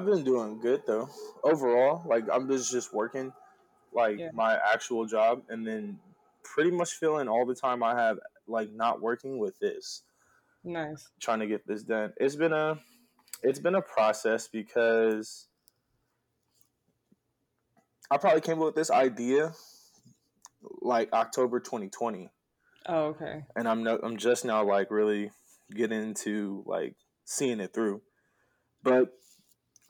I've been doing good though. Overall, like I'm just just working like Yeah. my actual job and then pretty much filling all the time I have like not working with this, Nice. trying to get this done. It's been a it's been a process because I probably came up with this idea like October 2020 Oh, okay. and I'm no, I'm just now like really getting into like seeing it through. But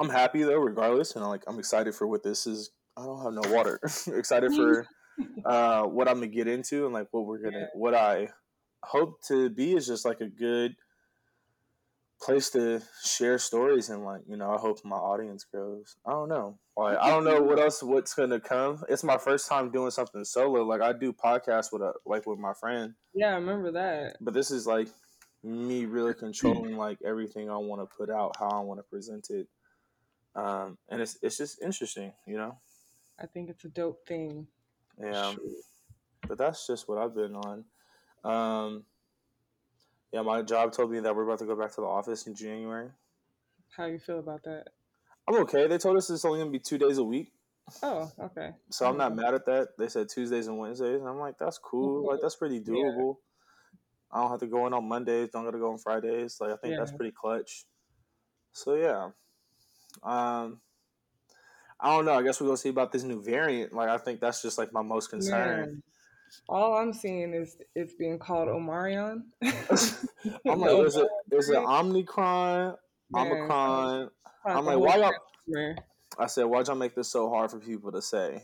I'm happy though, regardless, and like I'm excited for what this is. I don't have no water. excited for uh, what I'm gonna get into and like what we're gonna what I hope to be is just like a good place to share stories and like you know I hope my audience grows. I don't know. Like I don't know what else what's gonna come. It's my first time doing something solo. Like I do podcasts with a like with my friend Yeah, I remember that. but this is like me really controlling like everything I want to put out, how I want to present it, um, and it's it's just interesting, you know. I think it's a dope thing. Yeah, but that's just what I've been on. Um, yeah, my job told me that we're about to go back to the office in January. How you feel about that? I'm okay. They told us it's only gonna be two days a week, Oh, okay. so I'm not mad at that. They said Tuesdays and Wednesdays, and I'm like, that's cool. Like that's pretty Yeah. doable. I don't have to go in on Mondays. Don't got to go on Fridays. Like I think that's pretty clutch. So yeah, um, I don't know. I guess we're gonna see about this new variant. Like I think that's just like my most concern. All I'm seeing is it's being called Omarion. I'm like, is a there's an Omicron, Man, Omicron. I'm like, why y'all? I said, why'd y'all make this so hard for people to say?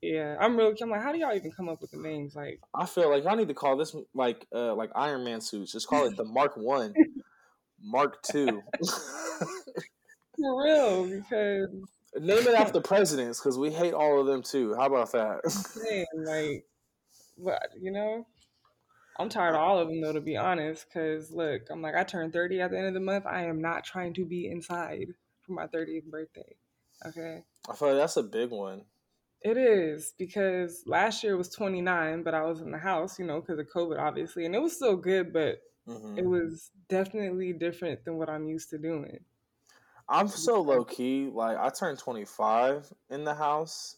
Yeah, I'm really. I'm like, how do y'all even come up with the names? Like, I feel like y'all need to call this like uh like Iron Man suits. Just call it the Mark One, Mark Two. For real, because Name it after presidents because we hate all of them too. How about that? like, what you know? I'm tired of all of them though, to be honest. Because look, I'm like, I turned 30 at the end of the month. I am not trying to be inside for my 30th birthday. Okay. I feel like that's a big one. It is because last year was 29, but I was in the house, you know, because of COVID, obviously, and it was still good, but hmm it was definitely different than what I'm used to doing. I'm so low key. Like I turned 25 in the house.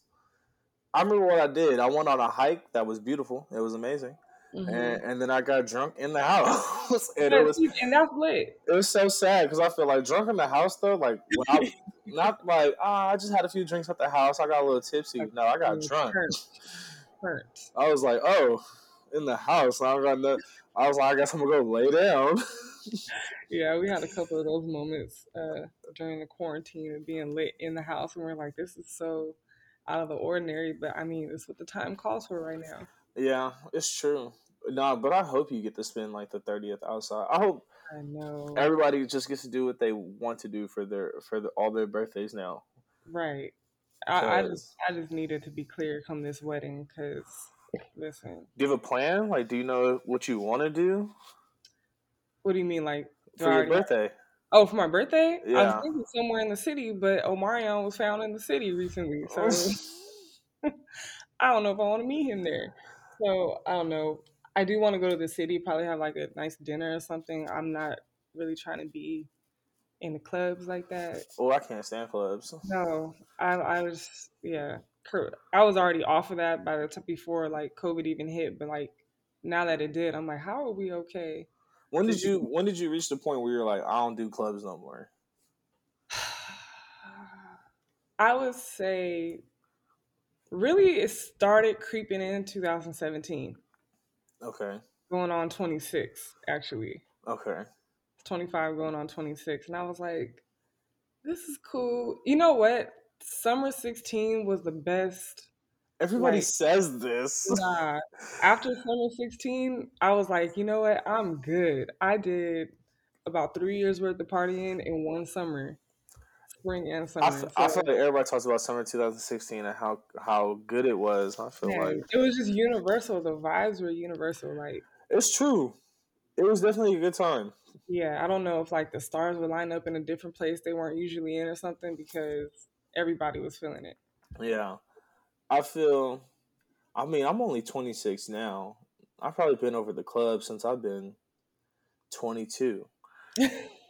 I remember what I did. I went on a hike that was beautiful. It was amazing, Mhm. and, and then I got drunk in the house, and it was and that's lit. it was so sad because I feel like drunk in the house though. Like when I not like ah, I just had a few drinks at the house. I got a little tipsy. No, I got drunk. Hurt. Hurt. I was like, oh, in the house. I don't got. I was like, I guess I'm gonna go lay down. Yeah, we had a couple of those moments uh, during the quarantine and being lit in the house, and we're like, this is so out of the ordinary, but I mean, it's what the time calls for right now. yeah, it's true. No, but I hope you get to spend like the 30th outside. I hope I know. everybody just gets to do what they want to do for their for the, all their birthdays now. Right. I, I just I just needed to be clear come this wedding because listen, Do you have a plan? Like, do you know what you want to do what do you mean like for your already birthday? Oh, for my birthday? I Yeah. was thinking somewhere in the city, but Omarion was found in the city recently, so I don't know if I want to meet him there. So I don't know. I do want to go to the city, probably have like a nice dinner or something. I'm not really trying to be in the clubs like that. oh, I can't stand clubs. No, I I was yeah. Cur- I was already off of that by the time before like COVID even hit, but like now that it did, I'm like, how are we okay? When did you When did you reach the point where you're like, I don't do clubs no more? I would say really it started creeping in 2017, Okay. going on 26 actually. Okay. 25 going on 26 and I was like this is cool. You know what? Summer 16 was the best. Everybody Like- says this. Nah. After summer 16, I was like, you know what? I'm good. I did about 3 years worth of partying in one summer. Spring and summer. I, f- I So- feel like everybody talks about summer 2016 and how how good it was. I feel like it was just universal. The vibes were universal. Like, it's true. It was definitely a good time. yeah, I don't know if like the stars would line up in a different place they weren't usually in or something because everybody was feeling it. Yeah. I feel I mean, I'm only 26 now. I've probably been over the club since I've been 22.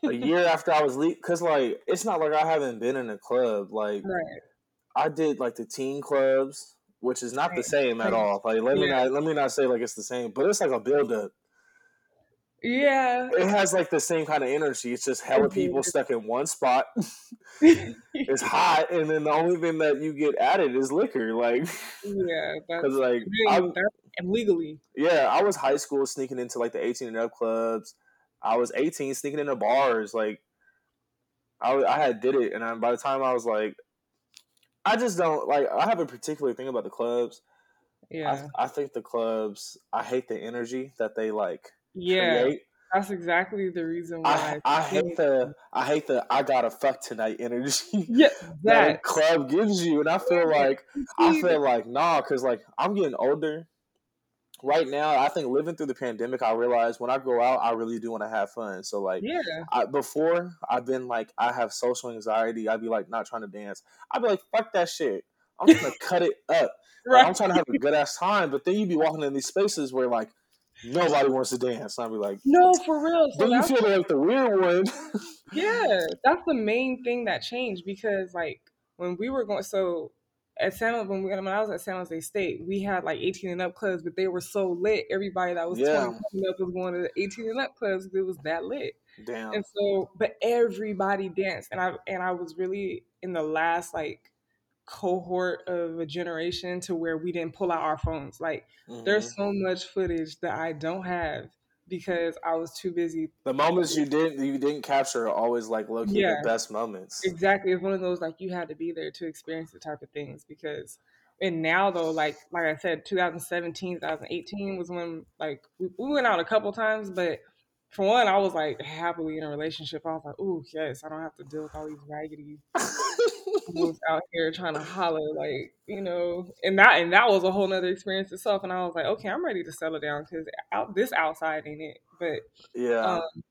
a year after I was leave, because like it's not like I haven't been in a club. Like right. I did like the teen clubs, which is not the same at all. Like let me Yeah. not let me not say like it's the same, but it's like a build up. Yeah. It has like the same kind of energy. It's just hella people stuck in one spot. it's hot, and then the only thing that you get added is liquor. Like yeah. Because like really, I, that's and legally. yeah, I was high school sneaking into like the eighteen and up clubs. I was eighteen sneaking into bars. Like I I had did it, and I, by the time I was like, I just don't like. I have a particular thing about the clubs. Yeah. I, I think the clubs. I hate the energy that they like yeah. create. That's exactly the reason I why. I hate the I hate the I gotta fuck tonight energy yeah, that that. club gives you, and I feel like I feel like nah, because like I'm getting older. Right now, I think living through the pandemic, I realize when I go out, I really do want to have fun. So like, Yeah. I, before I've been like, I have social anxiety. I'd be like not trying to dance. I'd be like, fuck that shit. I'm gonna cut it up. Like, I'm trying to have a good ass time. But then you'd be walking in these spaces where like nobody wants to dance. I'd be like, No, for real. So you feel like the weird one. Yeah, that's the main thing that changed because like when we were going, so at San when, we, when I was at San Jose State, we had like 18 and up clubs, but they were so lit. Everybody that was Yeah. 20 and up was going to the 18 and up clubs. It was that lit, Damn. and so but everybody danced, and I and I was really in the last like cohort of a generation to where we didn't pull out our phones. Like Mhm. there's so much footage that I don't have because I was too busy the moments you didn't you didn't capture are always like low key Yeah. the best moments. Exactly. It's one of those like you had to be there to experience the type of things because and now though, like like I said, 2017, 2018 was when like we, we went out a couple times, but for one, I was like happily in a relationship. I was like, oh yes, I don't have to deal with all these raggedy fools out here trying to holler, like you know. And that and that was a whole nother experience itself. And I was like, okay, I'm ready to settle down because out this outside ain't it. But yeah. um,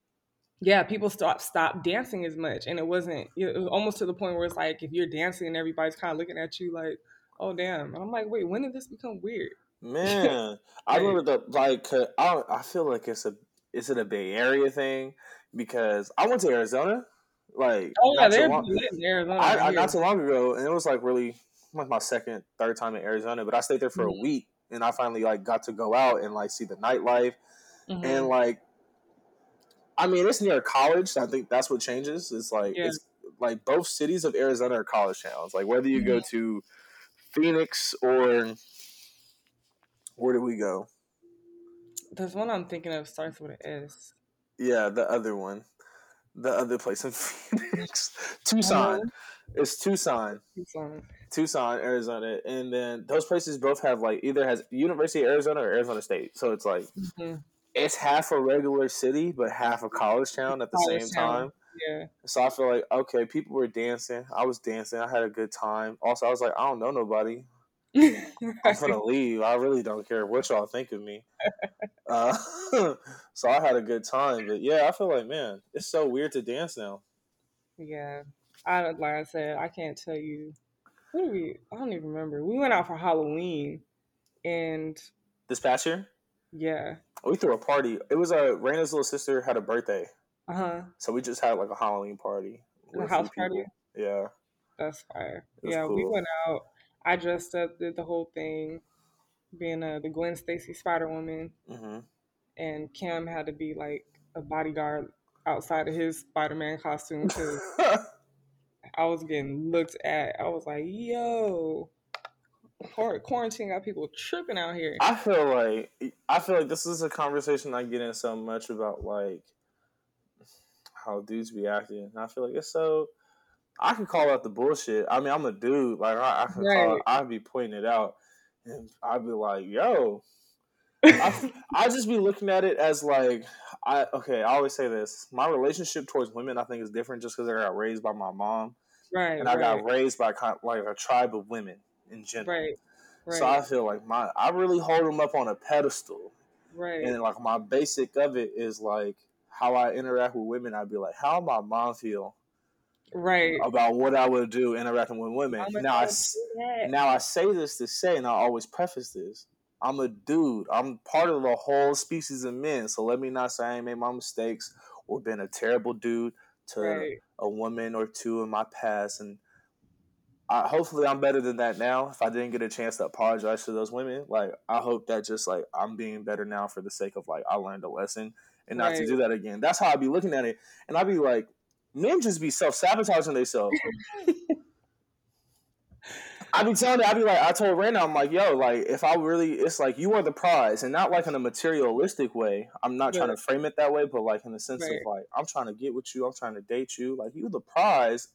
yeah, people stop stop dancing as much, and it wasn't. It was almost to the point where it's like if you're dancing and everybody's kind of looking at you like, "Oh damn!" And I'm like, "Wait, when did this become weird?" Man, I remember the like. uh, I I feel like it's a is it a Bay Area thing because I went to Arizona like Oh yeah, not too they're long, in Arizona. I, I, not too long ago, and it was like really like my second third time in Arizona, but I stayed there for Mhm. a week, and I finally like got to go out and like see the nightlife Mhm. and like. I mean, it's near college. So I think that's what changes. It's like Yeah. it's like both cities of Arizona are college towns. Like whether you Mm-hmm. go to Phoenix or where did we go? There's one I'm thinking of starts with an S. Yeah, the other one, the other place in Phoenix, Tucson. It's Tucson, It's on- Tucson, Arizona, and then those places both have like either has University of Arizona or Arizona State. So it's like Mhm. it's half a regular city, but half a college town at the College same town. time. Yeah. So I feel like okay, people were dancing. I was dancing. I had a good time. Also, I was like, I don't know nobody. I'm gonna leave. I really don't care what y'all think of me. Uh, so I had a good time. But yeah, I feel like man, it's so weird to dance now. yeah. I like I said, I can't tell you. What did we? I don't even remember. We went out for Halloween, and This past year, yeah. we threw a party. It was a Raina's little sister had a birthday, Uh huh. so we just had like a Halloween party. A house party? Yeah. That's fire. Yeah, we went out. I dressed up, did the whole thing, being uh, the Gwen Stacy Spider Woman, hmm and Kim had to be like a bodyguard outside of his Spider Man costume because I was getting looked at. I was like, yo, quar- quarantine got people tripping out here. I feel like I feel like this is a conversation I get in so much about like how dudes be acting. And I feel like it's so I can call out the bullshit. I mean, I'm a dude. Like I, I can call Right. it, I'd be pointing it out, and I'd be like, "Yo." I, I just be looking at it as like I okay. I always say this: my relationship towards women, I think, is different just because I got raised by my mom, right, and I right, got raised by kind of like a tribe of women in general. right, right, So I feel like my I really hold them up on a pedestal, right, and like my basic of it is like how I interact with women. I'd be like, how my mom feel right. about what I would do interacting with women. Now I never s- do that. now I say this to say, and I always preface this. I'm a dude. I'm part of the whole species of men. So let me not say I ain't made my mistakes or been a terrible dude to Right. a woman or two in my past, and I, hopefully I'm better than that now. If I didn't get a chance to apologize to those women, like I hope that just like I'm being better now for the sake of like I learned a lesson and not to do that again. That's how I'd be looking at it, and I'd be like, men just be self sabotaging themselves. I be telling it, I be like, I told Randall, I'm like, yo, like, if I really, it's like you are the prize, and not like in a materialistic way. I'm not trying to frame it that way, but like in the sense Right. of like, I'm trying to get with you, I'm trying to date you, like you the prize.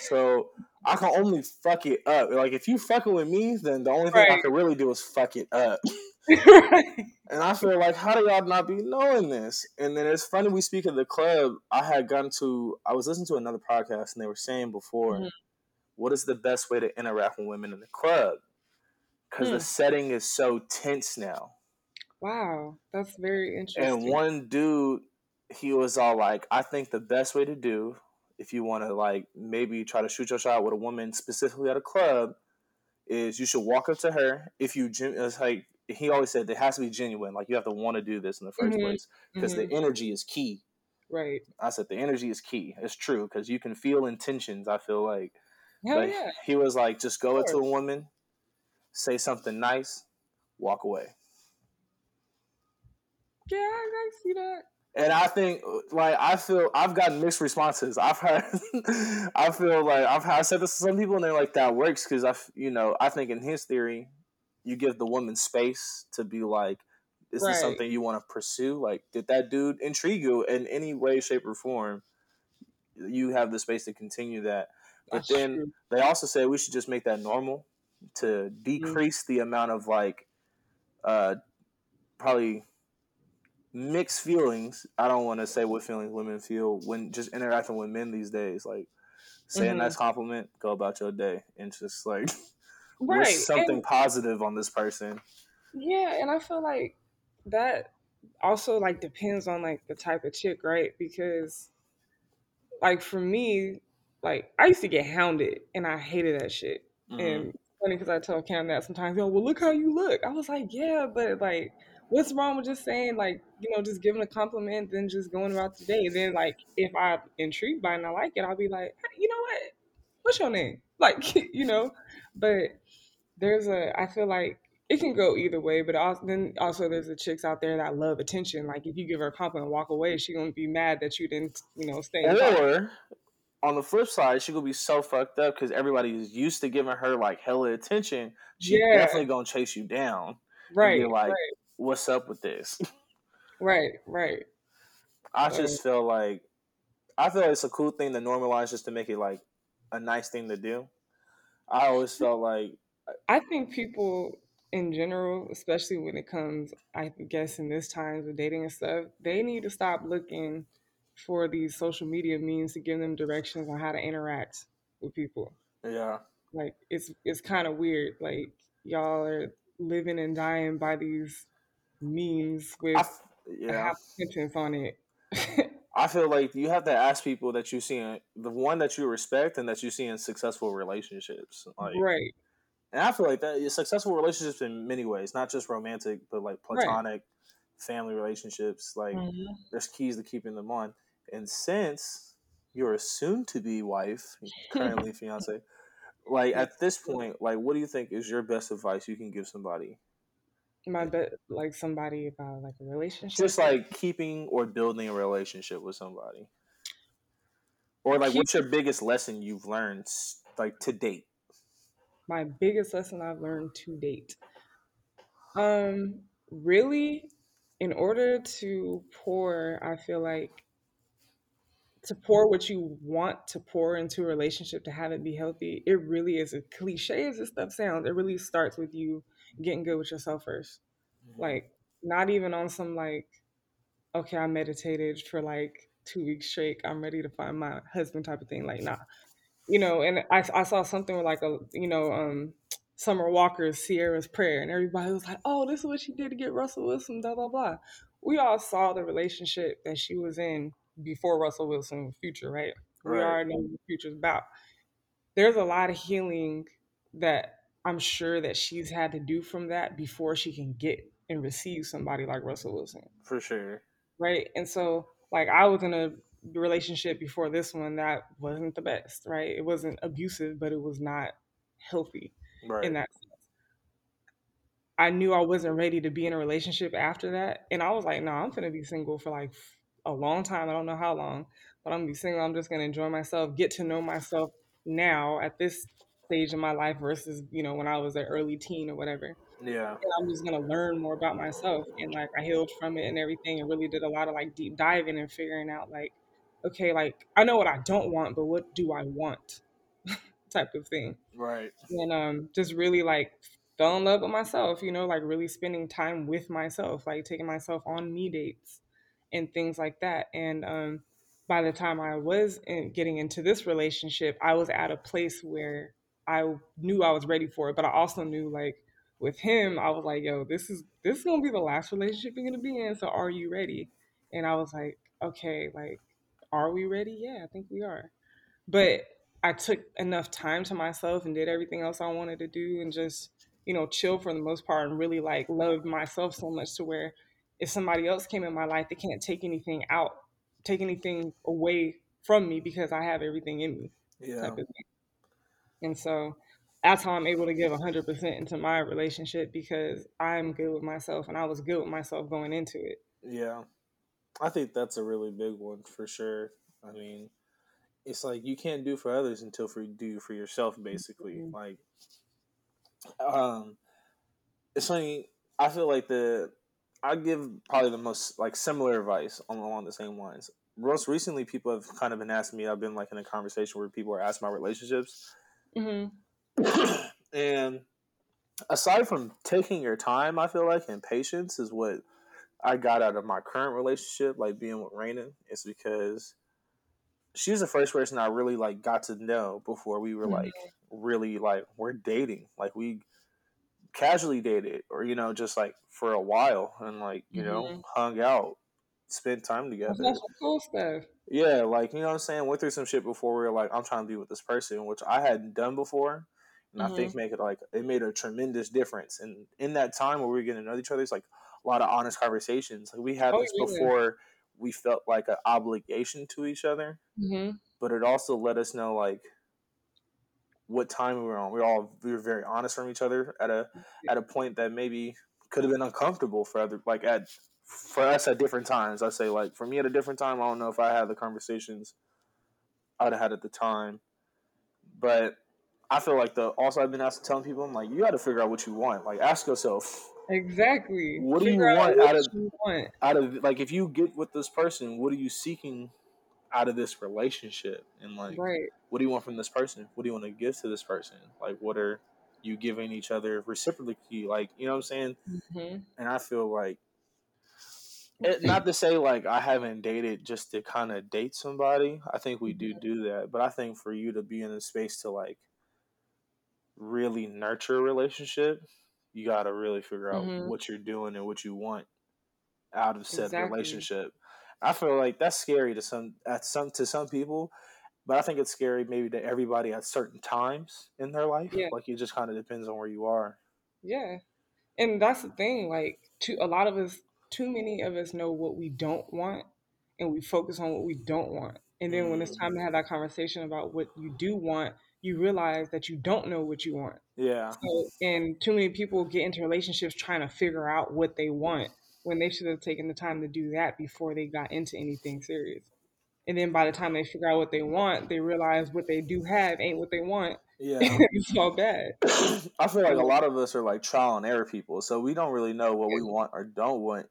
So I can only fuck it up. Like if you fucking with me, then the only thing I Right. can really do is fuck it up. right. And I feel like, how do y'all not be knowing this? And then it's funny we speak of the club. I had gotten to, I was listening to another podcast, and they were saying before, Mhm. what is the best way to interact with women in the club? Because Hmm. the setting is so tense now. Wow, that's very interesting. And one dude, he was all like, I think the best way to do, if you want to like maybe try to shoot your shot with a woman specifically at a club, is you should walk up to her. If you, like, he always said, it has to be genuine. Like you have to want to do this in the 1st Mhm. place because Mhm. the energy is key. right. I said the energy is key. It's true because you can feel intentions. I feel like, Hell but yeah. he was like, just go to a woman, say something nice, walk away. Yeah, I, see that. And I think, like, I feel I've gotten mixed responses. I've heard, I feel like I've I said this to some people, and they're like, that works because I, you know, I think in his theory, you give the woman space to be like, is Right. this something you want to pursue? Like, did that dude intrigue you in any way, shape, or form? You have the space to continue that. But That's then true. they also say we should just make that normal to decrease the amount of like uh probably mixed feelings i don't want to say what feelings women feel when just interacting with men these days like say a Mhm. nice compliment go about your day and just like right. something And- positive on this person Yeah, and I feel like that also like depends on like the type of chick, right? Because like for me, like I used to get hounded and I hated that shit. Mhm. And funny because I tell Cam that sometimes, yo, well look how you look. I was like, yeah, but like what's wrong with just saying like, you know, just giving a compliment then just going about the day. And then like if I'm intrigued by it and I like it, I'll be like, hey, you know what? What's your name? Like, you know, but there's a I feel like it can go either way, but also, then also there's the chicks out there that love attention. Like if you give her a compliment and walk away, she gonna be mad that you didn't, you know, stay. or on the flip side she gonna be so fucked up because everybody is used to giving her like hella attention she Yeah. definitely gonna chase you down right, like- right, what's up with this right, right. I Right. just feel like I feel like it's a cool thing to normalize just to make it like a nice thing to do. I always felt like I think people in general, especially when it comes, I guess in this times with dating and stuff, they need to stop looking for these social media means to give them directions on how to interact with people. yeah, Like it's it's kind of weird. Like y'all are living and dying by these memes with I, yeah. sentence on it. I feel like you have to ask people that you see in the one that you respect and that you see in successful relationships. Like, right. And I feel like that is successful relationships in many ways, not just romantic, but like Right. platonic, family relationships. Like, Mhm. there's keys to keeping them on. And since you're a soon-to-be wife, currently fiance, like at this point, like what do you think is your best advice you can give somebody? My bet, like somebody about like a relationship. Just like keeping or building a relationship with somebody, or like what's your biggest lesson you've learned, like to date? My biggest lesson I've learned to date. Um, really, in order to pour, I feel like to pour what you want to pour into a relationship to have it be healthy, it really is a cliche as this stuff sounds. It really starts with you getting good with yourself first. Like, not even on some like, okay, I meditated for like two weeks straight. I'm ready to find my husband type of thing. Like, nah you know, and I, I saw something with like a, you know, um, Summer Walker's Ciara's Prayer, and everybody was like, oh, this is what she did to get Russell Wilson, blah, blah, blah. We all saw the relationship that she was in before Russell Wilson Future, right? We Right. already know what the future's about. There's a lot of healing that I'm sure that she's had to do from that before she can get and receive somebody like Russell Wilson for sure. right? And so like I was in a relationship before this one that wasn't the best, right? It wasn't abusive, but it was not healthy Right. in that sense. I knew I wasn't ready to be in a relationship after that. And I was like, no, nah, I'm gonna be single for like a long time. I don't know how long, but I'm gonna be single. I'm just gonna enjoy myself, get to know myself now at this stage in my life versus, you know, when I was an early teen or whatever. Yeah. And I'm just gonna learn more about myself. And like I healed from it and everything and really did a lot of like deep diving and figuring out like, okay, like I know what I don't want, but what do I want? type of thing. Right. And um just really like fell in love with myself, you know, like really spending time with myself, like taking myself on me dates and things like that. And um, by the time I was in, getting into this relationship, I was at a place where I knew I was ready for it, but I also knew like with him, I was like, yo, this is this is gonna be the last relationship you're gonna be in. So are you ready? And I was like, okay, like, are we ready? Yeah, I think we are. But I took enough time to myself and did everything else I wanted to do and just you know, chill for the most part and really like loved myself so much to where if somebody else came in my life, they can't take anything out, take anything away from me because I have everything in me. Yeah. And so that's how I'm able to give 100% into my relationship because I'm good with myself and I was good with myself going into it. Yeah. I think that's a really big one for sure. I mean, it's like you can't do for others until for you do for yourself basically. Mm-hmm. Like um, it's funny. I feel like the I give probably the most like similar advice on, along the same lines. Most recently, people have kind of been asking me. I've been like in a conversation where people are asking my relationships, mm-hmm. and aside from taking your time, I feel like and patience is what I got out of my current relationship, like being with Raina. It's because she's the first person I really like got to know before we were mm-hmm. like really like we're dating. Like we casually dated or you know just like for a while and like you mm-hmm. know hung out spent time together that's cool stuff yeah like you know what i'm saying went through some shit before we were like i'm trying to be with this person which i hadn't done before and mm-hmm. i think make it like it made a tremendous difference and in that time where we were getting to know each other it's like a lot of honest conversations like we had oh, this yeah. before we felt like an obligation to each other, mm-hmm. but it also let us know like what time we were on. We were all we were very honest from each other at a at a point that maybe could have been uncomfortable for other like at for us at different times. I say like for me at a different time, I don't know if I had the conversations I'd have had at the time, but I feel like the also I've been asked telling people I'm like you got to figure out what you want. Like ask yourself Exactly. What do you want out, of want. out of like if you get with this person, what are you seeking out of this relationship? And like right. what do you want from this person? What do you want to give to this person? Like what are you giving each other reciprocally? Like, you know what I'm saying? Mm-hmm. And I feel like it, not to say like I haven't dated just to kind of date somebody. I think we do mm-hmm. do that, but I think for you to be in a space to like really nurture a relationship, you got to really figure out mm-hmm. what you're doing and what you want out of said exactly. relationship. I feel like that's scary to some at some to some people, but I think it's scary maybe to everybody at certain times in their life. Yeah. Like it just kind of depends on where you are. Yeah, and that's the thing. Like, too a lot of us, too many of us know what we don't want, and we focus on what we don't want. And then when it's time to have that conversation about what you do want, you realize that you don't know what you want. Yeah. So, and too many people get into relationships trying to figure out what they want when they should have taken the time to do that before they got into anything serious. And then by the time they figure out what they want, they realize what they do have ain't what they want. Yeah. it's all bad. I feel like a lot of us are like trial and error people. So we don't really know what we want or don't want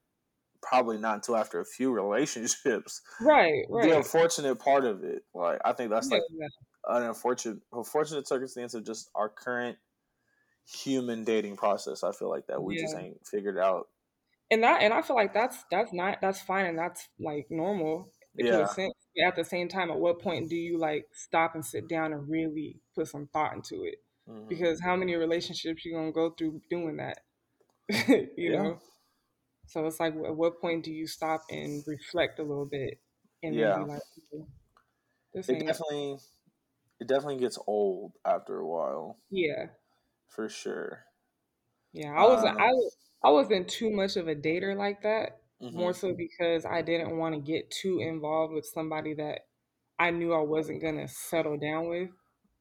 probably not until after a few relationships. Right, right. The unfortunate part of it. Like I think that's like yeah an unfortunate unfortunate circumstance of just our current human dating process. I feel like that we yeah. just ain't figured out. And that and I feel like that's that's not that's fine and that's like normal. Yeah. At the same time, at what point do you like stop and sit down and really put some thought into it? Mm-hmm. Because how many relationships you gonna go through doing that? you yeah. know. So it's like, at what point do you stop and reflect a little bit and yeah. be like, this it definitely it definitely gets old after a while. Yeah, for sure. Yeah, I was um, I was I wasn't too much of a dater like that. Mhm. more so because I didn't want to get too involved with somebody that I knew I wasn't gonna settle down with.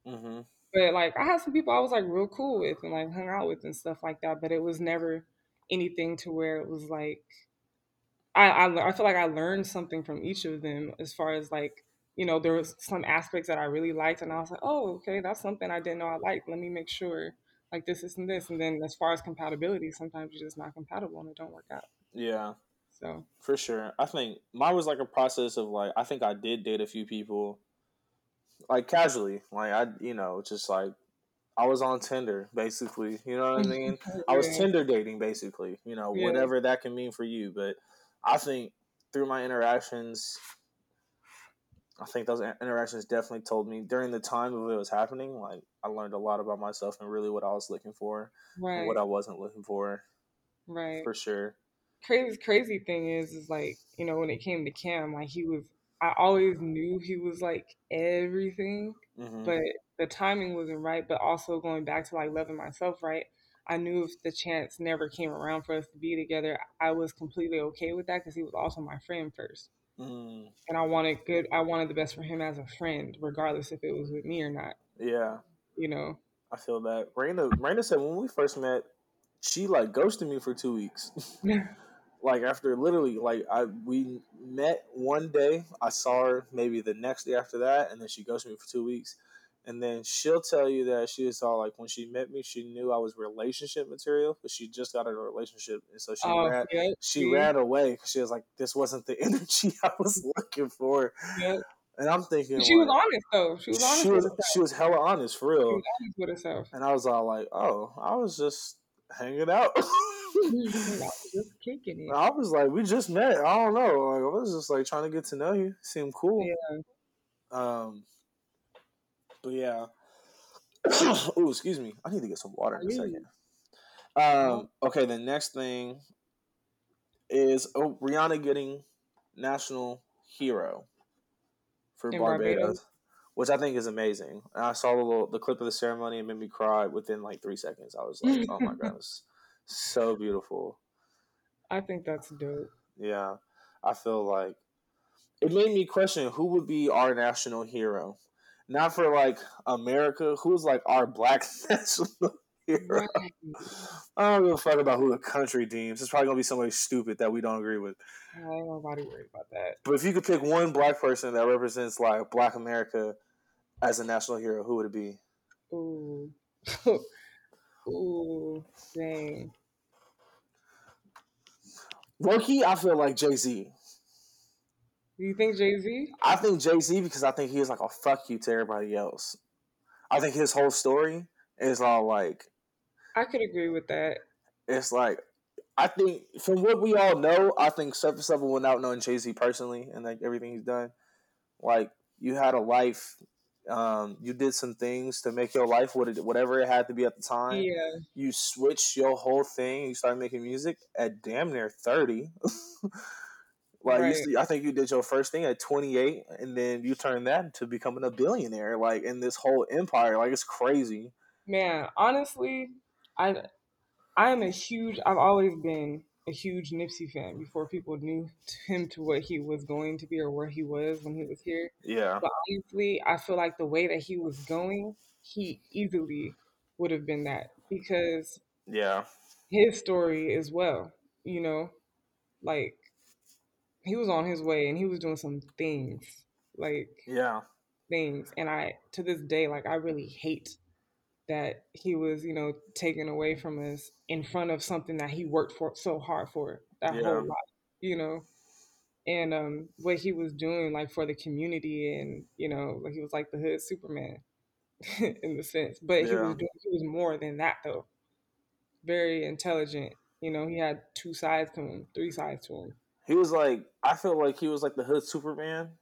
Mhm. But like I had some people I was like real cool with and like hung out with and stuff like that. But it was never anything to where it was like I I, I feel like I learned something from each of them as far as like you know there was some aspects that I really liked and I was like oh okay that's something I didn't know I liked. Let me make sure like this, this, and this. And then as far as compatibility, sometimes you're just not compatible and it don't work out. Yeah, So for sure. I think mine was like a process of like I think I did date a few people, like casually. Like I, you know, just like I was on Tinder basically. You know what I mean? I was Tinder dating basically. You know, Yeah. whatever that can mean for you. But I think through my interactions, I think those interactions definitely told me during the time of it was happening. Like I learned a lot about myself and really what I was looking for and right, what I wasn't looking for. right. For sure. crazy crazy thing is is like you know when it came to cam like he was i always knew he was like everything hmm but the timing wasn't right but also going back to like loving myself right i knew if the chance never came around for us to be together i was completely okay with that because he was also my friend first mm and i wanted good i wanted the best for him as a friend regardless if it was with me or not Yeah. you know I feel that. Raina Raina said when we first met, she like ghosted me for two weeks. like after literally like I we met one day, I saw her maybe the next day after that, and then she ghosted me for two weeks. And then she'll tell you that she was all like when she met me, she knew I was relationship material, but she just got out of a relationship, and so she oh ran she ran away because she was like, "This wasn't the energy I was looking for." yeah. And I'm thinking, she was honest though she was honest she was she was hella honest for she real. was honest with herself And I was all like, oh, I was just hanging out. I was just kicking it. I was like, we just met. I don't know. Like, I was just like trying to get to know you. Seemed cool. Yeah. Um, but yeah. oh, excuse me. I need to get some water in a second. Um, okay, the next thing is oh, Rihanna getting national hero for Barbados, Barbados? which I think is amazing. And I saw the little, the clip of the ceremony and made me cry within like three seconds. I was like, oh my god, it's so beautiful. I think that's dope. Yeah, I feel like it made me question who would be our national hero. Not for like America, who's like our black national hero. Right. I don't give a fuck about who the country deems. It's probably gonna be somebody stupid that we don't agree with. I ain't nobody worried about that. But if you could pick one black person that represents like Black America as a national hero, who would it be? Ooh. Ooh. Dang. Loki, I feel like Jay Z. Do you think Jay Z? I think Jay Z because I think he is like a fuck you to everybody else. I think his whole story is all like I could agree with that. it's like I think from what we all know, I think Surface Level without knowing Jay Z personally and like everything he's done, like you had a life, um, you did some things to make your life what it, whatever it had to be at the time. Yeah. You switched your whole thing. You started making music at damn near thirty. like Right. you, I think you did your first thing at twenty eight, and then you turned that into becoming a billionaire. Like in this whole empire, like it's crazy. Man, honestly, I I am a huge I've always been a huge Nipsey fan before people knew him to what he was going to be or where he was when he was here. Yeah, But honestly, I feel like the way that he was going, he easily would have been that because yeah, his story as well, you know, like he was on his way and he was doing some things, like yeah, things. And I, to this day, like I really hate that he was, you know, taken away from us in front of something that he worked for so hard for that Yeah. whole life, you know. And um, what he was doing, like for the community, and you know, like he was like the hood Superman in the sense, but he was doing, he was more than that though. Very intelligent, you know. He had two sides to him, three sides to him. He was like, I feel like he was like the hood Superman,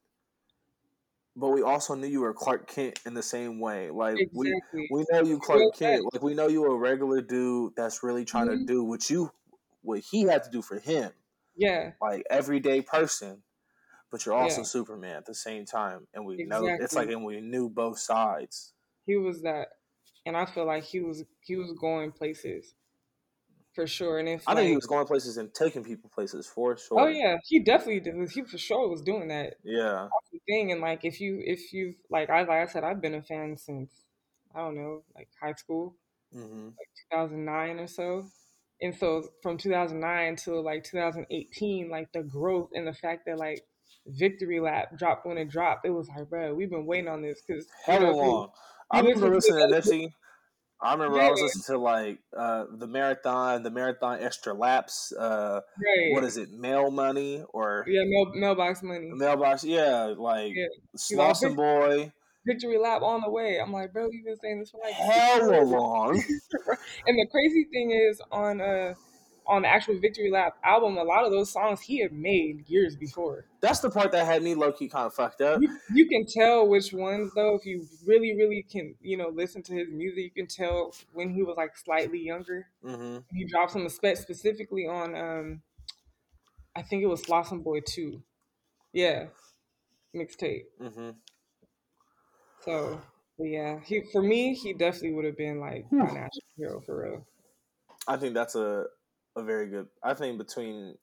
but we also knew you were Clark Kent in the same way. Like we Exactly. we know you Clark Kent. Like we know you a regular dude that's really trying to Mhm. do what you what he had to do for him, Yeah, like everyday person. But you're also Yeah. Superman at the same time, and we know it's like, and we knew both sides. he was that, and I feel like he was he was going places for sure. And if I think he was going places and taking people places for sure. oh yeah, he definitely did. He for sure was doing that. Yeah. That's the thing. And like, if you if you like, I like I said, I've been a fan since I don't know, like high school, hmm like 2009 or so. And so from 2009 till like 2018, like the growth and the fact that like Victory Lap dropped when it dropped, it was like, bro, we've been waiting on this because know, long. I you remember listen listening to Nipsey. I remember I was listening to like uh, the marathon, the marathon extra laps. Uh, right, what is it, mail money or yeah, mail, mailbox money, mailbox? Yeah, like Yeah. Slauson Boy. Victory Lap on the way. I'm like, bro, you've been saying this for like six Hella long. And the crazy thing is on uh on the actual Victory Lap album, a lot of those songs he had made years before. That's the part that had me low key kind of fucked up. You, you can tell which ones though if you really really can you know listen to his music. You can tell when he was like slightly younger. hmm He dropped some spe- specifically on um I think it was Slauson Boy two, yeah, mixtape. hmm So but yeah, he for me he definitely would have been like my national hero for real. I think that's a a very good. I think between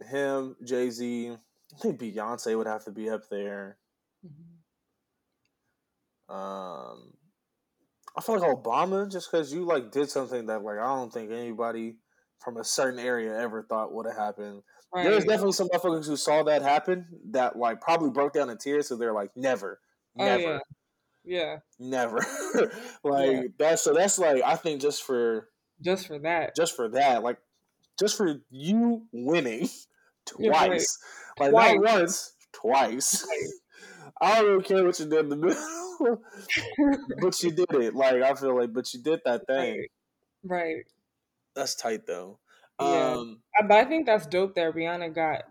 him, Jay Z, I think Beyonce would have to be up there. Um, I feel like Obama, just because you like did something that like I don't think anybody from a certain area ever thought would have happened. Right. There's definitely some motherfuckers who saw that happen that like probably broke down in tears. So they're like, never, Oh, never, yeah. Yeah, never. like Yeah. that's so that's like I think just for just for that. just for that, like just for you winning Yeah, twice, like Twice. not once, twice. Twice. I don't really care what you did in the middle, but you did it. Like I feel like, but you did that thing. Right. Right. That's tight though. Yeah. Um, Uh, But I think that's dope that Rihanna got,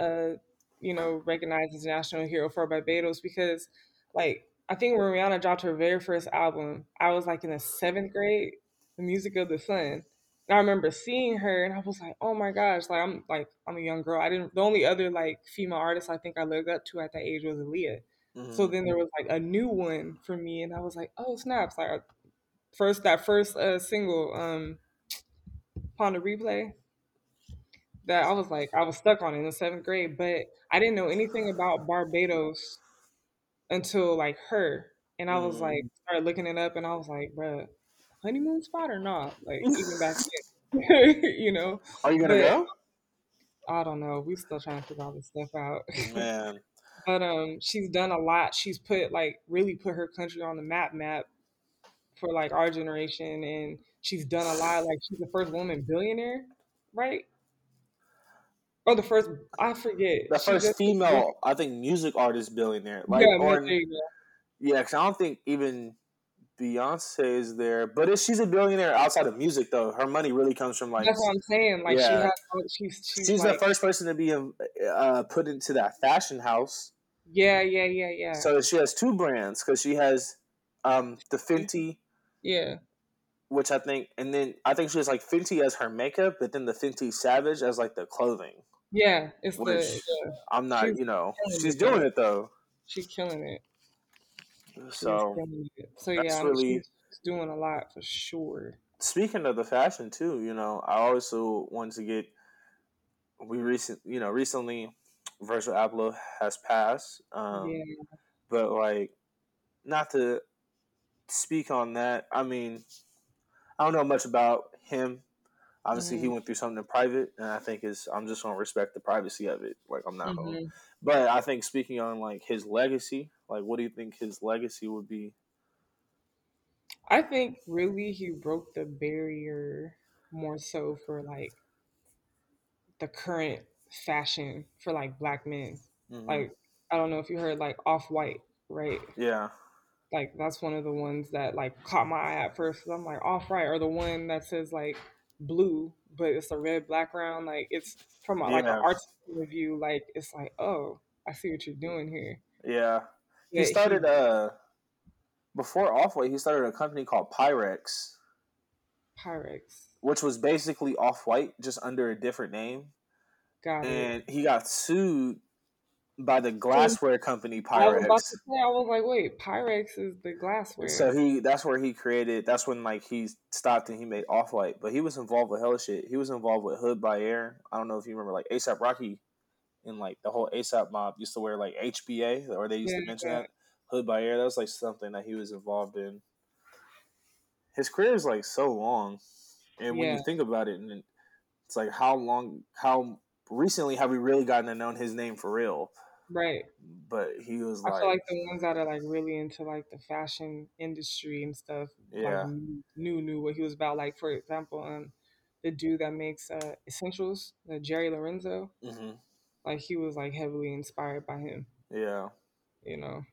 uh, you know, recognized as national hero for Barbados because, like, I think when Rihanna dropped her very first album, I was like in the seventh grade, The Music of the Sun. And I remember seeing her, and I was like, "Oh my gosh!" Like I'm like I'm a young girl. I didn't. The only other like female artist I think I looked up to at that age was Aaliyah. So mhm. then there was like a new one for me, and I was like, "Oh snaps!" Like first that first uh, single, um, Pon de Replay, that I was like, I was stuck on it in the seventh grade, but I didn't know anything about Barbados until like her, and I was Mhm. like, started looking it up, and I was like, bruh, honeymoon spot or not? Like even back then, you know. Are you gonna But go? I don't know. We're still trying to figure all this stuff out. Man, But um, she's done a lot. She's put like really put her country on the map map for like our generation, and she's done a lot. Like she's the first woman billionaire, right? Or the first, I forget. the She first just female, I think, music artist billionaire. Like, yeah, or there you go. yeah, because I don't think even Beyonce is there. But if she's a billionaire outside of music, though, her money really comes from like. That's what I'm saying. Like she Yeah. has, she's she's, She's like, the first person to be um, uh, put into that fashion house. yeah, yeah, yeah, yeah, So she has two brands because she has um, the Fenty, yeah, which I think, and then I think she has like Fenty as her makeup, but then the Fenty Savage as like the clothing. yeah. It's Which the yeah, I'm not, She's you know, she's doing it though. she's killing it. So. So yeah, I'm- really- doing a lot for sure. speaking of the fashion too, you know, I also want to get. We recent, you know, recently, Virgil Abloh has passed. Um, yeah, but like not to speak on that i mean i don't know much about him obviously he Mhm. went through something in private and i think is i'm just going to respect the privacy of it like i'm not gonna Mhm. but i think speaking on like his legacy like what do you think his legacy would be I think really he broke the barrier more so for like the current fashion for like black men. Mhm. Like I don't know if you heard like off white, right? yeah Like that's one of the ones that like caught my eye at first. I'm like off white, or the one that says like blue, but it's a red background. Like it's from a, like an Yeah. artistic review. Like it's like oh, I see what you're doing here. yeah he Yeah, started uh before off-white he started a company called pyrex Pyrex. which was basically off-white just under a different name Got it. and he got sued by the glassware company I was about Pyrex. to say, I was like, wait, Pyrex is the glassware. So he that's where he created that's when like he stopped and he made Off White. But he was involved with hella shit. He was involved with Hood by Air. I don't know if you remember like ASAP Rocky and like the whole ASAP mob used to wear like HBA or they used Yeah, to mention yeah. that. Hood by Air, that was like something that he was involved in. His career is like so long. And when Yeah. you think about it and it's like how long how recently have we really gotten to know his name for real? Right. But he was I like, feel like the ones that are like really into like the fashion industry and stuff, Yeah. like knew knew what he was about. Like for example, um, the dude that makes uh essentials, uh, Jerry Lorenzo, hmm like he was like heavily inspired by him. yeah. You know.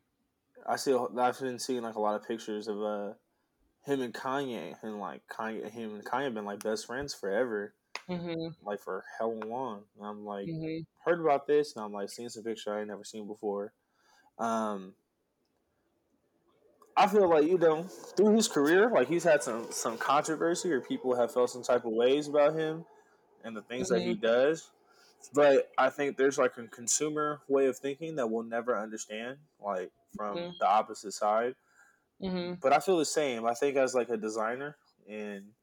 I see. I've been seeing like a lot of pictures of uh him and Kanye, and like Kanye, him and Kanye been like best friends forever, Mhm. like for hell long. And I'm like Mhm. heard about this, and I'm like seeing some picture I ain't never seen before. Um, I feel like you know through his career, like he's had some some controversy, or people have felt some type of ways about him and the things that he does. But I think there's like a consumer way of thinking that we'll never understand, like from Mhm. the opposite side. Mhm. But I feel the same. I think as like a designer and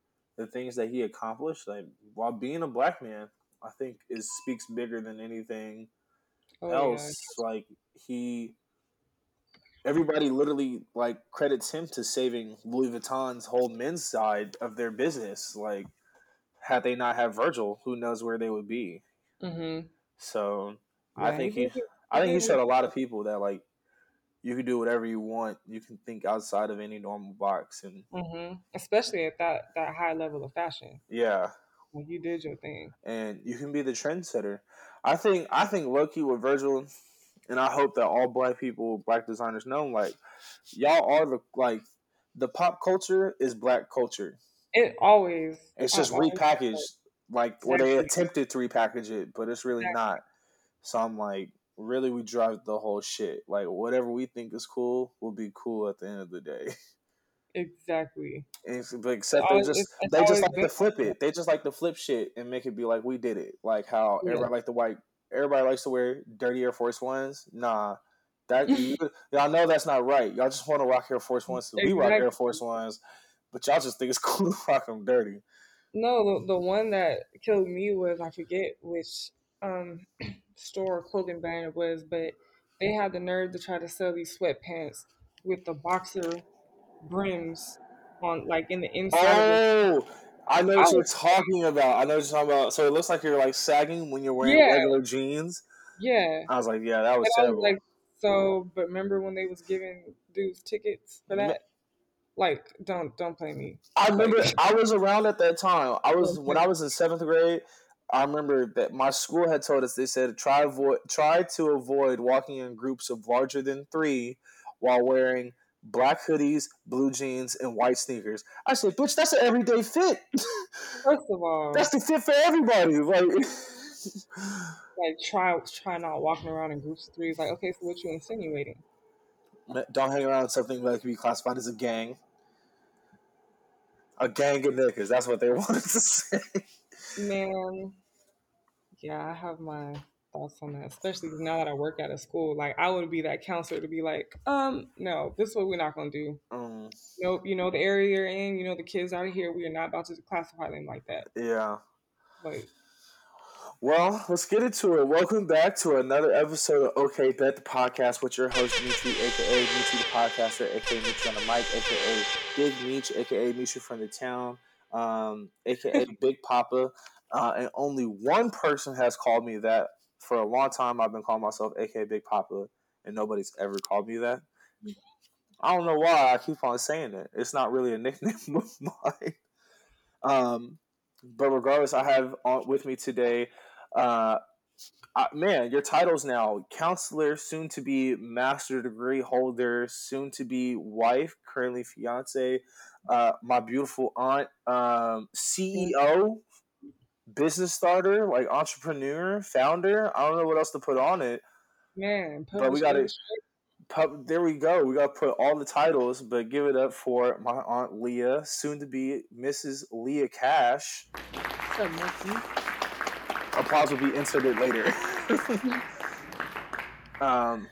the things that he accomplished, like while being a black man, I think it speaks bigger than anything Oh else. Like he, everybody literally like credits him to saving Louis Vuitton's whole men's side of their business. Like had they not had Virgil, who knows where they would be. yeah. Mhm. So I think he I think he showed a lot of people that like you can do whatever you want. You can think outside of any normal box, and Mhm. Especially at that that high level of fashion. yeah, you did your thing. and you can be the trendsetter. I think I think Loki with Virgil, and I hope that all black people, black designers know, like y'all are the like the pop culture is black culture. It always. It's just always- repackaged, like or they attempted to repackage it, but it's really Exactly. not. So I'm like, really, we drive the whole shit. Like whatever we think is cool will be cool at the end of the day. Exactly. But except they just they just like to flip it. They just like to flip shit and make it be like we did it. Like how Yeah. everybody like the white. Everybody likes to wear dirty Air Force Ones. Nah, that you, y'all know that's not right. Y'all just want to rock Air Force Ones. We rock Air Force Ones, but y'all just think it's cool to rock them dirty. No, the, the one that killed me was I forget which um store or clothing brand it was, but they had the nerve to try to sell these sweatpants with the boxer brims on like in the inside. Oh, I know I what you're was- talking about. I know what you're talking about. So it looks like you're like sagging when you're wearing Yeah. regular jeans. Yeah. I was like, yeah, that was And I was like, so but remember when they was giving dudes tickets for that? Like, don't don't play me. I remember I was around at that time. I was when I was in seventh grade. I remember that my school had told us they said try avoid try to avoid walking in groups of larger than three while wearing black hoodies, blue jeans, and white sneakers. I said, bitch, that's an everyday fit. First of all, that's the fit for everybody. Like like try try not walking around in groups of threes. Like, okay, so what you insinuating? don't hang around with something that could be classified as a gang. A gang of niggas. That's what they wanted to say. Man, yeah, I have my thoughts on that, especially now that I work at a school. Like, I would be that counselor to be like, um, no, this is what we're not gonna do. Um, Nope, you know the area you're in, you know the kids out of here. We are not about to classify them like that. yeah. Like, Well, let's get into it. Welcome back to another episode of OK Bet the podcast with your host Mitri, aka Mitri the podcaster, aka Mitri on the mic, aka Big Meech, aka Mitri from the town, um, aka Big Papa. Uh, and only one person has called me that for a long time. I've been calling myself aka Big Papa, and nobody's ever called me that. I don't know why I keep on saying it. It's not really a nickname of mine. Um, but regardless, I have on with me today uh, uh, man, your titles now: counselor, soon to be master degree holder, soon to be wife, currently fiance, uh, my beautiful aunt, um, CEO, business starter, like entrepreneur, founder. I don't know what else to put on it. man, But we illustrate. Pub, there we go. We got to put all the titles, but give it up for my aunt Leah, soon to be Mrs. Leah Cash. What's up, Nikki? Applause will be inserted later. Um,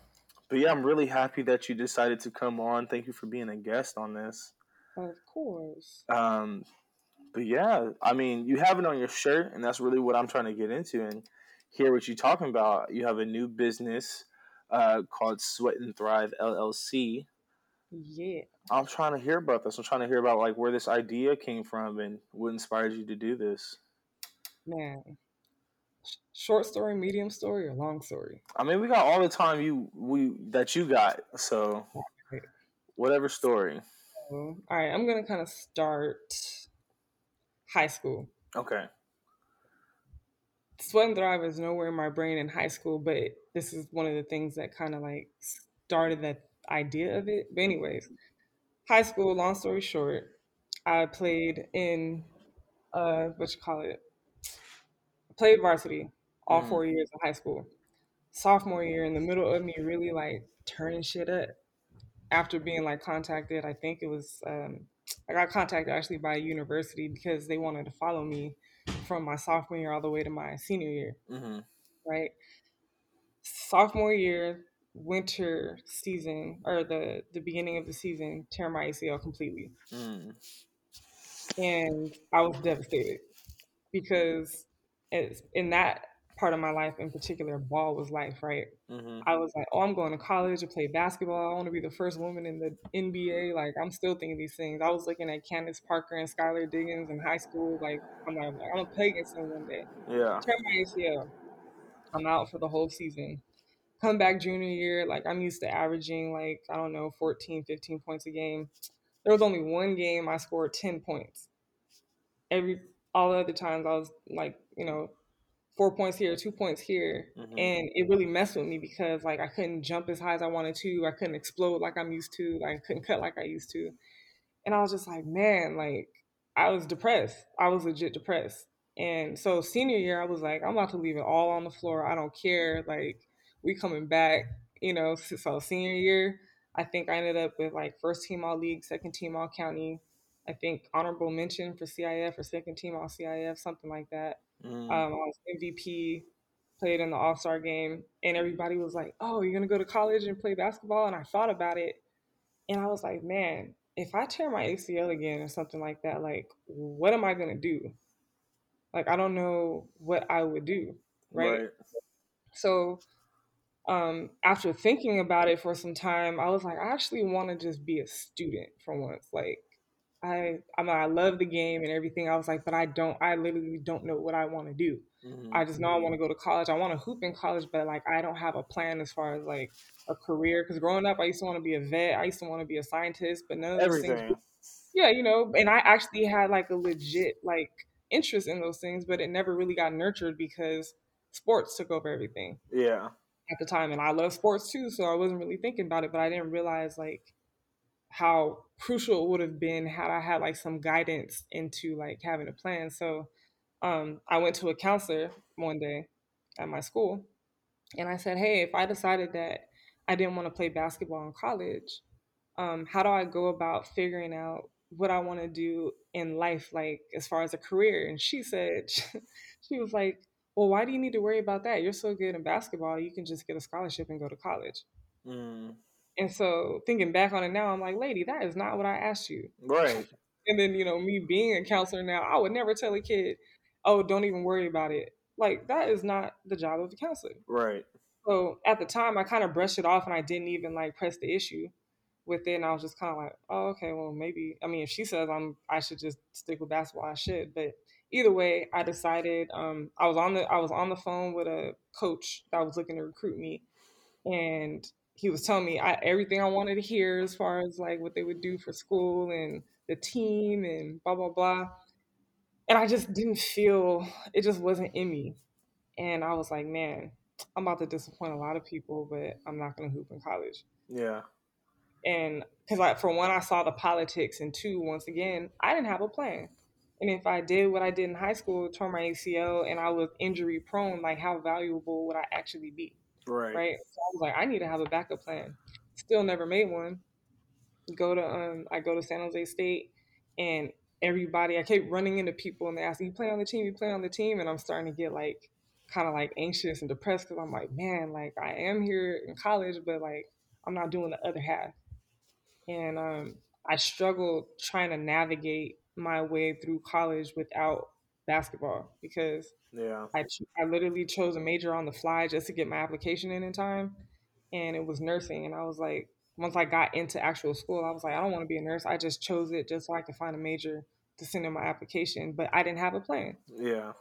but yeah, I'm really happy that you decided to come on. Thank you for being a guest on this. Of course. Um, but yeah, I mean, you have it on your shirt, and that's really what I'm trying to get into and hear what you're talking about. You have a new business uh, called Sweat and Thrive LLC. Yeah. I'm trying to hear about this. I'm trying to hear about like where this idea came from and what inspired you to do this. Man, short story, medium story, or long story? I mean, we got all the time you we that you got, so whatever story. All right, I'm gonna kind of start high school. Okay. Sweat and Thrive is nowhere in my brain in high school, but this is one of the things that kind of like started that idea of it. But anyways, high school. Long story short, I played in uh, what you call it? played varsity all Mhm. four years of high school. Sophomore year, in the middle of me really like turning shit up, after being like contacted, I think it was um, I got contacted actually by a university because they wanted to follow me from my sophomore year all the way to my senior year, Mm-hmm. right? Sophomore year, winter season or the the beginning of the season, tear my ACL completely, Mm. and I was devastated because in that part of my life in particular, ball was life, right? Mm-hmm. I was like, oh, I'm going to college to play basketball. I want to be the first woman in the NBA. Like, I'm still thinking these things. I was looking at Candace Parker and Skylar Diggins in high school. Like, I'm like, I'm gonna play against them one day. Yeah. Tear my ACL. I'm out for the whole season. Come back junior year, like I'm used to averaging like I don't know 14, 15 points a game. There was only one game I scored 10 points. Every all the other times I was like, you know, four points here, two points here. Mhm. And it really messed with me because like I couldn't jump as high as I wanted to. I couldn't explode like I'm used to. Like, I couldn't cut like I used to. And I was just like, man, like I was depressed. I was legit depressed. And so senior year, I was like, I'm about to leave it all on the floor. I don't care. Like we coming back, you know. So senior year, I think I ended up with like first team all league, second team all county. I think honorable mention for CIF or second team all CIF, something like that. Mm. Um, I was MVP, played in the All Star game, and everybody was like, "Oh, you're gonna go to college and play basketball?" And I thought about it, and I was like, "Man, if I tear my ACL again or something like that, like, what am I gonna do? Like, I don't know what I would do, right?" right. So, um, after thinking about it for some time, I was like, I actually want to just be a student for once. Like, I, I mean, I love the game and everything. I was like, but I don't, I literally don't know what I want to do. Mhm. I just know I want to go to college. I want to hoop in college, but like, I don't have a plan as far as like a career. Because growing up, I used to want to be a vet. I used to want to be a scientist, but none of those things. Everything. Yeah, you know, and I actually had like a legit like interest in those things, but it never really got nurtured because sports took over everything Yeah. at the time and I love sports too, so I wasn't really thinking about it, but I didn't realize like how crucial it would have been had I had like some guidance into like having a plan. So um I went to a counselor one day at my school and I said, "Hey, if I decided that I didn't want to play basketball in college, um how do I go about figuring out what I want to do in life like as far as a career?" And she said she was like, well, why do you need to worry about that? You're so good in basketball, you can just get a scholarship and go to college. Mm. And so thinking back on it now, I'm like, lady, that is not what I asked you. Right. And then, you know, me being a counselor now, I would never tell a kid, oh, don't even worry about it. Like, that is not the job of a counselor. Right. So at the time, I kind of brushed it off and I didn't even like press the issue with it. And I was just kind of like, oh, okay, well, maybe. I mean, if she says I'm, I should just stick with basketball, I should. But either way, I decided. Um, I was on the, I was on the phone with a coach that was looking to recruit me, and he was telling me I, everything I wanted to hear as far as like what they would do for school and the team and blah blah blah. And I just didn't feel it just wasn't in me. And I was like, man, I'm about to disappoint a lot of people, but I'm not going to hoop in college. Yeah. And because, like, for one, I saw the politics, and two, once again, I didn't have a plan. And if I did what I did in high school, tore my ACL, and I was injury prone, like, how valuable would I actually be? Right. Right. So I was like, I need to have a backup plan. Still never made one. Go to um, I go to San Jose State, and everybody, I kept running into people, and they ask, "You play on the team? You play on the team?" And I'm starting to get like kind of like anxious and depressed because I'm like, man, like I am here in college, but like I'm not doing the other half. And um, I struggled trying to navigate my way through college without basketball because Yeah. I, I literally chose a major on the fly just to get my application in in time. And it was nursing. And I was like, once I got into actual school, I was like, I don't want to be a nurse. I just chose it just so I could find a major to send in my application. But I didn't have a plan. Yeah.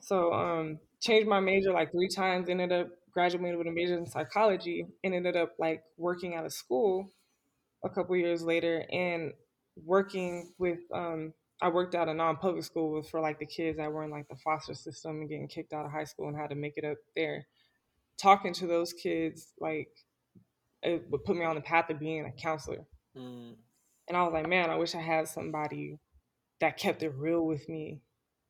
So um changed my major like three times, ended up graduating with a major in psychology, and ended up like working at a school a couple years later and working with um I worked at a non-public school for like the kids that were in like the foster system and getting kicked out of high school and had to make it up there. Talking to those kids like it would put me on the path of being a counselor. Mm. And I was like, man, I wish I had somebody that kept it real with me,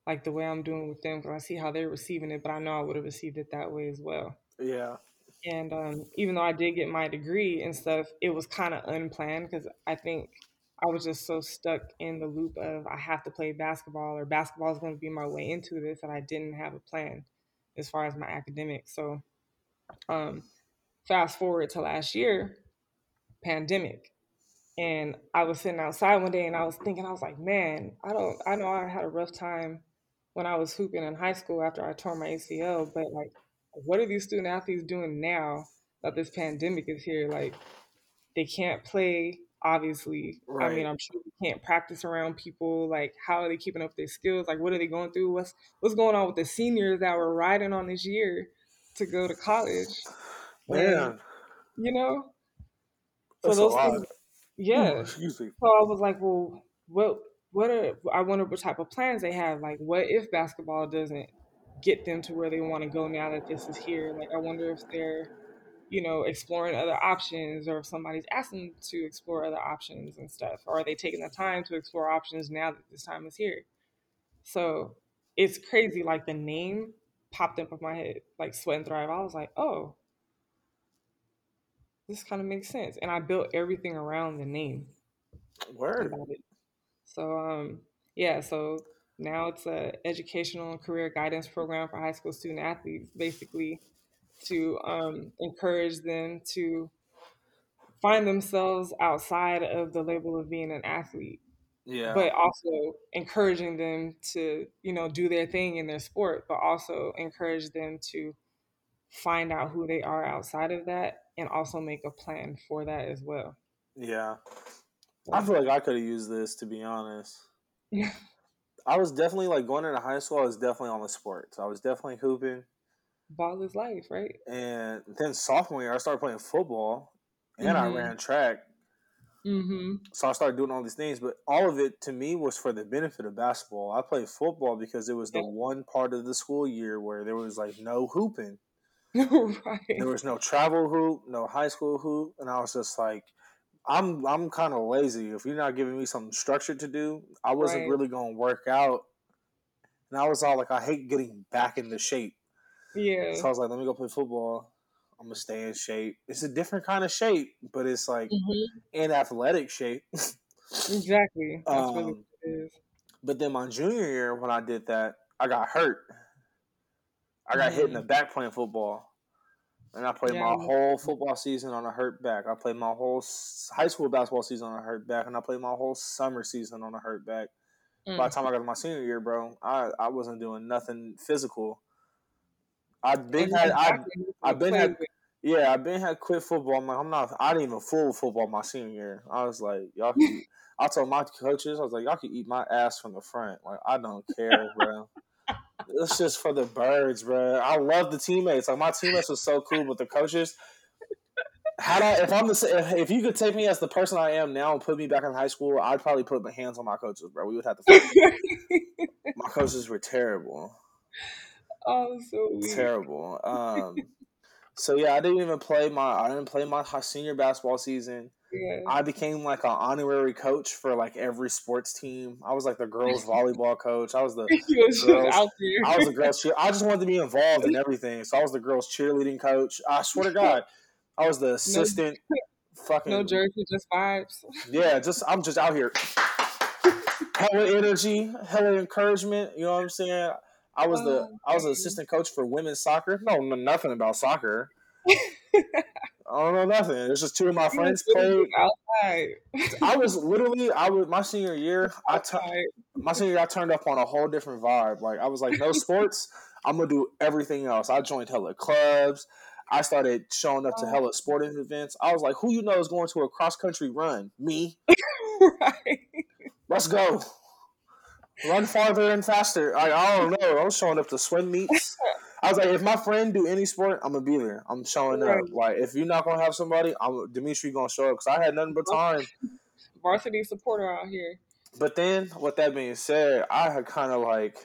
like the way I'm doing with them, because I see how they're receiving it, but I know I would have received it that way as well. Yeah. And um, even though I did get my degree and stuff, it was kind of unplanned because I think I was just so stuck in the loop of I have to play basketball or basketball is going to be my way into this that I didn't have a plan as far as my academics. So, um, fast forward to last year, pandemic and I was sitting outside one day and I was thinking, I was like, man, I don't, I know I had a rough time when I was hooping in high school after I tore my ACL, but like, what are these student athletes doing now that this pandemic is here? Like, they can't play, obviously. I mean, I'm sure they can't practice around people. Like, how are they keeping up their skills? Like, what are they going through? What's what's going on with the seniors that were riding on this year to go to college? And Man, you know, so that's a those things, Ooh, yeah. excuse me. So I was like, well, what what are I wonder what type of plans they have. Like, what if basketball doesn't get them to where they want to go now that this is here? Like, I wonder if they're, you know, exploring other options or if somebody's asking to explore other options and stuff. Or are they taking the time to explore options now that this time is here? So it's crazy. Like the name popped up in my head, like Sweat and Thrive. I was like, oh, this kind of makes sense. And I built everything around the name Word. about it. So um yeah, so now it's a educational career guidance program for high school student athletes, basically to um, encourage them to find themselves outside of the label of being an athlete, Yeah. but also encouraging them to you know do their thing in their sport, but also encourage them to find out who they are outside of that and also make a plan for that as well. Yeah. I feel like I could have used this to be honest. yeah, I was definitely like going into high school. I was definitely on the sports. I was definitely hooping, ball is life, right? and then sophomore year I started playing football, and I Mhm. ran track. Mm-hmm. So I started doing all these things, but all of it to me was for the benefit of basketball. I played football because it was the one part of the school year where there was like no hooping. right. There was no travel hoop, no high school hoop, and I was just like, I'm I'm kind of lazy. If you're not giving me something structured to do, I wasn't Right. really going to work out. And I was all like, I hate getting back into shape. Yeah. So I was like, let me go play football. I'm gonna stay in shape. It's a different kind of shape, but it's like hmm in athletic shape. Exactly. Um, what it is. but then my junior year, when I did that, I got hurt. I got hit in the back playing football, and I played Yeah. my whole football season on a hurt back. I played my whole high school basketball season on a hurt back, and I played my whole summer season on a hurt back. By the Mm. time I got to my senior year, bro, I, I wasn't doing nothing physical. I've been had I back when you I've been had yeah I've been had quit football. I'm like I'm not I didn't even full football my senior year. I was like y'all. Can, I told my coaches I was like y'all can eat my ass from the front. Like I don't care, bro. It's just for the birds, bro. I love the teammates. Like my teammates was so cool, but the coaches. How I, if I'm the if, if you could take me as the person I am now and put me back in high school, I'd probably put my hands on my coaches, bro. We would have to. Fight. my coaches were terrible oh, so weird. terrible. Um, so yeah, I didn't even play my I didn't play my senior basketball season. Yeah. I became like an honorary coach for like every sports team. I was like the girls volleyball coach. I was the was girls- I was the girls cheer. I just wanted to be involved in everything. So I was the girls cheerleading coach. I swear to God, I was the assistant. Fucking no jersey, just vibes. yeah, just I'm just out here. Hella energy, hella encouragement. You know what I'm saying? I was the I was an assistant coach for women's soccer. No, no nothing about soccer. I don't know nothing. There's just two of my friends played. Outside. I was literally I was my senior year. I my senior year I turned up on a whole different vibe. Like I was like, no sports. I'm gonna do everything else. I joined hella clubs. I started showing up to oh. hella sporting events. I was like, who you know is going to a cross country run? Me. right. Let's go. Run farther and faster. I, I don't know. I was showing up to swim meets. I was like, if my friend do any sport, I'm gonna be there. I'm showing up. Like, if you're not gonna have somebody, I'm Dimitri gonna show up because I had nothing but time. Varsity supporter out here. But then, with that being said, I had kind of like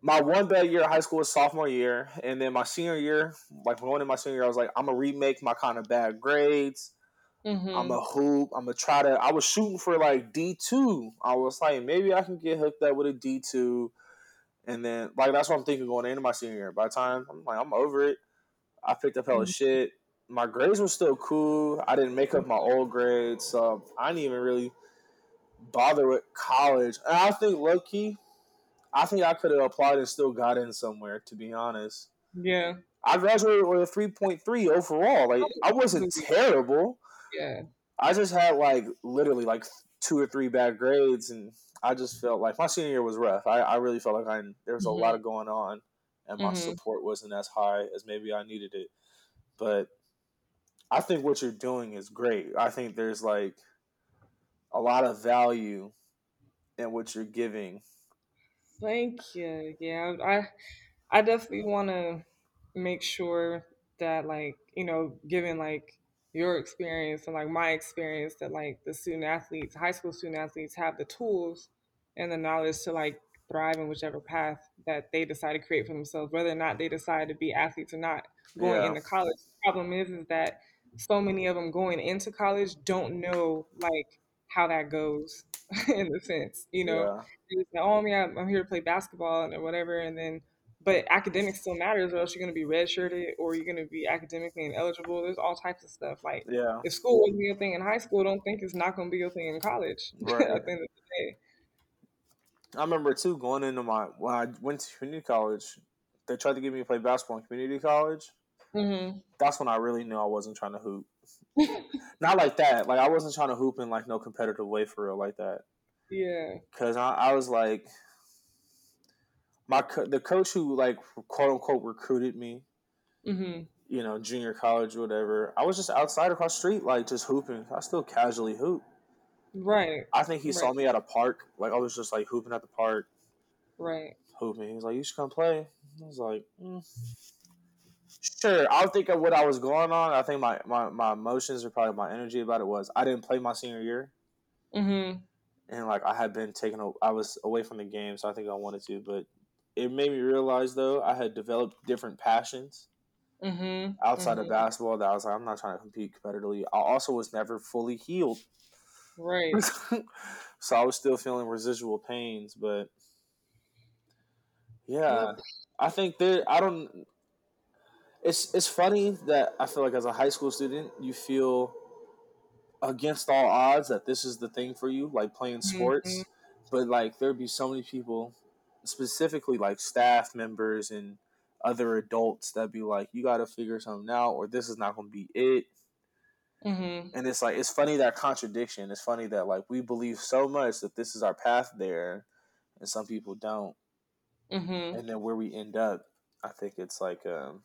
my one bad year of high school was sophomore year, and then my senior year, like going in my senior year, I was like, I'm gonna remake my kind of bad grades. Mm-hmm. I'm a hoop. I'm gonna try to. I was shooting for like D two. I was like, maybe I can get hooked up with a D two. And then like that's what I'm thinking going into my senior year. By the time I'm like I'm over it, I picked up hella mm-hmm. shit. My grades were still cool. I didn't make up my old grades, so I didn't even really bother with college. And I think low key, I think I could have applied and still got in somewhere. To be honest, yeah. I graduated with a three point three overall. Like I wasn't terrible. Yeah. I just had like literally like two or three bad grades, and I just felt like my senior year was rough. I, I really felt like I there was a mm-hmm. lot of going on, and my mm-hmm. support wasn't as high as maybe I needed it. But I think what you're doing is great. I think there's like a lot of value in what you're giving. Thank you. Yeah, I I definitely want to make sure that like you know, given like your experience and like my experience that like the student athletes, high school student athletes have the tools and the knowledge to like thrive in whichever path that they decide to create for themselves, whether or not they decide to be athletes or not going yeah. into college. The problem is is that so many of them going into college don't know like how that goes in the sense, you know. Yeah. Like, oh, yeah, I'm here to play basketball and or whatever, and then but academics still matters, or else you're going to be redshirted, or you're going to be academically ineligible. There's all types of stuff. Like, yeah, if school be a thing in high school, don't think it's not going to be a thing in college. Right. at the end of the day. I remember too going into my when I went to community college, they tried to get me to play basketball in community college. Mm-hmm. That's when I really knew I wasn't trying to hoop. Not like that. Like I wasn't trying to hoop in like no competitive way for real like that. Yeah. Because I, I was like, my co- the coach who like quote unquote recruited me, mm-hmm. you know, junior college or whatever. I was just outside across street, like just hooping. I still casually hoop. Right. I think he right. saw me at a park. Like I was just like hooping at the park. Right. Hooping. He's like, "You should come play." I was like, mm. "Sure." I'll think of what I was going on. I think my, my my emotions or probably my energy about it was I didn't play my senior year. Mm-hmm. And like I had been taken, I was away from the game, so I think I wanted to, but it made me realize though I had developed different passions mm-hmm. outside mm-hmm. of basketball that I was like, I'm not trying to compete competitively. I also was never fully healed. Right. so I was still feeling residual pains, but yeah, yep. I think that I don't. It's it's funny that I feel like as a high school student, you feel against all odds that this is the thing for you, like playing sports. Mm-hmm. But like there'd be so many people specifically like staff members and other adults that be like, you got to figure something out, or this is not going to be it. Mm-hmm. And it's like it's funny that contradiction. It's funny that like we believe so much that this is our path there, and some people don't. Mm-hmm. And then where we end up, I think it's like um,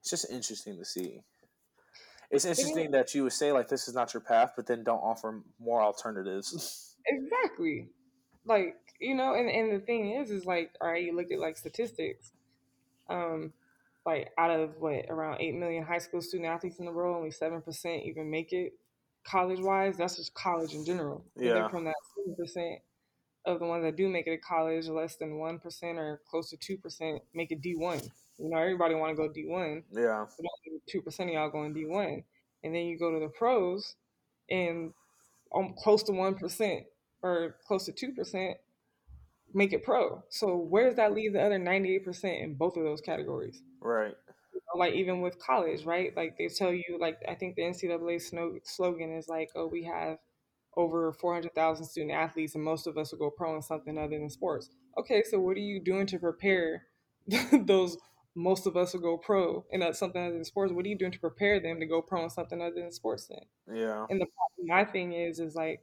it's just interesting to see. It's interesting yeah. that you would say like this is not your path, but then don't offer more alternatives. Exactly. Like you know, and, and the thing is, is like, all right, you look at like statistics. Um, like out of what around eight million high school student athletes in the world, only seven percent even make it college wise. That's just college in general. Yeah. from that seven percent of the ones that do make it to college, less than one percent or close to two percent make it D one. You know, everybody want to go D one. Yeah. Two percent of y'all going D one, and then you go to the pros, and um, close to one percent or close to two percent make it pro. So where does that leave the other 98% in both of those categories? Right. Like even with college, right? Like they tell you, like I think the NCAA slogan is like, "Oh, we have over 400,000 student athletes, and most of us will go pro in something other than sports." okay, so what are you doing to prepare those most of us will go pro and that's something other than sports? What are you doing to prepare them to go pro in something other than sports then? Yeah. And the my thing is is like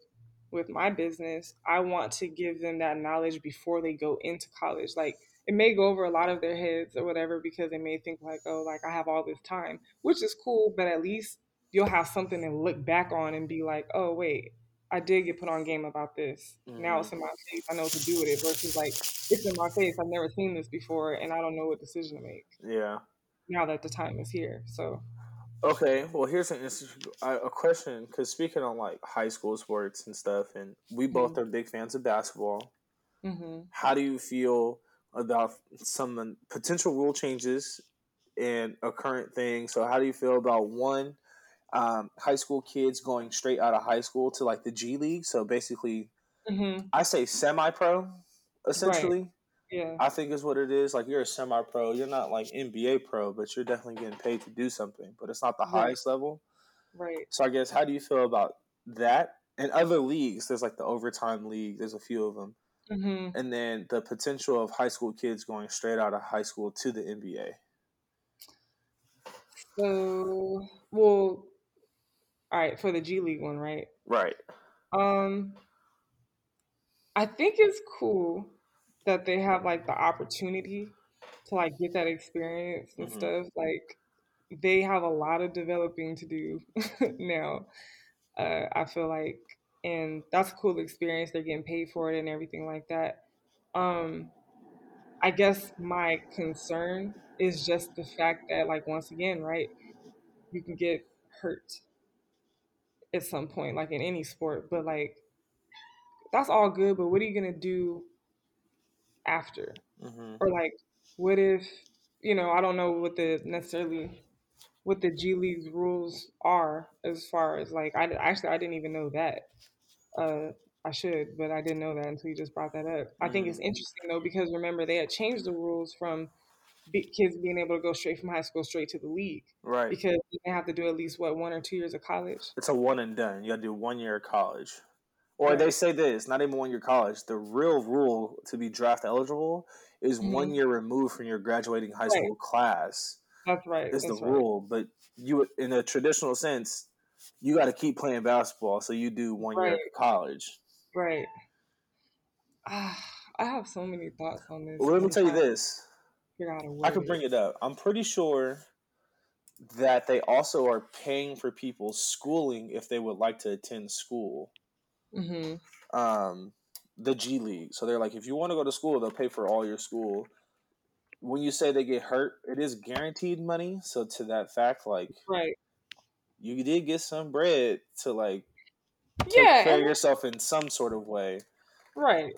with my business, I want to give them that knowledge before they go into college. Like it may go over a lot of their heads or whatever because they may think like, oh, like I have all this time, which is cool, but at least you'll have something to look back on and be like, oh wait, I did get put on game about this. Mm-hmm. Now it's in my face. I know what to do with it. Versus like it's in my face. I've never seen this before, and I don't know what decision to make. Yeah. Now that the time is here, so. Okay, well, here's an a question because speaking on like high school sports and stuff, and we both mm-hmm. are big fans of basketball. Mm-hmm. How do you feel about some potential rule changes and a current thing? So, how do you feel about one? um, high school kids going straight out of high school to like the G League. So basically, mm-hmm. I say semi pro, essentially. Right. Yeah. I think is what it is. Like you're a semi pro. You're not like NBA pro, but you're definitely getting paid to do something. But it's not the right. highest level. Right. So I guess how do you feel about that? And other leagues, there's like the overtime league. There's a few of them. Mm-hmm. And then the potential of high school kids going straight out of high school to the NBA. So, well, all right, for the G League one, right? Right. Um, I think it's cool that they have like the opportunity to like get that experience and mm-hmm. stuff. Like they have a lot of developing to do now. Uh, I feel like, and that's a cool experience. They're getting paid for it and everything like that. Um, I guess my concern is just the fact that, like, once again, right, you can get hurt at some point, like in any sport. But like, that's all good. But what are you gonna do after? Mm-hmm. Or like, what if you know? I don't know what the necessarily what the G League's rules are as far as like I actually I didn't even know that. Uh, I should, but I didn't know that until you just brought that up. Mm-hmm. I think it's mm-hmm. interesting though because remember they had changed the rules from kids being able to go straight from high school straight to the league. Right. Because they have to do at least what one or two years of college. It's a one and done. You got to do one year of college. Or they say this, not even one year college. The real rule to be draft eligible is mm-hmm. one year removed from your graduating high school right. class. That's right. Is That's the right. rule, but you, in a traditional sense, you got to keep playing basketball, so you do one year of college. Right. Ah, I have so many thoughts on this. Well, let me tell you this figure out a way. I could bring it up. I'm pretty sure that they also are paying for people schooling if they would like to attend school. Mm-hmm. Um, the G League. So they're like, if you want to go to school, they'll pay for all your school. When you say they get hurt, it is guaranteed money. So to that fact, like, right, you did get some bread to like take yeah, care of yourself in some sort of way. Right.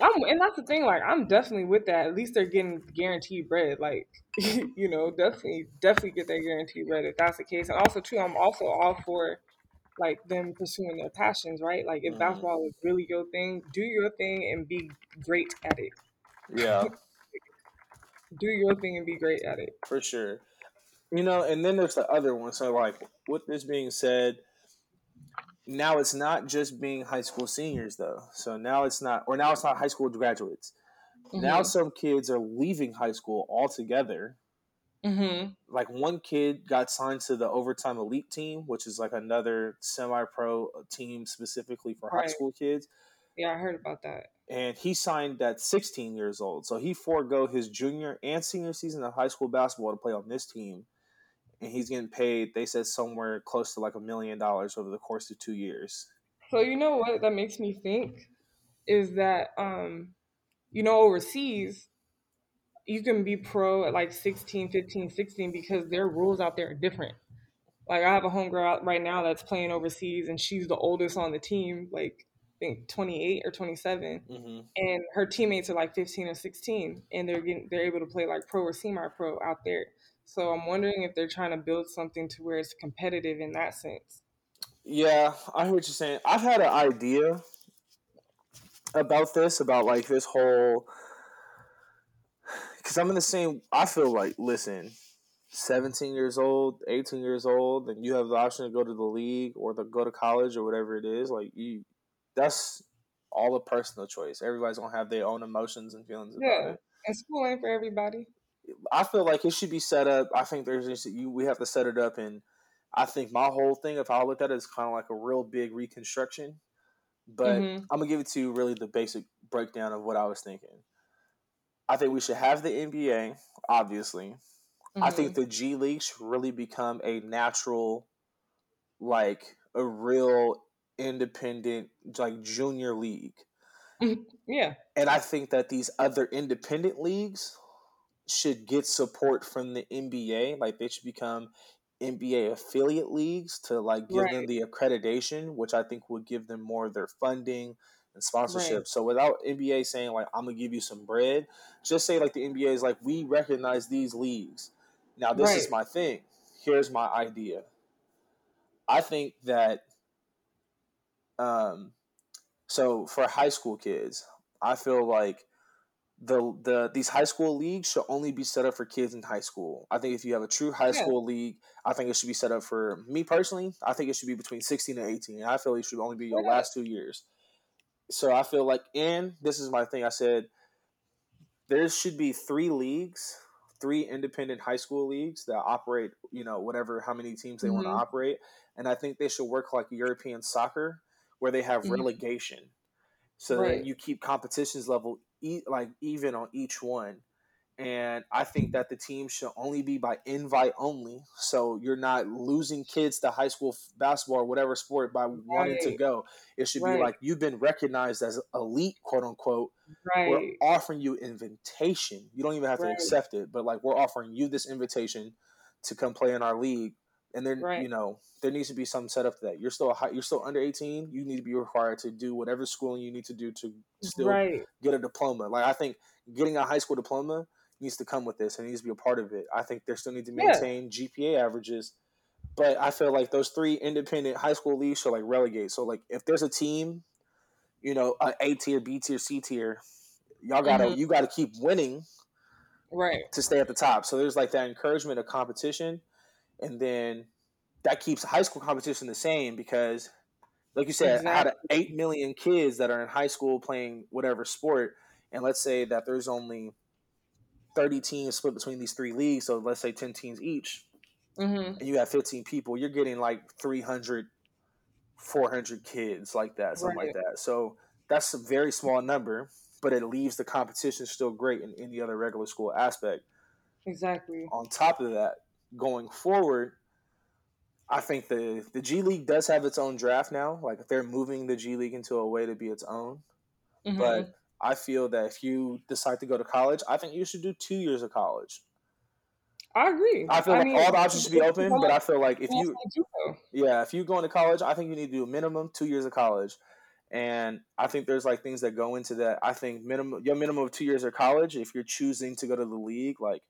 I'm, and that's the thing. Like, I'm definitely with that. At least they're getting guaranteed bread. Like, you know, definitely, definitely get that guaranteed bread if that's the case. And also, too, I'm also all for like them pursuing their passions. Right? Like, if basketball is really your thing, do your thing and be great at it. Yeah. do your thing and be great at it. For sure. You know, and then there's the other one. So, like, with this being said, now it's not just being high school seniors though. So now it's not, or now it's not high school graduates. Mm-hmm. Now some kids are leaving high school altogether. Mm-hmm. Like one kid got signed to the overtime elite team, which is like another semi-pro team specifically for right. high school kids. Yeah, I heard about that. And he signed at 16 years old, so he forego his junior and senior season of high school basketball to play on this team and he's getting paid. They said somewhere close to like a million dollars over the course of two years. So you know what that makes me think is that um, you know overseas you can be pro at like 16, 15, 16 because their rules out there are different. Like I have a homegirl out right now that's playing overseas and she's the oldest on the team, like I think 28 or 27, mm-hmm. and her teammates are like 15 or 16, and they're getting they're able to play like pro or semi-pro out there. So I'm wondering if they're trying to build something to where it's competitive in that sense. Yeah, I hear what you're saying. I've had an idea about this, about like this whole. Because I'm in the same. I feel like, listen, 17 years old, 18 years old, and you have the option to go to the league or to go to college or whatever it is. Like you, that's all a personal choice. Everybody's gonna have their own emotions and feelings about Yeah, and school ain't for everybody. I feel like it should be set up. I think there's you. We have to set it up, and I think my whole thing, if I looked at it, is kind of like a real big reconstruction. But Mhm. I'm gonna give it to you really the basic breakdown of what I was thinking. I think we should have the NBA, obviously. I think the G League should really become a natural, like a real independent, like junior league. Mhm. yeah, And I think that these other independent leagues should get support from the NBA. Like they should become NBA affiliate leagues to like give them the accreditation, which I think would give them more of their funding and sponsorship. Right. So without NBA saying like I'm gonna give you some bread, just say like the NBA is like we recognize these leagues. Now this is my thing. Here's my idea. I think that um so for high school kids, I feel like the the these high school leagues should only be set up for kids in high school. I think if you have a true high Yeah. school league, I think it should be set up for me personally. I think it should be between sixteen and eighteen. I feel it should only be your Yeah. last two years. So I feel like, and this is my thing. I said there should be three leagues, three independent high school leagues that operate. You know, whatever how many teams they want to operate, and I think they should work like European soccer, where they have Mhm. relegation. So Right. then you keep competitions level e- like even on each one. And I think that the team should only be by invite only. So you're not losing kids to high school basketball or whatever sport by wanting to go. It should be like you've been recognized as elite, quote unquote. Right. We're offering you invitation. You don't even have to accept it, but like we're offering you this invitation to come play in our league. And then Right. you know there needs to be some setup to that. You're still a high, you're still under 18. You need to be required to do whatever schooling you need to do to still right, get a diploma. Like I think getting a high school diploma needs to come with this and needs to be a part of it. I think there still need to Yeah. maintain GPA averages, but I feel like those three independent high school leagues should like relegate. So like if there's a team, you know, a A tier, B tier, C tier, y'all gotta Mhm. you gotta keep winning right, to stay at the top. So there's like that encouragement of competition, and then that keeps high school competition the same because, like you said, out of eight million kids that are in high school playing whatever sport, and let's say that there's only thirty teams split between these three leagues, so let's say ten teams each, hmm and you have fifteen people, you're getting like 300, 400 kids like that, something like that. So that's a very small number, but it leaves the competition still great in any other regular school aspect exactly, on top of that, going forward, I think the the G League does have its own draft now. Like they're moving the G League into a way to be its own. Mhm. But I feel that if you decide to go to college, I think you should do two years of college. I agree. I feel like mean, all the options should be open, but I feel like if you I yeah, if you're going to college, I think you need to do a minimum two years of college. And I think there's like things that go into that. I think minimum your minimum of two years of college, if you're choosing to go to the league, like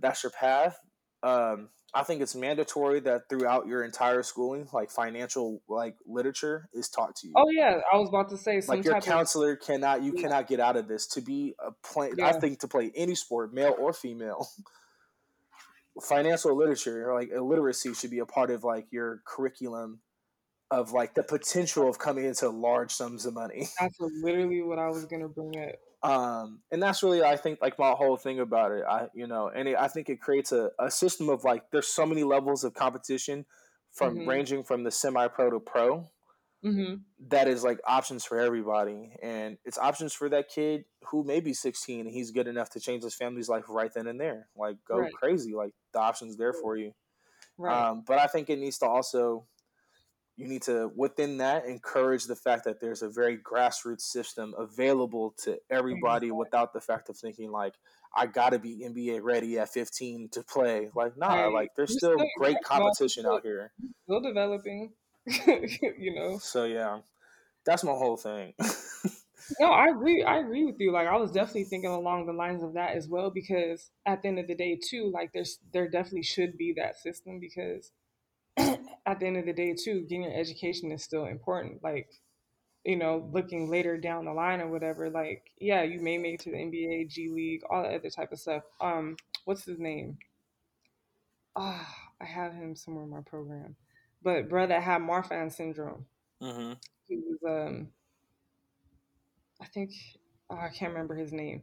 that's your path. Um, I think it's mandatory that throughout your entire schooling, like financial like literature is taught to you. Oh yeah, I was about to say like your type of counselor cannot you Yeah. cannot get out of this to be a play I think to play any sport, male or female. Financial literature, like illiteracy should be a part of like your curriculum of like the potential of coming into large sums of money. that's literally what I was gonna bring up. Um and that's really i think like my whole thing about it i you know and it, i think it creates a, a system of like there's so many levels of competition from Mhm. ranging from the semi-pro to pro hmm that is like options for everybody and it's options for that kid who may be 16 and he's good enough to change his family's life right then and there like go Right. crazy like the options there for you Right. um, but I think it needs to also, you need to within that encourage the fact that there's a very grassroots system available to mm-hmm. everybody without the fact of thinking like I got to be NBA ready at 15 to play. Like nah, like there's still still great competition out here. Still developing. you know. So yeah, that's my whole thing. No, I agree. I agree with you. Like I was definitely thinking along the lines of that as well because at the end of the day too, like there's there definitely should be that system because at the end of the day too, getting your education is still important. Like, you know, looking later down the line or whatever, like, yeah, you may make it to the NBA, G League, all that other type of stuff. Um, what's his name? Ah, I have him somewhere in my program. But brother had Marfan syndrome. hmm He was um I think oh, I can't remember his name,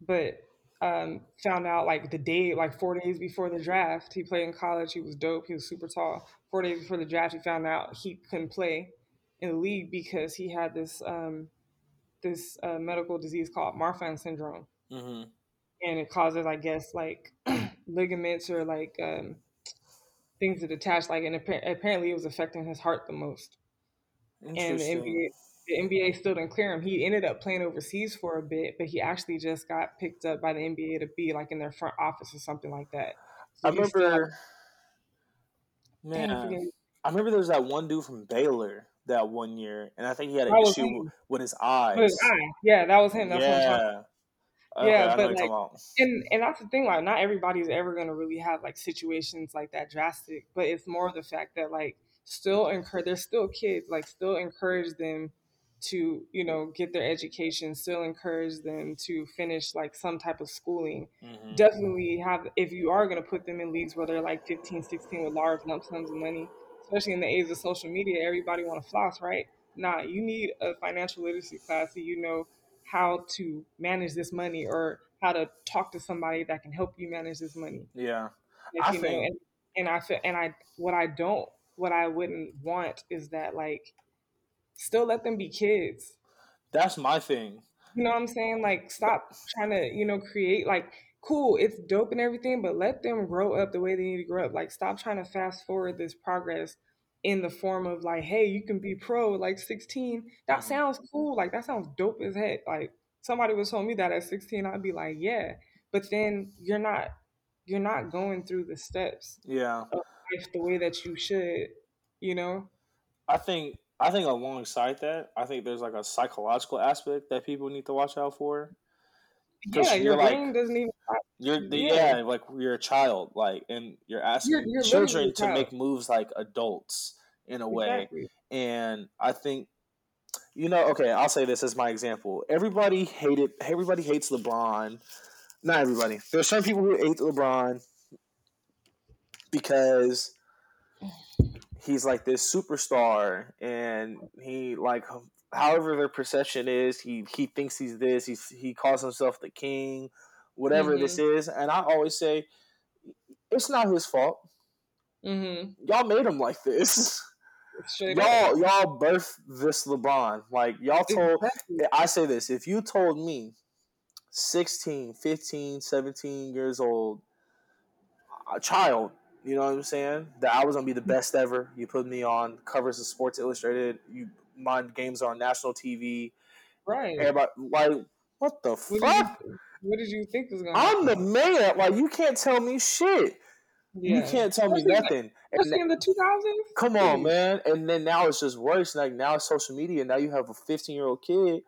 but um, found out like the day, like four days before the draft. He played in college. He was dope. He was super tall. Four days before the draft, he found out he couldn't play in the league because he had this um, this uh, medical disease called Marfan syndrome, mm-hmm. and it causes, I guess, like ligaments or like um, things that attach. Like, and apparently, it was affecting his heart the most. And the NBA, the NBA still didn't clear him. He ended up playing overseas for a bit, but he actually just got picked up by the NBA to be like in their front office or something like that. So I remember, man, I remember there was that one dude from Baylor that one year, and I think he had an issue with his eyes. With his eye. Yeah, that was him. That's yeah. Okay, yeah, but like, and and that's the thing. Like, not everybody's ever gonna really have like situations like that drastic, but it's more the fact that like still encourage. They're still kids. Like, still encourage them to you know get their education still encourage them to finish like some type of schooling. Mm-hmm. definitely have if you are going to put them in leagues where they're like 15 16 with large lump sums of money especially in the age of social media everybody want to floss right? Nah you need a financial literacy class so you know how to manage this money or how to talk to somebody that can help you manage this money. Yeah. Like, I think... know, and, and i feel and i what i don't what i wouldn't want is that like still let them be kids. That's my thing. You know what I'm saying? Like, stop trying to, you know, create like cool, it's dope and everything, but let them grow up the way they need to grow up. Like, stop trying to fast forward this progress in the form of like, hey, you can be pro like 16. That mm-hmm. sounds cool. Like, that sounds dope as heck. Like, somebody was telling me that at 16, I'd be like, yeah. But then you're not, you're not going through the steps. Yeah. the way that you should, you know? I think I think alongside that, I think there's like a psychological aspect that people need to watch out for. Yeah, your brain like, doesn't even. You're the, yeah. yeah. like you're a child, like, and you're asking you're, you're children to make moves like adults in a way. And I think, you know, okay, I'll say this as my example. Everybody hated. Everybody hates LeBron. Not everybody. There's some people who hate LeBron because he's like this superstar and he like however their perception is he he thinks he's this he's he calls himself the king whatever mm-hmm. this is and i always say it's not his fault mm-hmm. y'all made him like this y'all y'all birthed this lebron like y'all told exactly. i say this if you told me 16 15 17 years old a child you know what I'm saying? That I was gonna be the best ever. You put me on covers of Sports Illustrated. You my games are on national TV. Right. Everybody like what the what fuck? Did you, what did you think was gonna? I'm happen? the man. Like you can't tell me shit. Yeah. You can't tell especially me nothing. Especially in the 2000s. Come on, man. And then now it's just worse. Like now it's social media. Now you have a 15 year old kid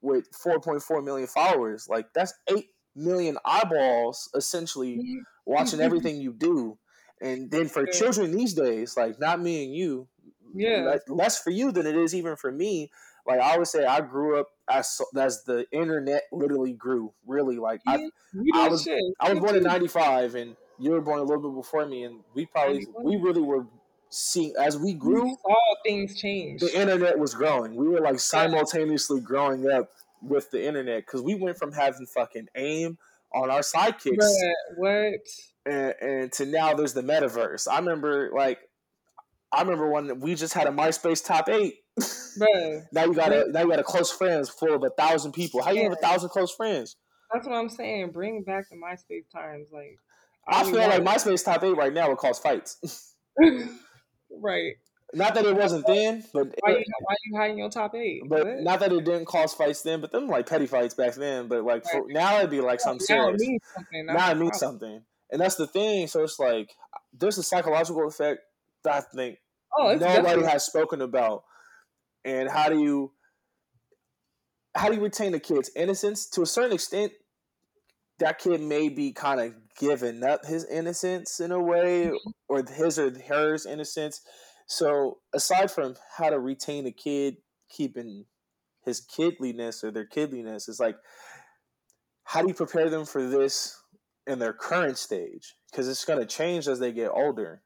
with 4.4 million followers. Like that's eight million eyeballs essentially mm-hmm. watching everything you do. And then for yeah. children these days, like not me and you, yeah, less for you than it is even for me. Like I always say, I grew up as as the internet literally grew. Really, like yeah, I, I was shit. I was born in '95, and you were born a little bit before me, and we probably we really were seeing as we grew. All things changed. The internet was growing. We were like simultaneously growing up with the internet because we went from having fucking aim on our sidekicks. what? And, and to now there's the metaverse. I remember like I remember when we just had a MySpace top eight. now you got a now you got a close friends full of a thousand people. How you have a thousand close friends? That's what I'm saying. Bring back the MySpace times. Like I, I feel like MySpace top eight right now would cause fights. right. Not that it wasn't then, but why, it, you, why you hiding your top eight? But what? not that it didn't cause fights then, but them like petty fights back then. But like right. for, now it'd be like something serious. Now it means something. Now it means something. And that's the thing. So it's like there's a psychological effect that I think oh, nobody definitely. has spoken about. And how do you how do you retain the kid's innocence? To a certain extent, that kid may be kind of giving up his innocence in a way, mm-hmm. or his or hers innocence. So aside from how to retain a kid keeping his kidliness or their kidliness, it's like how do you prepare them for this in their current stage because it's going to change as they get older.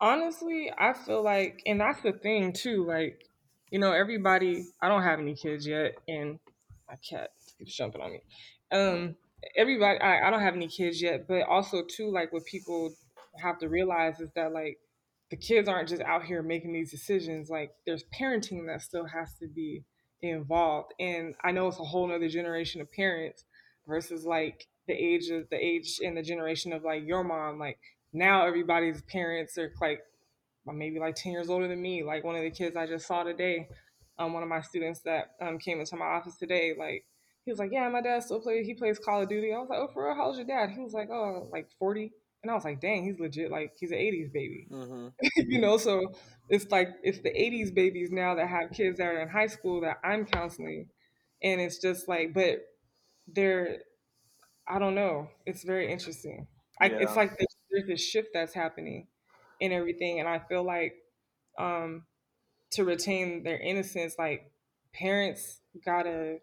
Honestly, I feel like, and that's the thing too. Like, you know, everybody. I don't have any kids yet, and my cat keeps jumping on me. Um, everybody, I, I don't have any kids yet, but also too, like what people have to realize is that like the kids aren't just out here making these decisions. Like there's parenting that still has to be involved, and I know it's a whole other generation of parents versus like the age of the age and the generation of like your mom. Like now, everybody's parents are like maybe like 10 years older than me. Like one of the kids I just saw today, um, one of my students that um, came into my office today, like he was like, yeah, my dad still plays. He plays Call of Duty. I was like, oh, for real? How's your dad? He was like, oh, like 40. And I was like, dang, he's legit. Like he's an 80s baby. Mm-hmm. you know, so it's like it's the 80s babies now that have kids that are in high school that I'm counseling, and it's just like, but they're, I don't know. It's very interesting. I, yeah. It's like there's this shift that's happening and everything. And I feel like um, to retain their innocence, like parents gotta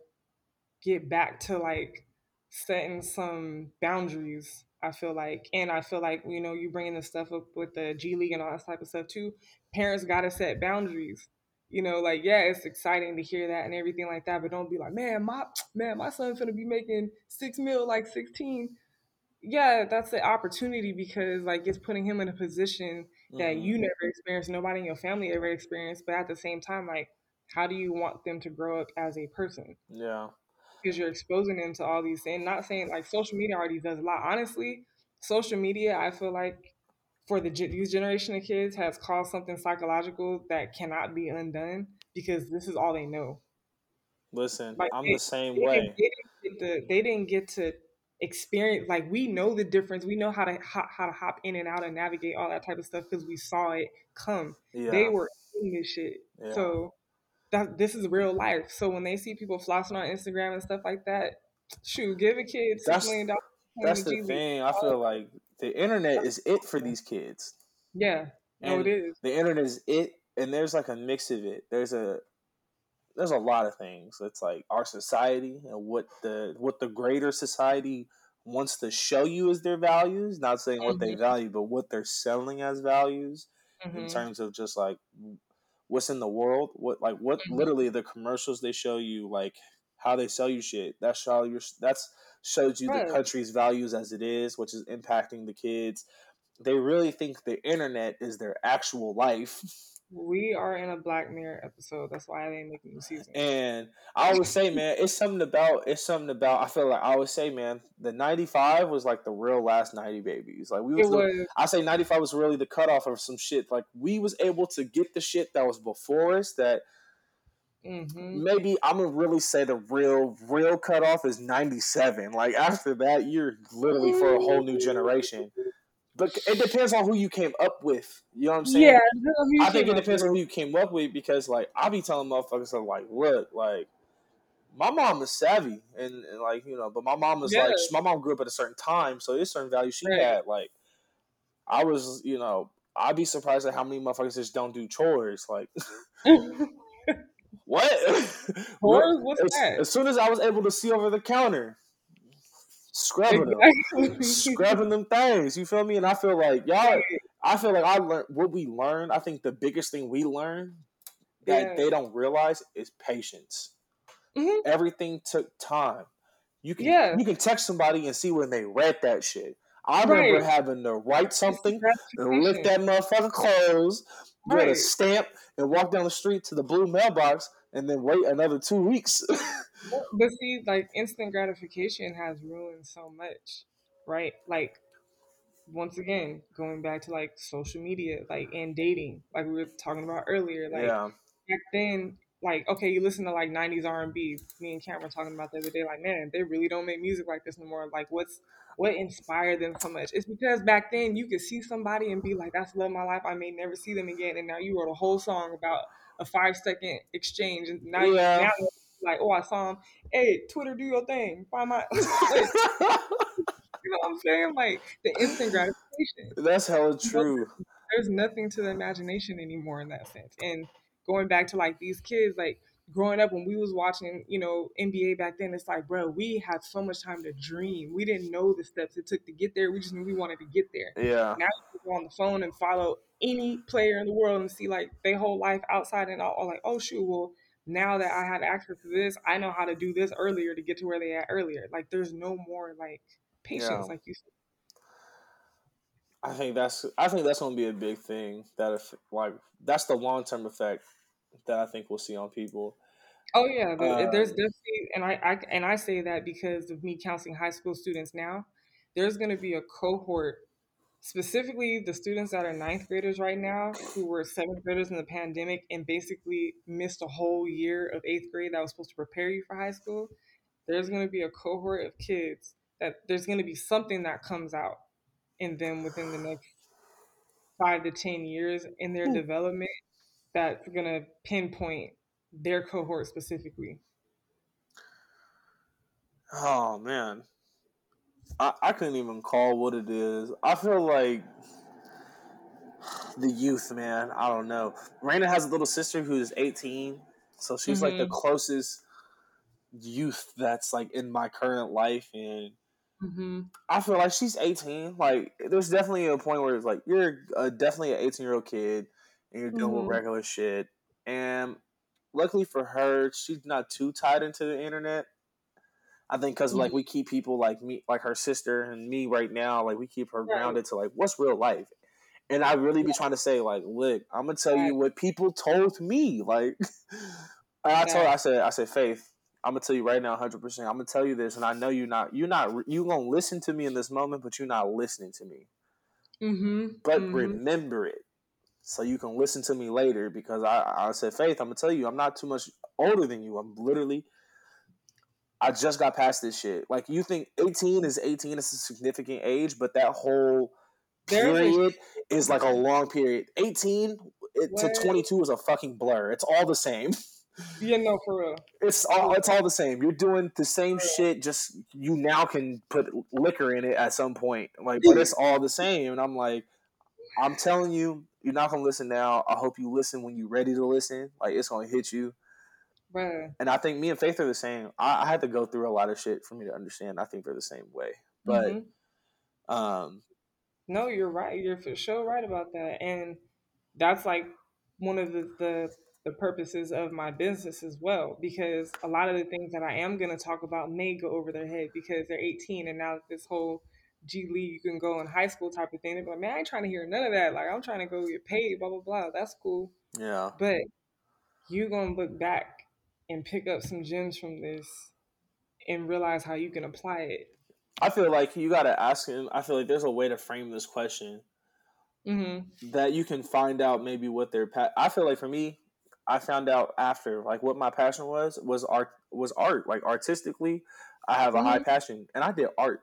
get back to like setting some boundaries. I feel like, and I feel like you know, you bringing the stuff up with the G League and all that type of stuff too. Parents gotta set boundaries. You know, like yeah, it's exciting to hear that and everything like that, but don't be like, man, my man, my son's gonna be making six mil like sixteen yeah, that's the opportunity because like it's putting him in a position that mm-hmm. you never experienced, nobody in your family ever experienced. But at the same time, like, how do you want them to grow up as a person? Yeah, because you're exposing them to all these things. Not saying like social media already does a lot. Honestly, social media, I feel like for the these generation of kids has caused something psychological that cannot be undone because this is all they know. Listen, like, I'm they, the same they way. Didn't the, they didn't get to experience like we know the difference we know how to how, how to hop in and out and navigate all that type of stuff because we saw it come yeah. they were in this shit yeah. so that this is real life so when they see people flossing on instagram and stuff like that shoot give a kid six that's, million dollars that's the thing i feel like the internet is it for these kids yeah no it is the internet is it and there's like a mix of it there's a there's a lot of things. It's like our society and what the what the greater society wants to show you as their values. Not saying what mm-hmm. they value, but what they're selling as values mm-hmm. in terms of just like what's in the world. What like what mm-hmm. literally the commercials they show you like how they sell you shit. That show your that's shows you right. the country's values as it is, which is impacting the kids. They really think the internet is their actual life. We are in a Black Mirror episode. That's why they make new season. And I always say, man, it's something about it's something about. I feel like I always say, man, the '95 was like the real last '90 babies. Like we was, was. I say '95 was really the cutoff of some shit. Like we was able to get the shit that was before us. That mm-hmm. maybe I'm gonna really say the real real cutoff is '97. Like after that, you're literally for a whole new generation. But it depends on who you came up with. You know what I'm saying? Yeah, I think it depends on who you came up with because, like, I be telling motherfuckers, I'm like, look, like, my mom is savvy and, and, like, you know, but my mom is like, my mom grew up at a certain time, so there's certain values she right. had. Like, I was, you know, I'd be surprised at how many motherfuckers just don't do chores. Like, what? Chores? What's as, that? As soon as I was able to see over the counter, scrubbing them, scrubbing them things. You feel me? And I feel like y'all. I feel like I learned what we learned. I think the biggest thing we learned that yeah. they don't realize is patience. Mm-hmm. Everything took time. You can yeah. you can text somebody and see when they read that shit. I right. remember having to write something and lift that motherfucker clothes, get a stamp, and walk down the street to the blue mailbox, and then wait another two weeks. but see, like instant gratification has ruined so much, right? Like once again, going back to like social media, like and dating, like we were talking about earlier, like yeah. back then, like okay, you listen to like '90s R&B. Me and Cam were talking about the other day, like man, they really don't make music like this anymore. Like what's what inspired them so much? It's because back then you could see somebody and be like, "That's love my life." I may never see them again, and now you wrote a whole song about a five second exchange, and now, yeah. now like, oh, I saw him. Hey, Twitter, do your thing. Find my. you know what I'm saying? Like the instant gratification. That's hella true. There's nothing to the imagination anymore in that sense. And going back to like these kids, like growing up when we was watching, you know, NBA back then, it's like, bro, we had so much time to dream. We didn't know the steps it took to get there. We just knew we wanted to get there. Yeah. Now you can go on the phone and follow any player in the world and see like their whole life outside and all, all like, oh shoot, well, now that I have access to this, I know how to do this earlier to get to where they at earlier. Like there's no more like patience, yeah. like you said. I think that's I think that's gonna be a big thing. That if like that's the long term effect that I think we'll see on people. Oh yeah, there's definitely, and I, I and I say that because of me counseling high school students now. There's going to be a cohort, specifically the students that are ninth graders right now, who were seventh graders in the pandemic and basically missed a whole year of eighth grade that was supposed to prepare you for high school. There's going to be a cohort of kids that there's going to be something that comes out in them within the next five to ten years in their hmm. development that's going to pinpoint their cohort specifically? Oh man, I, I couldn't even call what it is. I feel like the youth, man. I don't know. Raina has a little sister who's 18, so she's mm-hmm. like the mm-hmm. closest youth that's like in my current life, and mm-hmm. I feel like she's 18. Like, there's definitely a point where it's like you're a, definitely an 18 year old kid, and you're doing mm-hmm. regular shit, and luckily for her, she's not too tied into the internet. I think because like mm-hmm. we keep people like me, like her sister and me right now, like we keep her grounded to like what's real life. And I really be trying to say like, look, I'm gonna tell you what people told me. Like, I told, I said, I said, Faith, I'm gonna tell you right now, 100. percent I'm gonna tell you this, and I know you're not, you're not, you gonna listen to me in this moment, but you're not listening to me. Mm-hmm. But mm-hmm. remember it so you can listen to me later because I, I said, Faith, I'm gonna tell you, I'm not too much older than you. I'm literally, I just got past this shit. Like you think 18 is 18, it's a significant age, but that whole period is like a long period. 18 to 22 is a fucking blur. It's all the same. Yeah, no, for real. It's all it's all the same. You're doing the same shit. Just you now can put liquor in it at some point. Like, but it's all the same. And I'm like, I'm telling you, you're not gonna listen now. I hope you listen when you're ready to listen. Like it's gonna hit you. Right. And I think me and Faith are the same. I, I, had to go through a lot of shit for me to understand. I think they're the same way. But mm-hmm. um No, you're right. You're for sure right about that. And that's like one of the, the the purposes of my business as well because a lot of the things that I am going to talk about may go over their head because they're 18 and now this whole G League, you can go in high school type of thing. They're like, man, I ain't trying to hear none of that. Like, I'm trying to go get paid, blah, blah, blah. That's cool. Yeah. But you're going to look back and pick up some gems from this and realize how you can apply it. I feel like you got to ask him. I feel like there's a way to frame this question mm-hmm. that you can find out maybe what their pa- I feel like for me, I found out after like what my passion was was art was art. Like artistically, I have mm-hmm. a high mm-hmm. passion, and I did art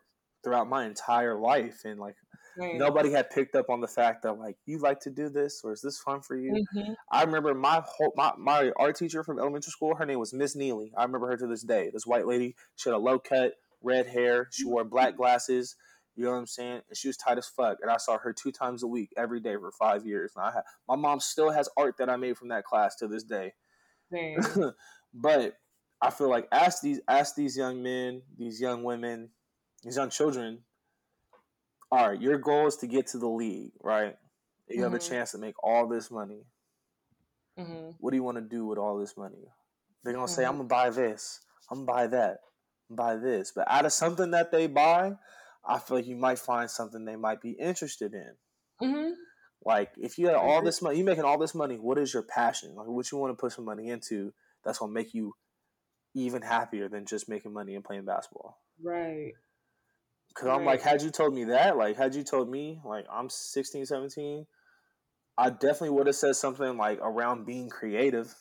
throughout my entire life and like right. nobody had picked up on the fact that like you like to do this or is this fun for you mm-hmm. i remember my whole my, my art teacher from elementary school her name was miss neely i remember her to this day this white lady she had a low cut red hair she wore black glasses you know what I'm saying? And she was tight as fuck. And I saw her two times a week, every day for five years. And I had, my mom still has art that I made from that class to this day. but I feel like ask these ask these young men, these young women, these young children, all right, your goal is to get to the league, right? You mm-hmm. have a mm-hmm. chance to make all this money. Mm-hmm. What do you want to do with all this money? They're gonna mm-hmm. say, "I'm gonna buy this. I'm gonna buy that. I'm buy this." But out of something that they buy, I feel like you might find something they might be interested in. Mm-hmm. Like if you had all this money, you making all this money. What is your passion? Like what you want to put some money into? That's gonna make you even happier than just making money and playing basketball. Right. Because I'm like, had you told me that, like, had you told me, like, I'm 16, 17, I definitely would have said something like around being creative.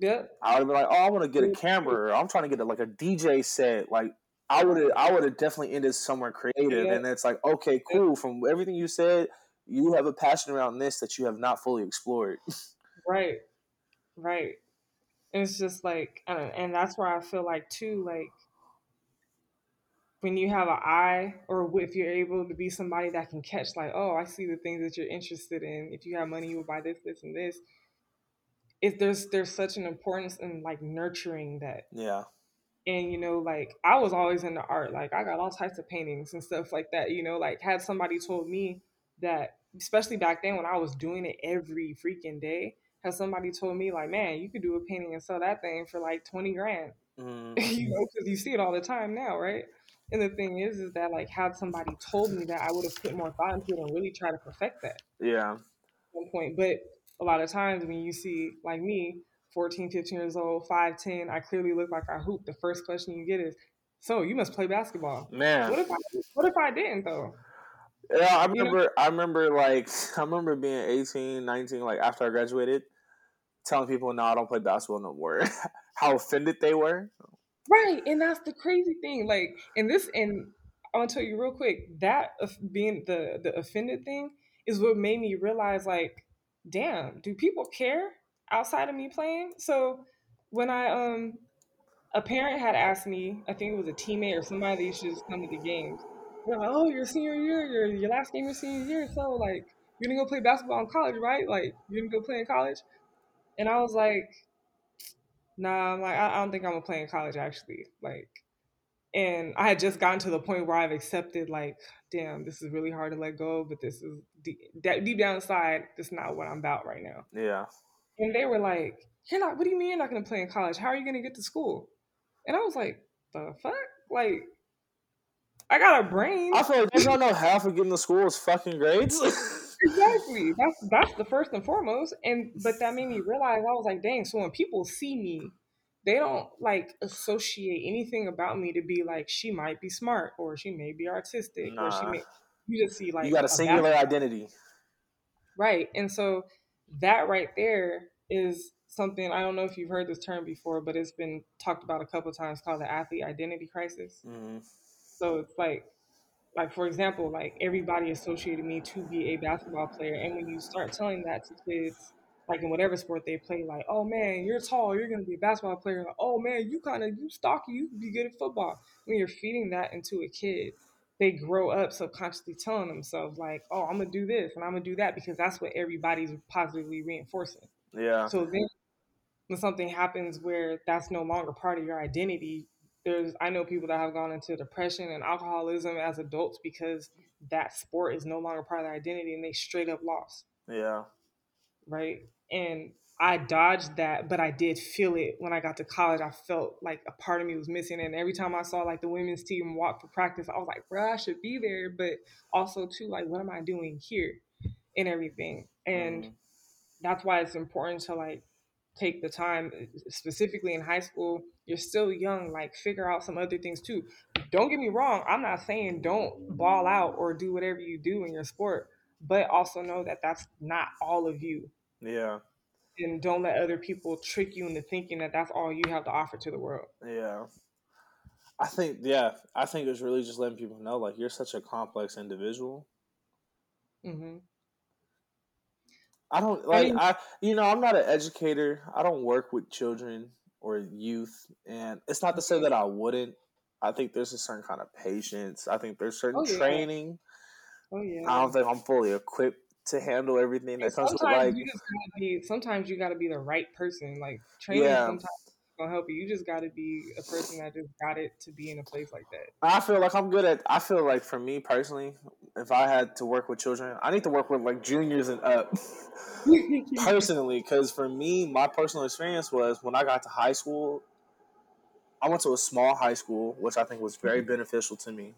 Yeah. I would have been like, oh, I want to get a mm. camera. I'm trying to get a, like a DJ set. Like, I would have, I would have definitely ended somewhere creative. Yeah. And it's like, okay, cool. From everything you said, you have a passion around this that you have not fully explored. right. Right. It's just like, uh, and that's where I feel like too, like when you have an eye or if you're able to be somebody that can catch like oh i see the things that you're interested in if you have money you will buy this this and this if there's there's such an importance in like nurturing that yeah and you know like i was always into art like i got all types of paintings and stuff like that you know like had somebody told me that especially back then when i was doing it every freaking day has somebody told me like, man, you could do a painting and sell that thing for like twenty grand. Mm. you know, because you see it all the time now, right? And the thing is, is that like had somebody told me that, I would have put more thought into it and really try to perfect that. Yeah. At one point, but a lot of times when you see like me, 14, 15 years old, 5'10, I clearly look like I hoop. The first question you get is, so you must play basketball. Man. What if I, what if I didn't though? Yeah, I You know? remember. I remember like I remember being 18, 19, like after I graduated, telling people, "No, I don't play basketball no more." How offended they were. Right, and that's the crazy thing. Like, and this, and I'm gonna tell you real quick that of being the the offended thing is what made me realize, like, damn, do people care outside of me playing? So when I um a parent had asked me, I think it was a teammate or somebody that should just come to the games. They're like, oh, your senior year, your your last game your senior year, so like you're gonna go play basketball in college, right? Like you're gonna go play in college. And I was like, nah, I'm like, I, I don't think I'm gonna play in college actually. Like and I had just gotten to the point where I've accepted, like, damn, this is really hard to let go, but this is deep, deep down inside, this is not what I'm about right now. Yeah. And they were like, You're not, what do you mean you're not gonna play in college? How are you gonna get to school? And I was like, The fuck? Like, I got a brain. I feel like they don't know half of getting to school is fucking grades. exactly. That's that's the first and foremost. And but that made me realize I was like, dang, so when people see me, they don't like associate anything about me to be like she might be smart or she may be artistic or she may you just see like you got a singular identity. right. And so that right there is something I don't know if you've heard this term before, but it's been talked about a couple of times called the athlete identity crisis. Mm. So it's like, like for example, like everybody associated me to be a basketball player, and when you start telling that to kids, like in whatever sport they play, like, oh man, you're tall, you're gonna be a basketball player. Like, oh man, you kind of you stocky, you be good at football. When you're feeding that into a kid, they grow up subconsciously telling themselves like, oh, I'm gonna do this and I'm gonna do that because that's what everybody's positively reinforcing. Yeah. So then when something happens where that's no longer part of your identity, there's I know people that have gone into depression and alcoholism as adults because that sport is no longer part of their identity and they straight up lost, Yeah. right? And I dodged that, but I did feel it when I got to college. I felt like a part of me was missing. And every time I saw like the women's team walk for practice, I was like, bruh, I should be there. But also too, like, what am I doing here and everything? And Mhm. that's why it's important to like take the time specifically in high school you're still young like figure out some other things too don't get me wrong i'm not saying don't ball out or do whatever you do in your sport but also know that that's not all of you Yeah. and don't let other people trick you into thinking that that's all you have to offer to the world Yeah. I think yeah, I think it's really just letting people know like you're such a complex individual. hmm I don't like mean- I you know, I'm not an educator. I don't work with children or youth and it's not to say that I wouldn't. I think there's a certain kind of patience. I think there's certain Oh, yeah. training. oh yeah I don't think I'm fully equipped to handle everything that comes with like you be sometimes you gotta be the right person like training Yeah. sometimes gonna help you you just gotta be a person that just got it to be in a place like that I feel like I'm good at. I feel like for me personally, if I had to work with children, I need to work with like juniors and up. personally, because for me, my personal experience was when I got to high school. I went to a small high school, which I think was very mm-hmm. beneficial to me.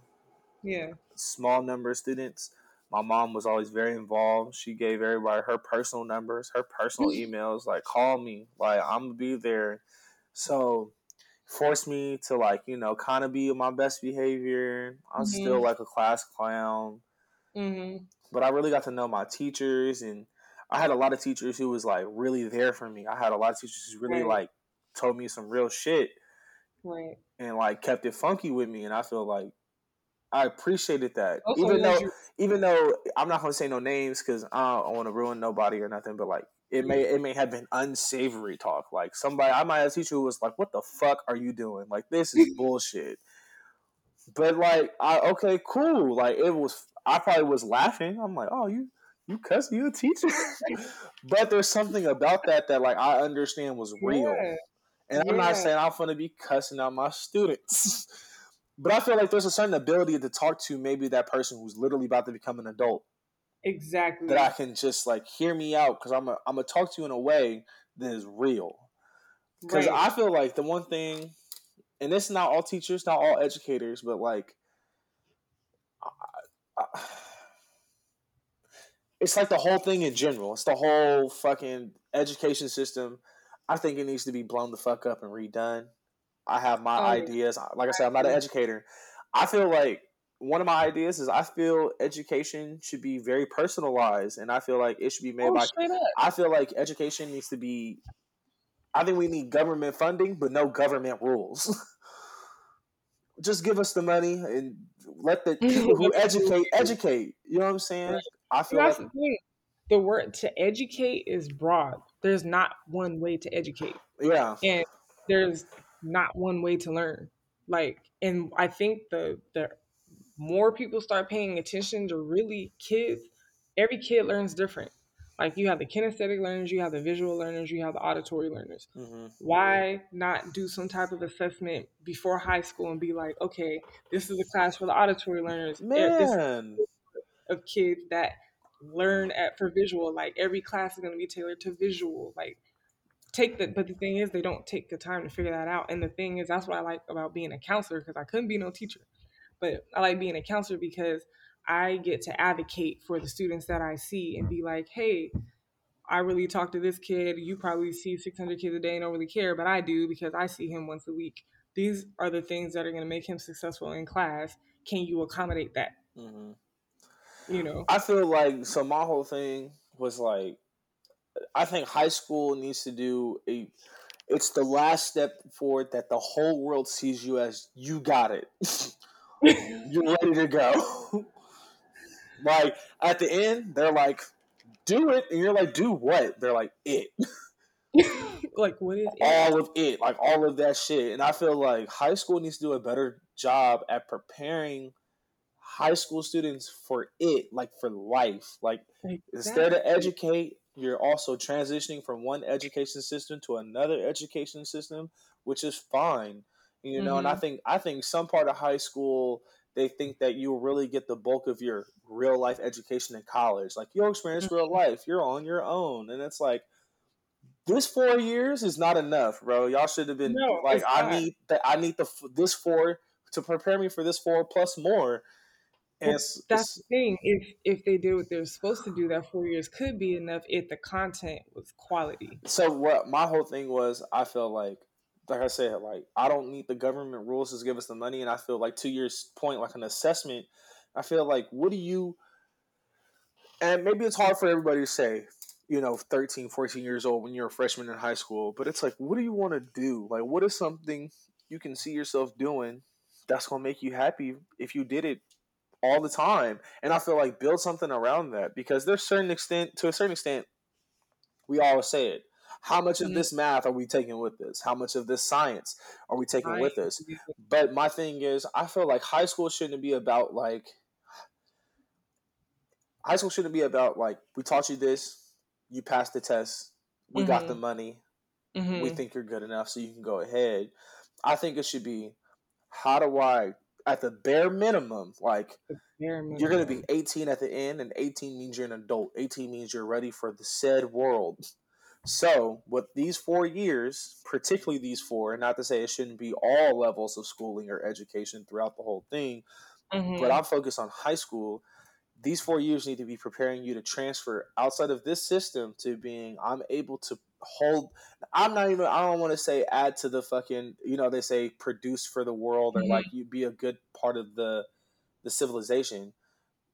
yeah Small number of students. My mom was always very involved. She gave everybody her personal numbers, her personal emails. Like, call me. Like, I'm gonna be there. So, forced me to like, you know, kind of be my best behavior. I'm Mhm. still like a class clown hmm but I really got to know my teachers, and I had a lot of teachers who was like really there for me. I had a lot of teachers who really Right. like told me some real shit right and like kept it funky with me, and I feel like I appreciated that. also even though, you- even though I'm not gonna say no names because I don't want to ruin nobody or nothing, but like it may it may have been unsavory talk. Like somebody, I might have a teacher who was like, "What the fuck are you doing? Like this is bullshit." But like, I okay, cool. Like it was, I probably was laughing. I'm like, "Oh, you." You cussing, you a teacher, but there's something about that that like I understand was real. yeah, And I'm not saying I'm going to be cussing out my students, but I feel like there's a certain ability to talk to maybe that person who's literally about to become an adult. Exactly that I can just like hear me out because I'm a, I'm gonna talk to you in a way that is real. Because right. I feel like the one thing, and it's not all teachers, not all educators, but like, I, I, it's like the whole thing in general. It's the whole fucking education system. I think it needs to be blown the fuck up and redone. I have my Oh, ideas. Like I said, I'm not an educator. I feel like one of my ideas is I feel education should be very personalized, and I feel like it should be made oh, by. I feel like education needs to be. I think we need government funding, but no government rules. Just give us the money and let the people who educate educate. You know what I'm saying? I feel that's like the. The word to educate is broad. There's not one way to educate. yeah, and there's not one way to learn like and i think the the more people start paying attention to really kids every kid learns different. Like you have the kinesthetic learners you have the visual learners you have the auditory learners. Hmm why not do some type of assessment before high school and be like okay this is a class for the auditory learners. This man. of kids that learn at for visual like every class is going to be tailored to visual like take the but the thing is they don't take the time to figure that out. And the thing is that's what i like about being a counselor because i couldn't be no teacher but i like being a counselor because i get to advocate for the students that i see and be like hey i really talk to this kid you probably see 600 kids a day and don't really care but i do because i see him once a week these are the things that are going to make him successful in class can you accommodate that hmm you know I feel like so. My whole thing was like, I think high school needs to do a. It's the last step forward that the whole world sees you as you got it. You're ready to go. like at the end, they're like, "Do it," and you're like, "Do what?" They're like, "It." like what is it? all of it, like all of that shit. And I feel like high school needs to do a better job at preparing high school students for it, like for life. Like instead of educate, you're also transitioning from one education system to another education system, which is fine. You know, and I Mhm. think I think some part of high school they think that you'll really get the bulk of your real life education in college. Like you'll experience real life. You're on your own. And it's like this four years is not enough, bro. Y'all should have been No, like, I need that. I need the this four to prepare me for this four plus more. And Well, it's, that's it's the thing. If if they did what they're supposed to do, that four years could be enough if the content was quality. so what my whole thing was. I felt like, like I said, like I don't need the government rules to give us the money, and I feel like to your point, like an assessment. I feel like what do you? And maybe it's hard for everybody to say, you know, 13, 14 years old when you're a freshman in high school, but it's like, what do you want to do? Like, what is something you can see yourself doing that's going to make you happy if you did it all the time? And I feel like build something around that because there's certain extent, to a certain extent, we always say it. How much of Mhm. this math are we taking with this? How much of this science are we taking with us? But my thing is, I feel like high school shouldn't be about like high school shouldn't be about like we taught you this, you passed the test, we got the Mhm. money, Mhm. we think you're good enough, so you can go ahead. I think it should be how do I at the bare minimum, like Bare you're gonna be 18 at the end, and 18 means you're an adult. 18 means you're ready for the said world. So, with these four years, particularly these four, and not to say it shouldn't be all levels of schooling or education throughout the whole thing, Mhm. but I'm focused on high school. These four years need to be preparing you to transfer outside of this system to being I'm able to hold. I'm not even. I don't want to say add to the fucking. You know they say produce for the world or Mhm. like you be a good part of the the civilization.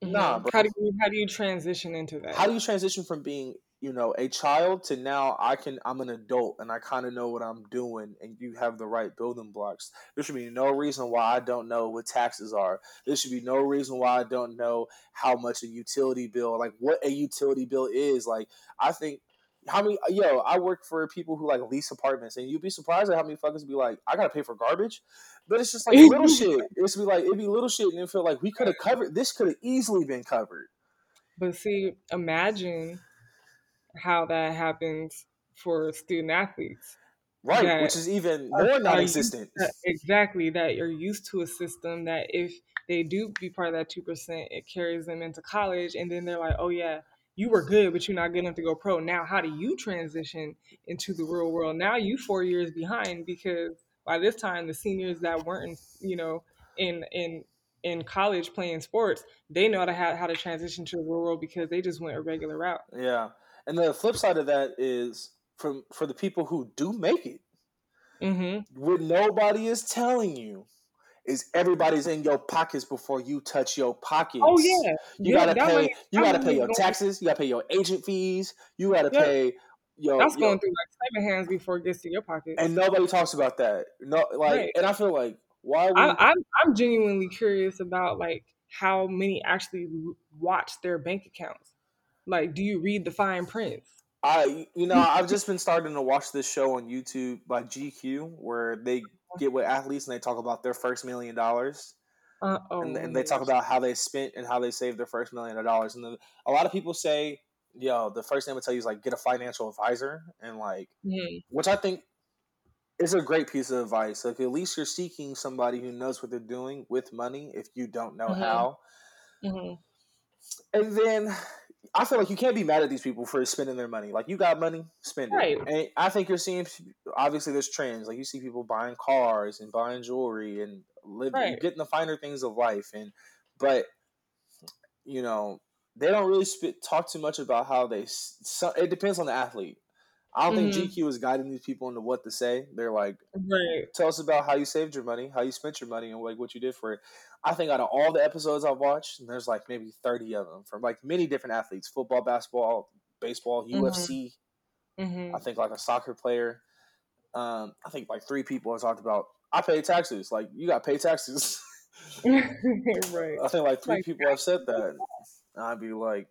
Nah, Mhm. bro. How do you how do you transition into that? How do you transition from being you know a child to now I can I'm an adult and I kind of know what I'm doing and you have the right building blocks. There should be no reason why I don't know what taxes are. There should be no reason why I don't know how much a utility bill like what a utility bill is. Like I think how many yo I work for people who like lease apartments and you'd be surprised at how many fuckers be like I gotta pay for garbage. But it's just like little shit. It's be like it'd be little shit and it feel like we could have covered this could have easily been covered. But see, imagine how that happens for student athletes. right, that which is even more are non-existent. exactly that you're used to a system that if they do be part of that two percent, it carries them into college, and then they're like, oh yeah, you were good, but you're not good enough to go pro. Now, how do you transition into the real world? Now you four years behind because by this time the seniors that weren't, you know, in in in college playing sports, they know how to how to transition to the real world because they just went a regular route. Yeah, and the flip side of that is from for the people who do make it, Mm-hmm. what nobody is telling you is everybody's in your pockets before you touch your pockets. Oh yeah, You Yeah, gotta pay. money- you gotta pay your taxes. You gotta pay your agent fees. You gotta Yeah. pay your. That's going through like seven hands before it gets to your pocket. and nobody talks about that. No, like, Right. and I feel like why we? I, I'm I'm genuinely curious about like how many actually watch their bank accounts. Like, do you read the fine print? I you know I've just been starting to watch this show on YouTube by GQ where they get with athletes and they talk about their first million dollars and, and they talk about how they spent and how they saved their first million of dollars and then a lot of people say yo the first thing I'm gonna tell you is like get a financial advisor and like. Mhm. which I think is a great piece of advice like at least you're seeking somebody who knows what they're doing with money if you don't know Mhm. how Mhm. and then I feel like you can't be mad at these people for spending their money. Like you got money, spend it. Right. And I think you're seeing obviously there's trends. Like you see people buying cars and buying jewelry and living Right. getting the finer things of life. And but you know they don't really spit, talk too much about how they. So, it depends on the athlete. I don't Mhm. think GQ is guiding these people into what to say. They're like, Right. tell us about how you saved your money, how you spent your money, and like what you did for it. I think out of all the episodes I've watched, and there's like maybe thirty of them from like many different athletes: football, basketball, baseball, UFC. hmm I think like a soccer player. Um, I think like three people have talked about. I pay taxes. Like you got to pay taxes. right. I think like three Like, people have said that. And I'd be like,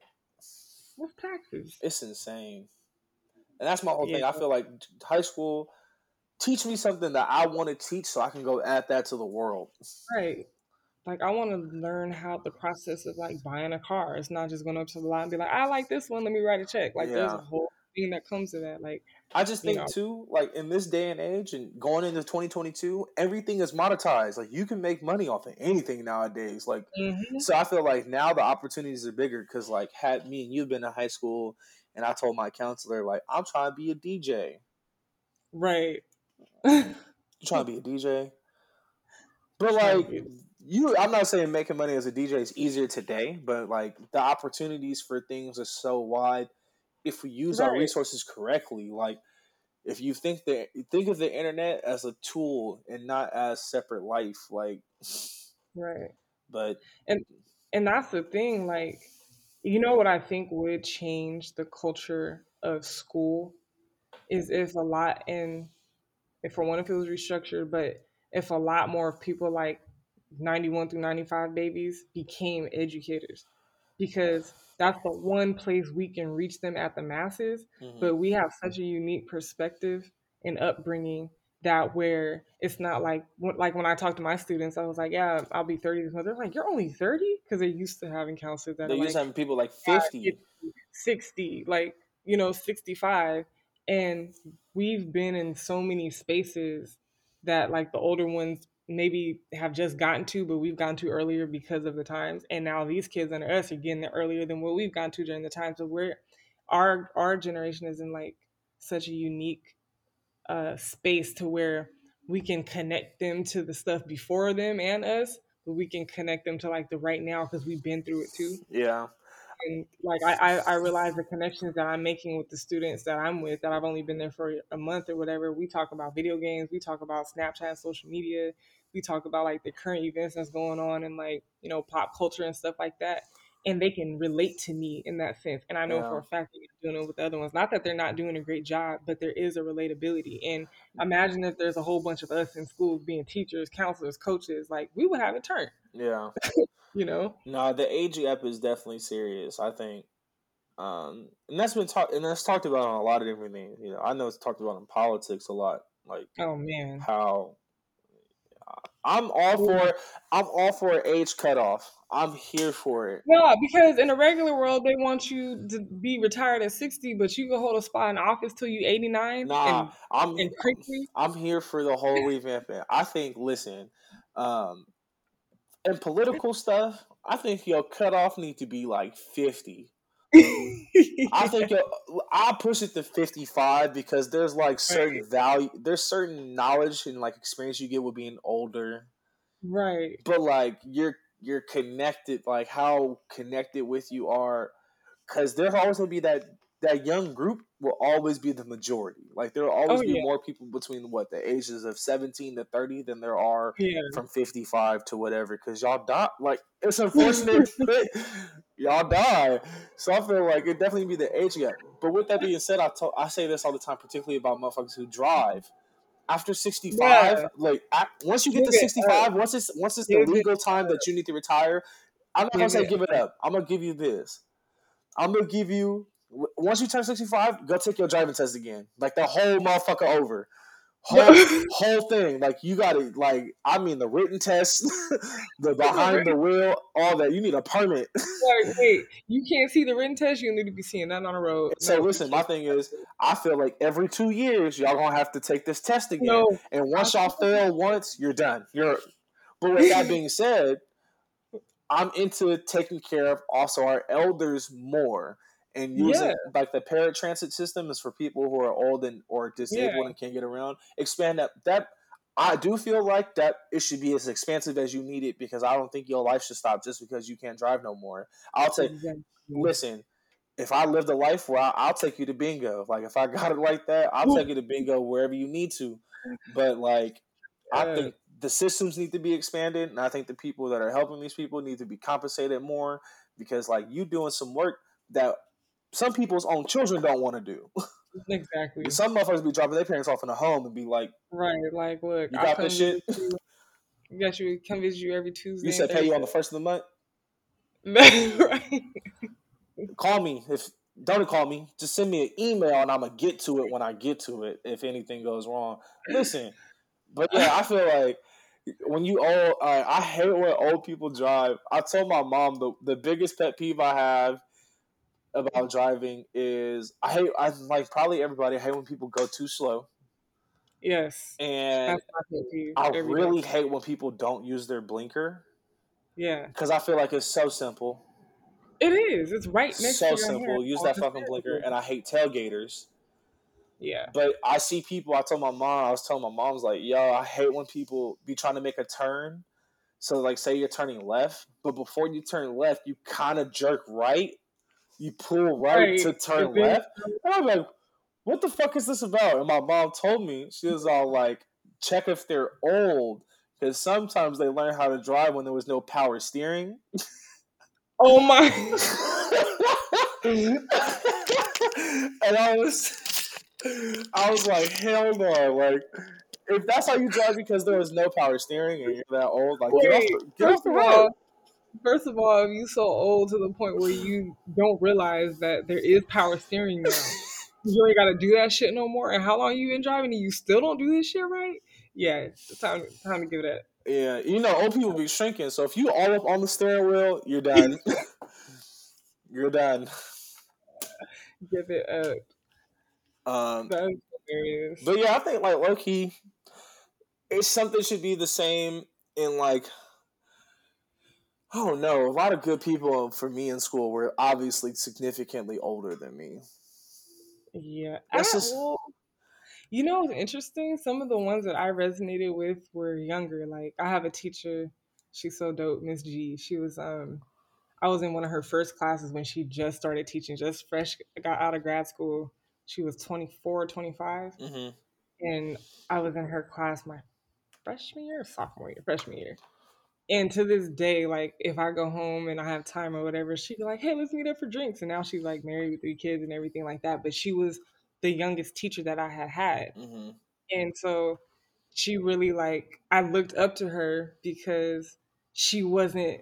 What's taxes? it's insane. And that's my whole thing. I feel like high school teach me something that I want to teach so I can go add that to the world. Right. Like I want to learn how the process of like buying a car. It's not just going up to the lot and be like, I like this one. Let me write a check. Like there's a whole thing that comes to that. Like I just think know. too, like in this day and age and going into 2022, everything is monetized. Like you can make money off of anything nowadays. Like mhm. so I feel like now the opportunities are bigger because like had me and you've been in high school and I told my counselor like I'm trying to be a DJ. right. You trying to be a DJ? But like you I'm not saying making money as a DJ is easier today, but like the opportunities for things are so wide if we use our resources correctly. Like if you think that think of the internet as a tool and not as separate life, like right. but and and that's the thing like you know what i think would change the culture of school is if a lot and if for one if it was restructured but if a lot more people like 91 through 95 babies became educators because that's the one place we can reach them at the masses mhm. but we have such a unique perspective and upbringing that where it's not like when- like when I talk to my students, I was like, yeah, I'll be 30 this month. They're like, you're only 30 because they're used to having counselors that they are used like to having people like "Yeah, 50. 60, like, you know, 65. And we've been in so many spaces that like the older ones maybe have just gotten to, but we've gotten to earlier because of the times. And now these kids under us are getting there earlier than what we've gone to during the time. So we're our our generation is in like such a unique uh space to where we can connect them to the stuff before them and us, but we can connect them to like the right now because we've been through it too Yeah. and like I, I I realize the connections that I'm making with the students that I'm with that I've only been there for a month or whatever. We talk about video games, we talk about Snapchat, social media, we talk about like the current events that's going on and like you know pop culture and stuff like that. And they can relate to me in that sense. And I know for a fact that they're doing it with the other ones. Not that they're not doing a great job, but there is a relatability. And imagine if there's a whole bunch of us in schools being teachers, counselors, coaches, like we would have a turn, Yeah. you know? No, the age gap is definitely serious. I think, um, and that's been talked and that's talked about on a lot of different things. You know, I know it's talked about in politics a lot, like Oh man. how I'm all for I'm all for age cutoff. I'm here for it. No, because in a regular world they want you to be retired at sixty, but you can hold a spot in office till you eighty nine. Nah, and, I'm and crazy. I'm here for the whole revamping. I think. Listen, um, in political stuff, I think your cutoff need to be like fifty. I think I'll push it to 55 because there's like certain right. value, there's certain knowledge and like experience you get with being older. Right. But like you're you're connected, like how connected with you are, because there's always gonna be that that young group will always be the majority. Like there will oh, always oh, be yeah. more people between what the ages of seventeen to thirty than there are yeah. from fifty five to whatever. Because y'all die. Like it's unfortunate, y'all die. So I feel like it definitely be the age gap. But with that being said, I to- I say this all the time, particularly about motherfuckers who drive. After sixty five, yeah. like once you get to sixty five, once it's once it's the legal time that you need to retire, I'm not gonna say give it up. I'm gonna give you this. I'm gonna give you once you turn 65, go take your driving test again. Like the whole motherfucker over. Whole, whole thing. Like you got it. Like I mean, the written test, the behind the wheel, all that. You need a permit. wait, wait, you can't see the written test. You need to be seeing that on the road. So no, listen, my thing is, I feel like every two years y'all gonna have to take this test again. No. And once y'all fail once, you're done. You're. But with that being said, I'm into taking care of also our elders more and using yeah. like the paratransit system is for people who are old and or disabled yeah. and can't get around. Expand that that I do feel like that it should be as expansive as you need it because I don't think your life should stop just because you can't drive no more. I'll take exactly. listen. If I lived a life where I, will take you to bingo, like if I got it like that, I'll take you to bingo wherever you need to. But like, yeah. I think the systems need to be expanded, and I think the people that are helping these people need to be compensated more because like you doing some work that some people's own children don't want to do. Exactly. Some motherfuckers be dropping their parents off in a home and be like, right, like, look, you got this shit. You. got you come visit you every Tuesday. You said pay you on the first of the month. right. Call me if don't call me. Just send me an email and I'm gonna get to it when I get to it. If anything goes wrong, listen. But yeah, I feel like when you old, uh, I hate when old people drive. I told my mom the the biggest pet peeve I have about driving is I hate I like probably everybody I hate when people go too slow. Yes. And I really day. hate when people don't use their blinker. Yeah. Because I feel like it's so simple. It is. It's right next so to So simple. Use that fucking blinker. And I hate tailgaters. Yeah. But I see people, I told my mom, I was telling my mom, I was like, yo, I hate when people be trying to make a turn. So, like, say you're turning left, but before you turn left, you kind of jerk right you pull right, right. to turn left. And I'm like, what the fuck is this about? And my mom told me, she was all like, check if they're old. Because sometimes they learn how to drive when there was no power steering. Oh my. and I was I was like, hell no. Like, if that's how you drive because there was no power steering and you're that old, like, Wait, get off, get off the road. First of all, if you so old to the point where you don't realize that there is power steering now, you ain't got to do that shit no more. And how long you been driving and you still don't do this shit right? Yeah, time time to give it up. Yeah, you know, old people be shrinking. So if you all up on the steering wheel, you're done. you're done. Give it up. Um, That's hilarious. But yeah, I think like low key, it's something should be the same in like Oh no, a lot of good people for me in school were obviously significantly older than me. Yeah, That's just... well, you know, it's interesting. Some of the ones that I resonated with were younger. Like I have a teacher, she's so dope, Miss G. She was um, I was in one of her first classes when she just started teaching, just fresh got out of grad school. She was 24, 25. Mm-hmm. and I was in her class my freshman year, sophomore year, freshman year and to this day, like if I go home and I have time or whatever, she'd be like, "Hey, let's meet up for drinks." And now she's like married with three kids and everything like that. But she was the youngest teacher that I had had, mm-hmm. and so she really like I looked up to her because she wasn't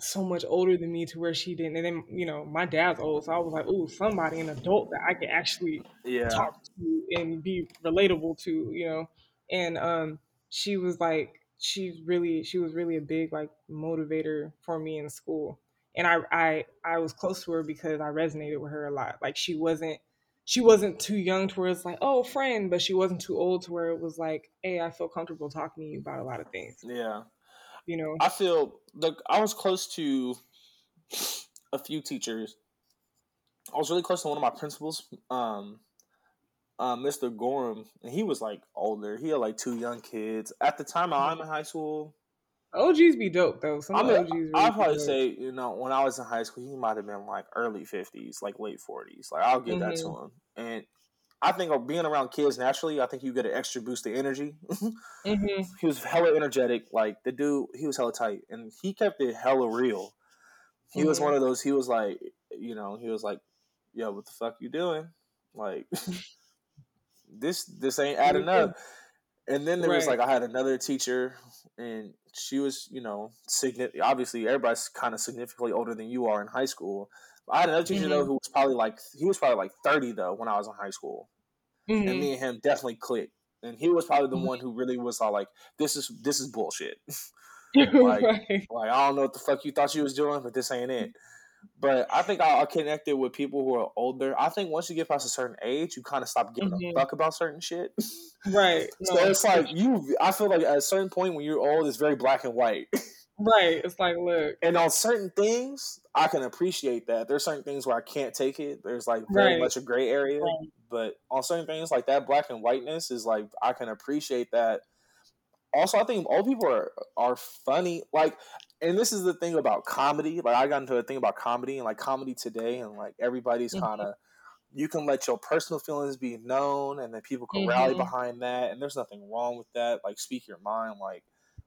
so much older than me to where she didn't. And then you know my dad's old, so I was like, "Oh, somebody, an adult that I could actually yeah. talk to and be relatable to," you know. And um, she was like she's really she was really a big like motivator for me in school and I I I was close to her because I resonated with her a lot. Like she wasn't she wasn't too young to where it's like, oh, friend, but she wasn't too old to where it was like, hey, I feel comfortable talking to you about a lot of things. Yeah. You know, I feel like I was close to a few teachers. I was really close to one of my principals, um, uh, Mr. Gorham, and he was like older. He had like two young kids. At the time I'm in high school, OGs be dope though. Some I mean, OGs really I'll probably dope. say, you know, when I was in high school, he might have been like early fifties, like late forties. Like I'll give that to Mm-hmm. him. And I think of being around kids naturally, I think you get an extra boost of energy. hmm he was hella energetic. Like the dude, he was hella tight, and he kept it hella real. He was Mhm. one of those. He was like, you know, he was like, "Yo, what the fuck you doing? Like, this this ain't adding up." And then there was like I had another teacher, and she was, you know, significant. Obviously, everybody's kind of significantly older than you are in high school. I had another teacher though Mhm. who was probably like he was probably like thirty though when I was in high school, and Mhm. me and him definitely clicked. And he was probably the Mhm. one who really was all like, "This is this is bullshit." like- right. like I don't know what the fuck you thought you was doing, but this ain't it. But I think I, I connected with people who are older. I think once you get past a certain age, you kind of stop giving Mhm. a fuck about certain shit. Right. so No, it's like you. I feel like at a certain point when you're old, it's very black and white. right. It's like, look, and on certain things, I can appreciate that. There's certain things where I can't take it. There's like very Right. much a gray area. Right. But on certain things like that, black and whiteness is like I can appreciate that. Also, I think old people are are funny. Like, and this is the thing about comedy. Like, I got into a thing about comedy and like comedy today, and like everybody's kind of. You can let your personal feelings be known, and then people can rally Mhm. behind that. And there's nothing wrong with that. Like, speak your mind. Like,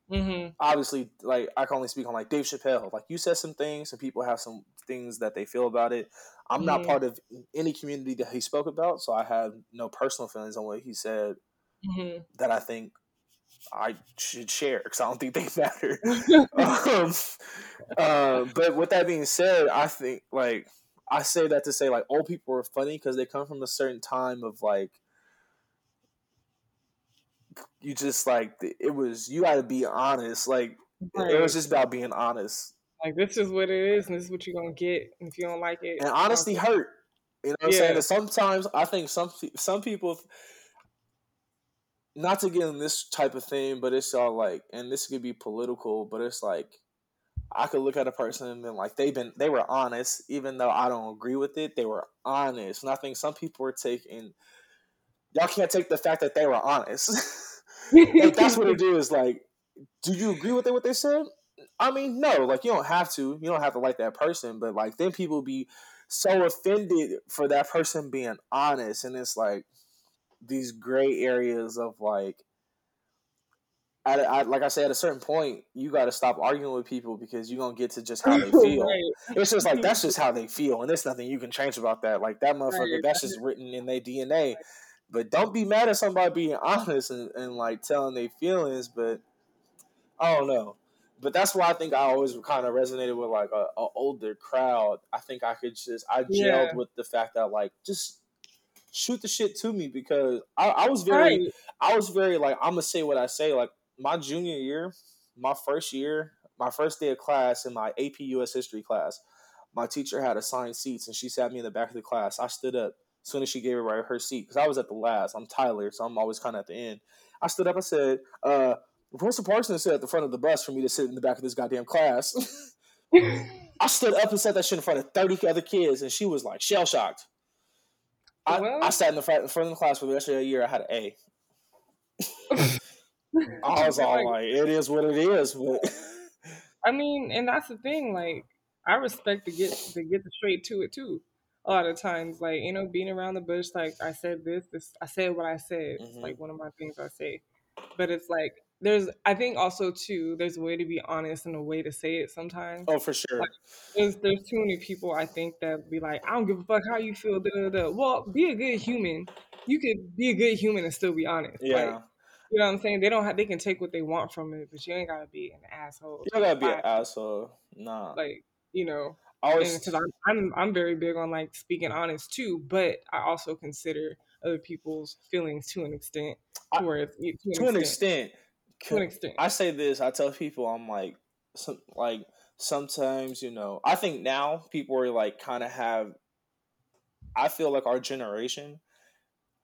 mm-hmm. obviously like I can only speak on like Dave Chappelle. Like you said some things and people have some things that they feel about it. I'm not part of any community that he spoke about, so I have no personal feelings on what he said hmm that I think I should share because I don't think they matter. um, uh, but with that being said, I think like I say that to say like old people are funny because they come from a certain time of like you just like it was you got to be honest like it was just about being honest like this is what it is, and this is what you're gonna get. And if you don't like it, and honesty I'll- hurt you know what i'm saying Yeah. and sometimes i think some some people not to get in this type of thing but it's all like and this could be political but it's like i could look at a person and been like they've been they were honest even though i don't agree with it they were honest and i think some people are taking y'all can't take the fact that they were honest like that's what it is. Like, do you agree with it, what they said? I mean, no. Like, you don't have to. You don't have to like that person. But like, then people be so offended for that person being honest, and it's like these gray areas of like. At, at, like I said, at a certain point, you got to stop arguing with people because you're gonna get to just how they feel. right. It's just like that's just how they feel, and there's nothing you can change about that. Like that motherfucker, Right. that's just written in their DNA. But don't be mad at somebody being honest and, and like telling their feelings. But I don't know. But that's why I think I always kind of resonated with like a, a older crowd. I think I could just I gelled Yeah. with the fact that like just shoot the shit to me because I, I was very Right. I was very like I'm gonna say what I say. Like my junior year, my first year, my first day of class in my AP US history class, my teacher had assigned seats and she sat me in the back of the class. I stood up as soon as she gave her her seat because I was at the last. I'm Tyler, so I'm always kind of at the end. I stood up. I said, uh, "Professor Parson sit at the front of the bus for me to sit in the back of this goddamn class." I stood up and said that shit in front of 30 other kids, and she was like shell shocked. I, Well- I sat in the front, in front of the class for the rest of the year. I had an A. I was all like, "It is what it is." But I mean, and that's the thing. Like, I respect to get to get straight to it too. A lot of times, like you know, being around the bush. Like I said this, this I said what I said. It's Mhm. like one of my things I say. But it's like there's. I think also too. There's a way to be honest and a way to say it. Sometimes oh, for sure. there's there's too many people I think that be like, I don't give a fuck how you feel. Da, da, da. Well, be a good human. You could be a good human and still be honest. Like, Yeah, you know what I'm saying? They don't have. They can take what they want from it, but you ain't gotta be an asshole. you don't gotta be an asshole. Nah, like you know I always because I'm, I'm I'm very big on like speaking honest too, but I also consider other people's feelings to an extent, I- to an, to an extent. To an extent. I say this. I tell people I'm like, some, like sometimes you know. I think now people are like kind of have. I feel like our generation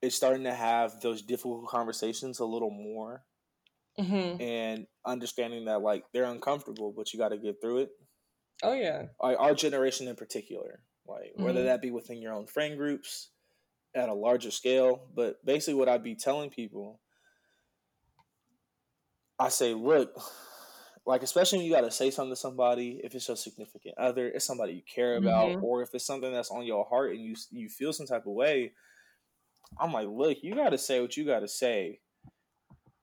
is starting to have those difficult conversations a little more, hmm and understanding that like they're uncomfortable, but you got to get through it. Oh yeah. Like our generation in particular, like whether Mhm. that be within your own friend groups, at a larger scale. But basically, what I'd be telling people I say, look, like especially when you got to say something to somebody, if it's your significant other, it's somebody you care about, Mhm. or if it's something that's on your heart and you you feel some type of way. I'm like, look, you got to say what you got to say,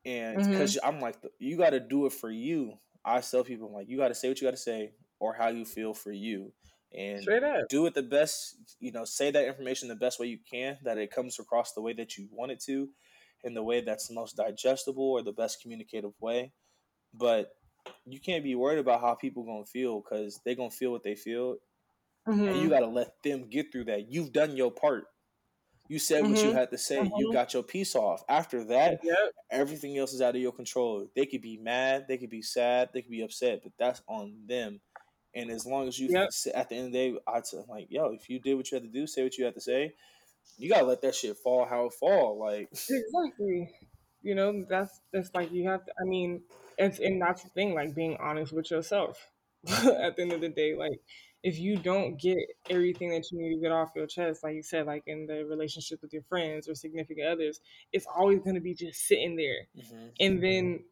and because I'm like, you got to do it for you. I tell people, I'm like, you got to say what you got to say, or how you feel for you, and do it the best you know say that information the best way you can that it comes across the way that you want it to in the way that's the most digestible or the best communicative way but you can't be worried about how people gonna feel because they gonna feel what they feel and you Mhm. gotta let them get through that you've done your part you said what you Mhm. had to say you Mhm. got your piece off after that Yep. everything else is out of your control. They could be mad, they could be sad, they could be upset, but that's on them. And as long as you, Yep. at the end of the day, I'd say, like, yo, if you did what you had to do, say what you had to say, you gotta let that shit fall how it fall. Like, Exactly. You know, that's that's like you have to. I mean, it's and that's the thing, like being honest with yourself. At the end of the day, like if you don't get everything that you need to get off your chest, like you said, like in the relationship with your friends or significant others, it's always going to be just sitting there. mhm. And then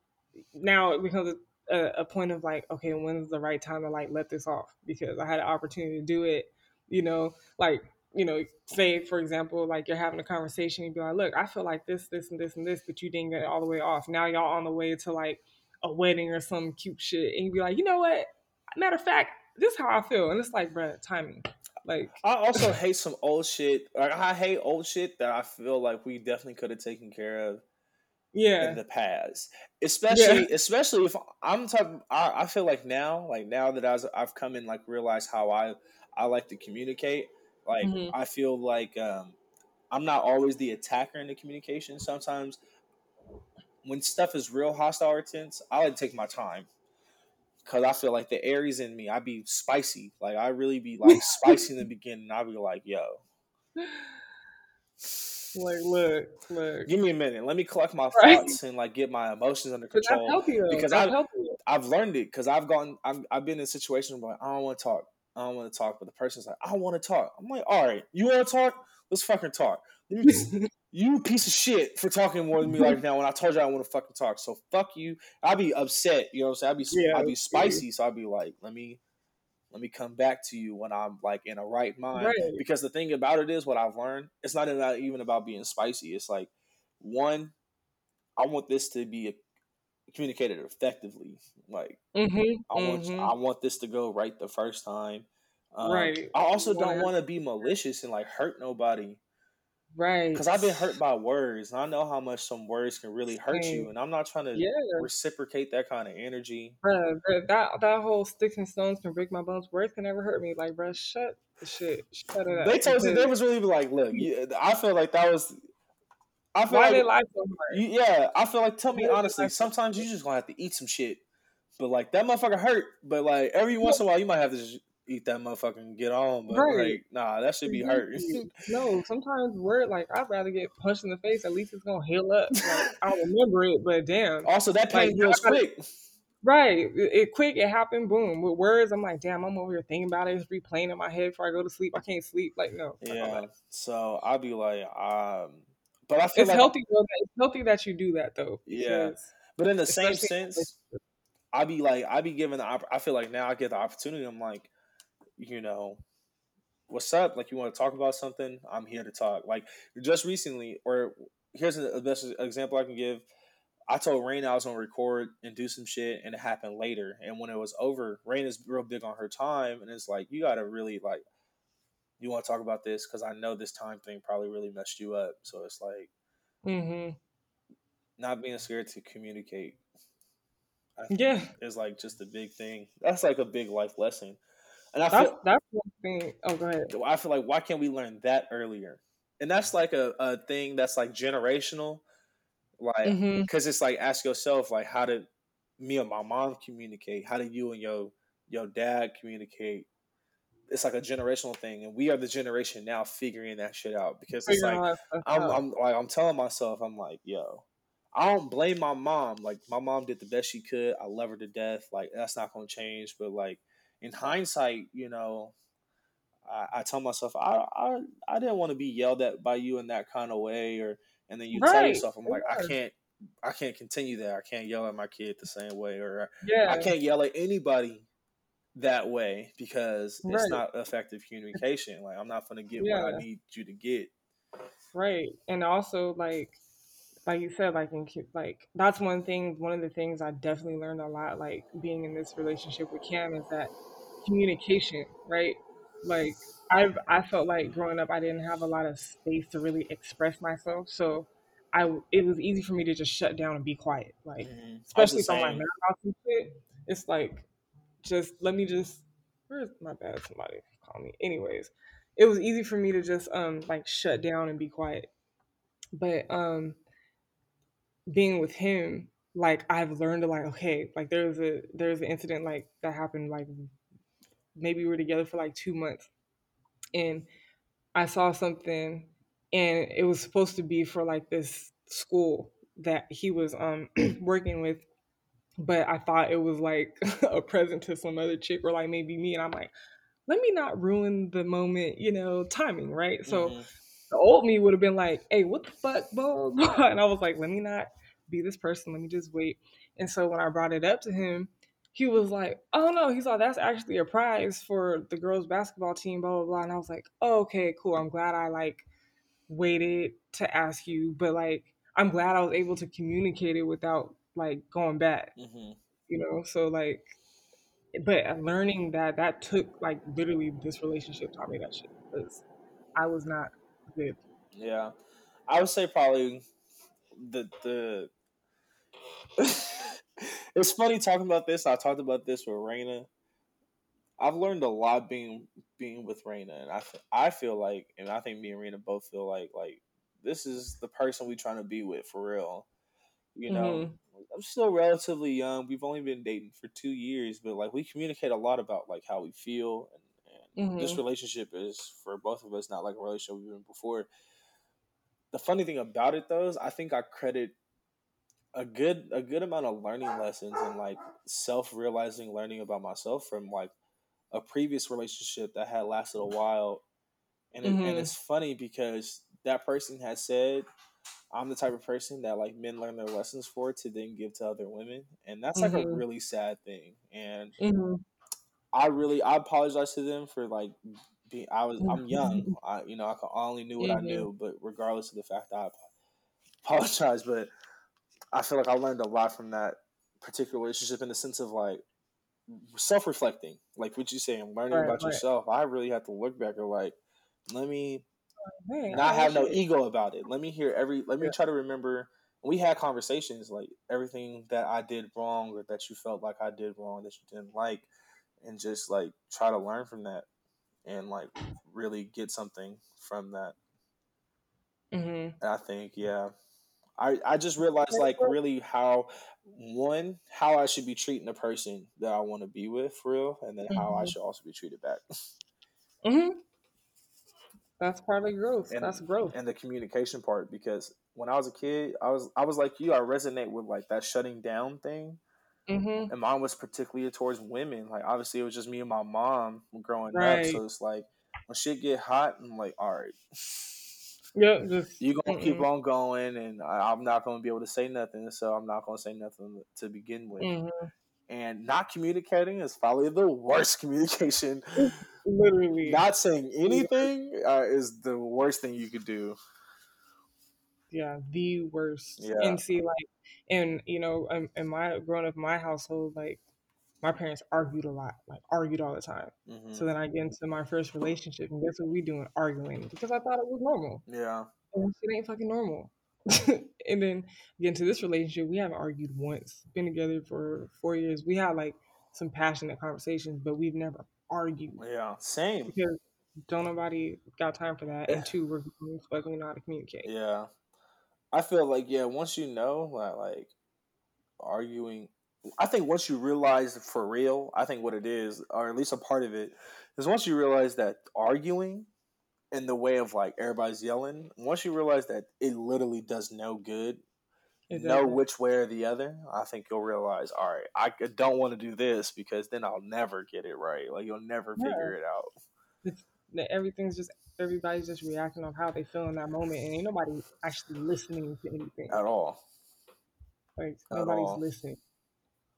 now it becomes a, a point of like, okay, when's the right time to like let this off? Because I had an opportunity to do it. You know, like you know, say for example, like you're having a conversation, you'd be like, look, I feel like this, this, and this, and this, but you didn't get it all the way off. Now y'all on the way to like a wedding or some cute shit, and you'd be like, you know what? Matter of fact, this is how I feel, and it's like, bruh, timing. Like, I also hate some old shit. Like, I hate old shit that I feel like we definitely could have taken care of yeah, in the past. Especially, especially if I'm talking. I, I feel like now, like now that I was, I've come in, like realized how I I like to communicate. Like Mhm. I feel like um, I'm not always the attacker in the communication. Sometimes when stuff is real hostile or tense, I like to take my time. Cause I feel like the Aries in me, I'd be spicy. Like I really be like spicy in the beginning. I'd be like, yo, like, look, look. give me a minute. Let me collect my Right. thoughts and like get my emotions under control. because that's I- healthy. I've learned it because I've gone. I've, I've been in situations where I don't want to talk. I don't want to talk, but the person's like, I want to talk. I'm like, all right, you want to talk? Let's fucking talk. Let me, you piece of shit for talking more than me like now when I told you I want to fucking talk. So fuck you. I'd be upset. You know what I'm saying? I'd be Yeah, I'll be spicy. So I'd be like, let me let me come back to you when I'm like in a right mind. Right. Because the thing about it is what I've learned, it's not even about being spicy. It's like one, I want this to be communicated effectively. Like Mm-hmm. I want I want this to go right the first time. Um, Right. I also don't want to be malicious and like hurt nobody right. because I've been hurt by words and I know how much some words can really hurt you and I'm not trying to Yeah, reciprocate that kind of energy. bruh, bruh, that that whole sticks and stones can break my bones. Words can never hurt me. Like, bruh, shut the shit. Shut it up. They told you they was really like, look, you, I feel like that was. I feel Why like they lie so yeah, I feel like tell me honestly. Sometimes you just gonna have to eat some shit, but like that motherfucker hurt. But like every once in a while, you might have to just eat that motherfucker and get on. But Right. like, nah, that should be hurt. No, sometimes word like I'd rather get punched in the face. At least it's gonna heal up. Like, I'll remember it, but damn. Also, that pain Like, heals quick. Right. It, it quick, it happened, boom. With words, I'm like, damn, I'm over here thinking about it, it's replaying in my head before I go to sleep. I can't sleep. Like, no. Yeah. So I'll be like, um, but I feel It's like, healthy It's healthy that you do that though. Yeah. but in the same sense, I be like, I be given the, opp- I feel like now I get the opportunity. I'm like, you know, what's up? Like, you want to talk about something? I'm here to talk. Like, just recently, or here's the best example I can give. I told Rain I was gonna record and do some shit, and it happened later. And when it was over, Rain is real big on her time, and it's like you gotta really like, you want to talk about this because I know this time thing probably really messed you up. So it's like Mhm. not being scared to communicate. I think Yeah. is like just a big thing. That's like a big life lesson. And I That's feel that's one thing. Oh, go ahead. I feel like why can't we learn that earlier? And that's like a, a thing that's like generational. Like, because it's like ask yourself, like, how did me and my mom communicate? How did you and your your dad communicate? It's like a generational thing, and we are the generation now figuring that shit out because it's like all that stuff I'm. I'm like I'm telling myself, I'm like, yo, I don't blame my mom. Like my mom did the best she could. I love her to death. Like that's not gonna change. But like in hindsight, you know, I, I tell myself I, I I didn't want to be yelled at by you in that kind of way, or and then you tell yourself, I'm like, I can't. I can't continue that. I can't yell at my kid the same way, or yeah. I can't yell at anybody that way because it's not effective communication. Like I'm not gonna get what I need you to get. Right. And also like like you said, like in like that's one thing one of the things I definitely learned a lot, like being in this relationship with Cam is that communication, right? Like I've I felt like growing up I didn't have a lot of space to really express myself. So I it was easy for me to just shut down and be quiet. Like Mhm. Especially if I'm like mad about some shit, it's like just let me just where's my bad somebody call me. Anyways, it was easy for me to just um like shut down and be quiet. But um being with him, like I've learned to like, okay, like there's a there's an incident like that happened like maybe we were together for like two months and I saw something and it was supposed to be for like this school that he was um working with but I thought it was like a present to some other chick or like maybe me and I'm like let me not ruin the moment you know timing right so Mhm. the old me would have been like hey what the fuck blah, blah, blah. and I was like let me not be this person let me just wait and so when I brought it up to him he was like oh no he's like that's actually a prize for the girls basketball team blah blah blah and I was like oh, okay cool I'm glad I like waited to ask you, but like I'm glad I was able to communicate it without like going bad, Mhm. you know. So like, but learning that that took like literally this relationship taught me that shit because I was not good. Yeah, I would say probably the the. it's funny talking about this. I talked about this with Raina. I've learned a lot being being with Raina, and I I feel like, and I think me and Raina both feel like like this is the person we trying to be with for real. You know, I'm still relatively young. We've only been dating for two years, but like we communicate a lot about like how we feel, and, and this Mhm. relationship is for both of us not like a relationship we've been before. The funny thing about it though is I think I credit a good a good amount of learning lessons and like self realizing learning about myself from like a previous relationship that had lasted a while, and it, and Mhm. it's funny because that person has said I'm the type of person that like men learn their lessons for to then give to other women, and that's like a Mhm. really sad thing. And Mhm. I really I apologize to them for like being I was I'm young, I you know I, only knew what I Mhm. knew, but regardless of the fact that I apologize, but I feel like I learned a lot from that particular relationship in the sense of like self reflecting, like what you saying, learning Right, about right. yourself. I really have to look back and like let me Dang, not have no ego about it. Let me hear every. Let me Yeah. try to remember. We had conversations like everything that I did wrong or that you felt like I did wrong that you didn't like, and just like try to learn from that and like really get something from that. Mm-hmm. And I think yeah, I I just realized like really how one how I should be treating the person that I want to be with for real, and then how I Mhm. should also be treated back. Mhm. That's part of growth. and That's growth. and the communication part because when I was a kid, I was I was like you. I resonate with like that shutting down thing, Mhm. and mine was particularly towards women. Like obviously, it was just me and my mom growing up, so it's like when shit get hot, I'm like, all right, Yep. Just you gonna keep mm-mm. on going, and I, I'm not gonna be able to say nothing, so I'm not gonna say nothing to begin with. Mhm. And not communicating is probably the worst communication. Literally. Not saying anything uh, is the worst thing you could do. yeah the worst. Yeah. and see like and you know in, in my growing up in my household like my parents argued a lot like argued all the time. Hmm so then i get into my first relationship and guess what we doing? Arguing because i thought it was normal. Yeah. and it ain't fucking normal. And then get into this relationship we haven't argued once. Been together for four years. We had like some passionate conversations but we've never argued Yeah. Same. because don't nobody got time for that and two we're fucking know how to communicate Yeah. I feel like yeah, once you know, like, like arguing, I think once you realize for real, I think what it is, or at least a part of it, is once you realize that arguing in the way of like everybody's yelling, once you realize that it literally does no good, It know which way or the other, I think you'll realize, all right, I don't want to do this because then I'll never get it right. Like you'll never Yeah. figure it out. that everything's just everybody's just reacting on how they feel in that moment, and ain't nobody actually listening to anything. At all. Like At nobody's all. listening.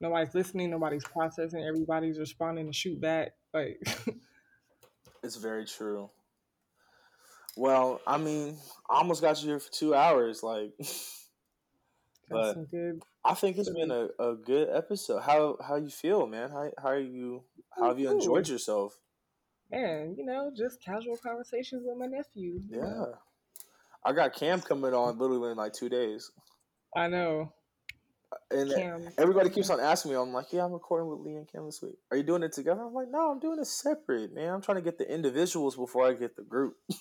Nobody's listening. Nobody's processing. Everybody's responding to shoot back. Like It's very true. Well, I mean, I almost got you here for two hours. Like, But- good. I think it's been a, a good episode. How how you feel, man? How how are you? How have you enjoyed yourself? Man, you know, just casual conversations with my nephew. Yeah, know? I got Cam coming on literally in like two days, I know. and Cam. everybody keeps on asking me. I'm like, yeah, I'm recording with Lee and Cam this week. Are you doing it together? I'm like, no, I'm doing it separate, man. I'm trying to get the individuals before I get the group.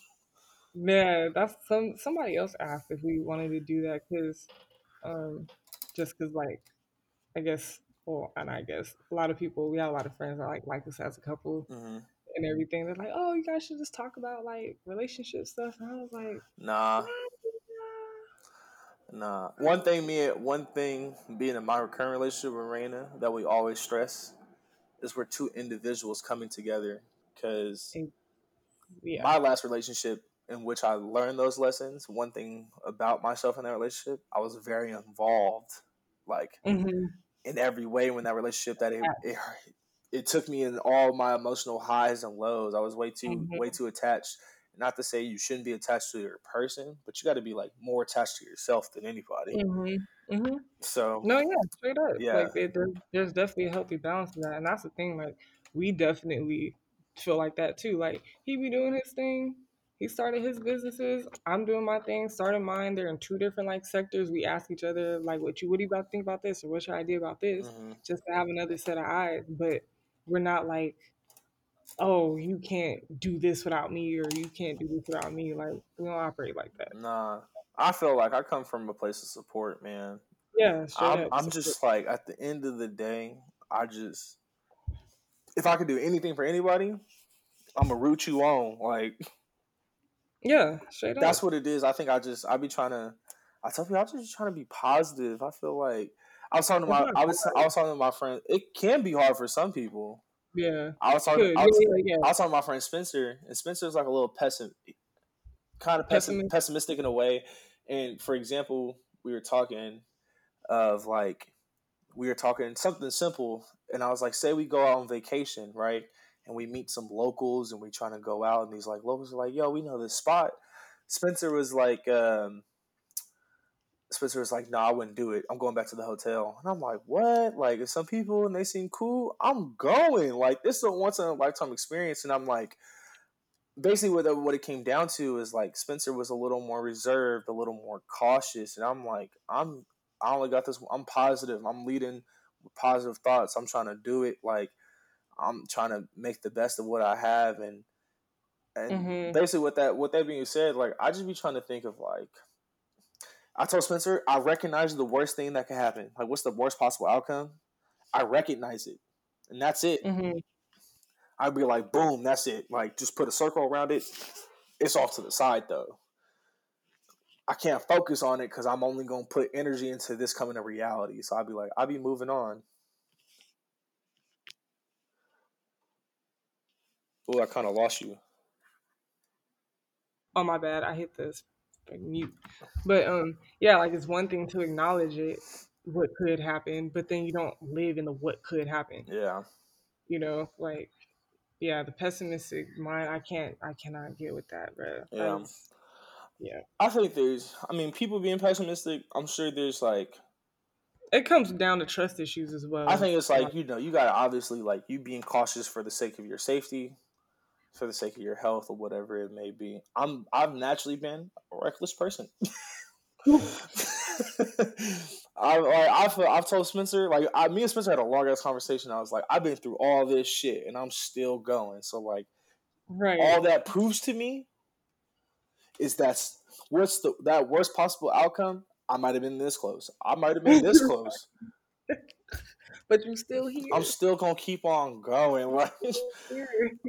Yeah, that's some somebody else asked if we wanted to do that because, um, just because like, I guess, well, and I guess a lot of people we have a lot of friends that like like us as a couple hmm and everything. They're like, oh, you guys should just talk about like relationship stuff, and I was like, Nah, nah. One thing, me, one thing being in my current relationship with Raina that we always stress is we're two individuals coming together because yeah, my last relationship in which I learned those lessons, one thing about myself in that relationship, I was very involved, like hmm in every way when that relationship that it, it it took me in all my emotional highs and lows. I was way too Mhm. way too attached. Not to say you shouldn't be attached to your person, but you got to be like more attached to yourself than anybody. hmm hmm So No, yeah, straight up. Yeah. Like there, there's definitely a healthy balance to that, and that's the thing. Like we definitely feel like that too. Like he be doing his thing. He started his businesses. I'm doing my thing. Started mine. They're in two different like sectors. We ask each other like, "What you? What do you about think about this? Or what's your idea about this?" mhm. Just to have another set of eyes. But we're not like, "Oh, you can't do this without me," or "You can't do this without me." Like we don't operate like that. nah, I feel like I come from a place of support, man. Yeah, I'm. I'm just like at the end of the day, I just if I could do anything for anybody, I'm gonna root you on. Like yeah, straight up. that's what it is. I think I just I be trying to. I tell people I'm just trying to be positive. I feel like I was talking to my I was I was talking to my friend. It can be hard for some people. yeah. I was talking. I was, yeah, yeah. I was talking to my friend Spencer, and Spencer's like a little pessim, kind of pessim, Pessimist. pessimistic in a way. And for example, we were talking of like we were talking something simple, and I was like, say we go out on vacation, right? And we meet some locals, and we trying to go out, and these like locals are like, "Yo, we know this spot." Spencer was like, um, Spencer was like, "No, I wouldn't do it. I'm going back to the hotel." And I'm like, "What? Like, if some people and they seem cool, I'm going. Like, this is a once in a lifetime experience." And I'm like, basically, what what it came down to is like Spencer was a little more reserved, a little more cautious, and I'm like, I'm I only got this. I'm positive. I'm leading positive thoughts. I'm trying to do it. Like, I'm trying to make the best of what I have, and and Mhm. basically, with that with that being said, like I just be trying to think of like. I told Spencer, I recognize the worst thing that can happen. Like, what's the worst possible outcome? I recognize it, and that's it. hmm I'd be like, boom, that's it. Like, just put a circle around it. It's off to the side, though. I can't focus on it because I'm only gonna put energy into this coming to reality. So I'd be like, I'll be moving on. Oh, I kind of lost you. Oh my bad, I hit this like, mute. But um, yeah, like it's one thing to acknowledge it, what could happen, but then you don't live in the what could happen. Yeah, You know, like yeah, the pessimistic mind, I can't, I cannot get with that, bro. yeah. Yeah. I think there's. I mean, people being pessimistic. I'm sure there's like. It comes down to trust issues as well. I think it's like you know you gotta obviously like you being cautious for the sake of your safety, for the sake of your health or whatever it may be. I'm I've naturally been a reckless person. I like I've I've told Spencer like I, me and Spencer had a long ass conversation. I was like I've been through all this shit and I'm still going. So like right. all that proves to me is that's what's the that worst possible outcome? I might have been this close. I might have been this close. But you still here. I'm still gonna keep on going. Like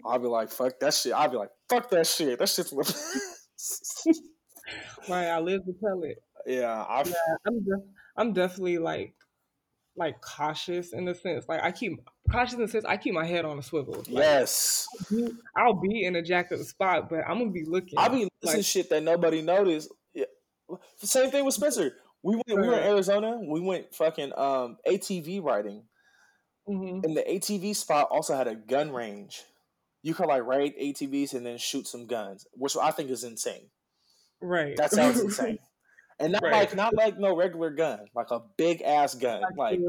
I'll be like, fuck that shit. I'll be like, fuck that shit. That shit's right. I live to tell it. Yeah, i yeah. I'm I'm definitely like like cautious in the sense like I keep cautious in the sense I keep my head on a swivel. Like, yes, I'll be, I'll be in a jacked up spot, but I'm gonna be looking. I'll be listening like, shit that nobody noticed. Yeah. Same thing with Spencer. We went. We were in Arizona. We went fucking um, ATV riding, mm-hmm. and the ATV spot also had a gun range. You could like ride ATVs and then shoot some guns, which I think is insane. Right. That sounds insane and not right. like not like no regular gun, like a big ass gun, like,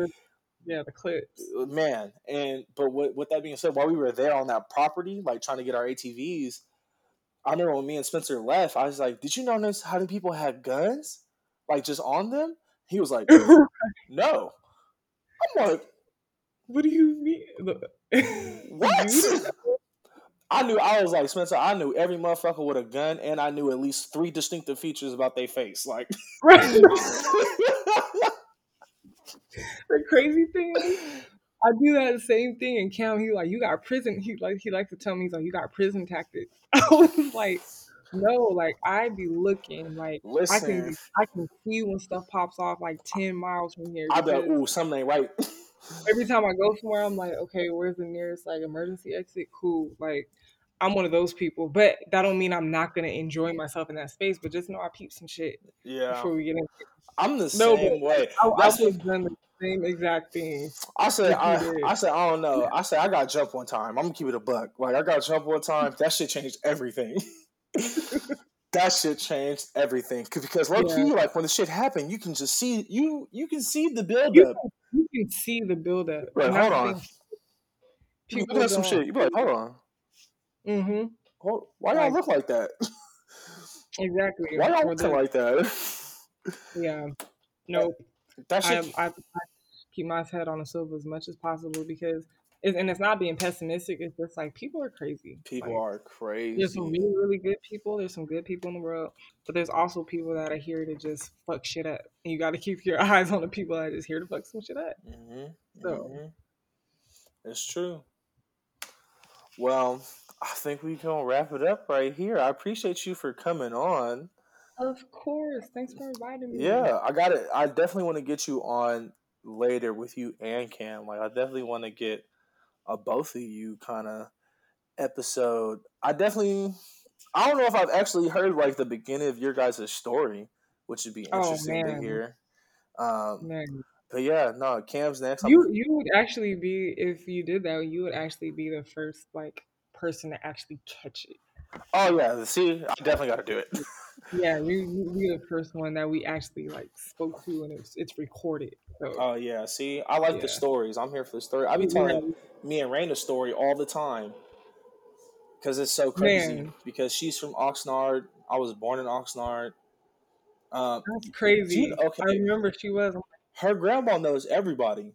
yeah, the clips, uh, man. And but with, with that being said, while we were there on that property, like trying to get our ATVs, I remember when me and Spencer left, I was like, "Did you notice how many people had guns, like just on them?" He was like, "No." I'm like, "What do you mean?" what? I knew I was like Spencer. I knew every motherfucker with a gun, and I knew at least three distinctive features about their face. Like, the crazy thing is, I do that same thing. And Cam, he like, you got prison. He like, he likes to tell me, he's like, you got prison tactics. I was like, no, like I be looking, like Listen. I can, I can see when stuff pops off like ten miles from here. I be like, ooh, something ain't right. Every time I go somewhere, I'm like, okay, where's the nearest like emergency exit? Cool. Like I'm one of those people, but that don't mean I'm not gonna enjoy myself in that space. But just know I peep some shit. Yeah. Before we get in. I'm the no, same way. I, I was done the same exact thing. I said, I, I, said, I don't know. I said, I got jump one time. I'm gonna keep it a buck. Like I got jump one time. That shit changed everything. that shit changed everything. Because low yeah. key, like when the shit happened, you can just see you. You can see the build up. You can see the build up. Right, hold on. People at some shit. You be like, hold on. Mm-hmm. Well, why y'all look like that? Exactly. Why y'all looking like that? yeah. Nope. That shit. I, I, I, keep my head on a swivel as much as possible because, and it's not being pessimistic. It's just like people are crazy. People like, are crazy. There's some really, really good people. There's some good people in the world, but there's also people that are here to just fuck shit up. And you got to keep your eyes on the people that are just here to fuck some shit up. Mm-hmm. So, mm-hmm. it's true. Well, I think we can wrap it up right here. I appreciate you for coming on. Of course. Thanks for inviting me. Yeah, I got it. I definitely want to get you on later with you and Cam. Like, I definitely want to get a both of you kind of episode. I definitely, I don't know if I've actually heard like the beginning of your guys' story, which would be oh, interesting oh, to hear. Um, man. But yeah, no, Cam's next. You you would actually be if you did that. You would actually be the first like person to actually catch it. Oh yeah, see, I definitely got to do it. yeah, you be the first one that we actually like spoke to, and it's it's recorded. So. Oh yeah, see, I like yeah. the stories. I'm here for the story. I be telling yeah. me and Rain the story all the time because it's so crazy. Man. Because she's from Oxnard. I was born in Oxnard. Um, That's crazy. She, okay, I remember she was. Her grandma knows everybody.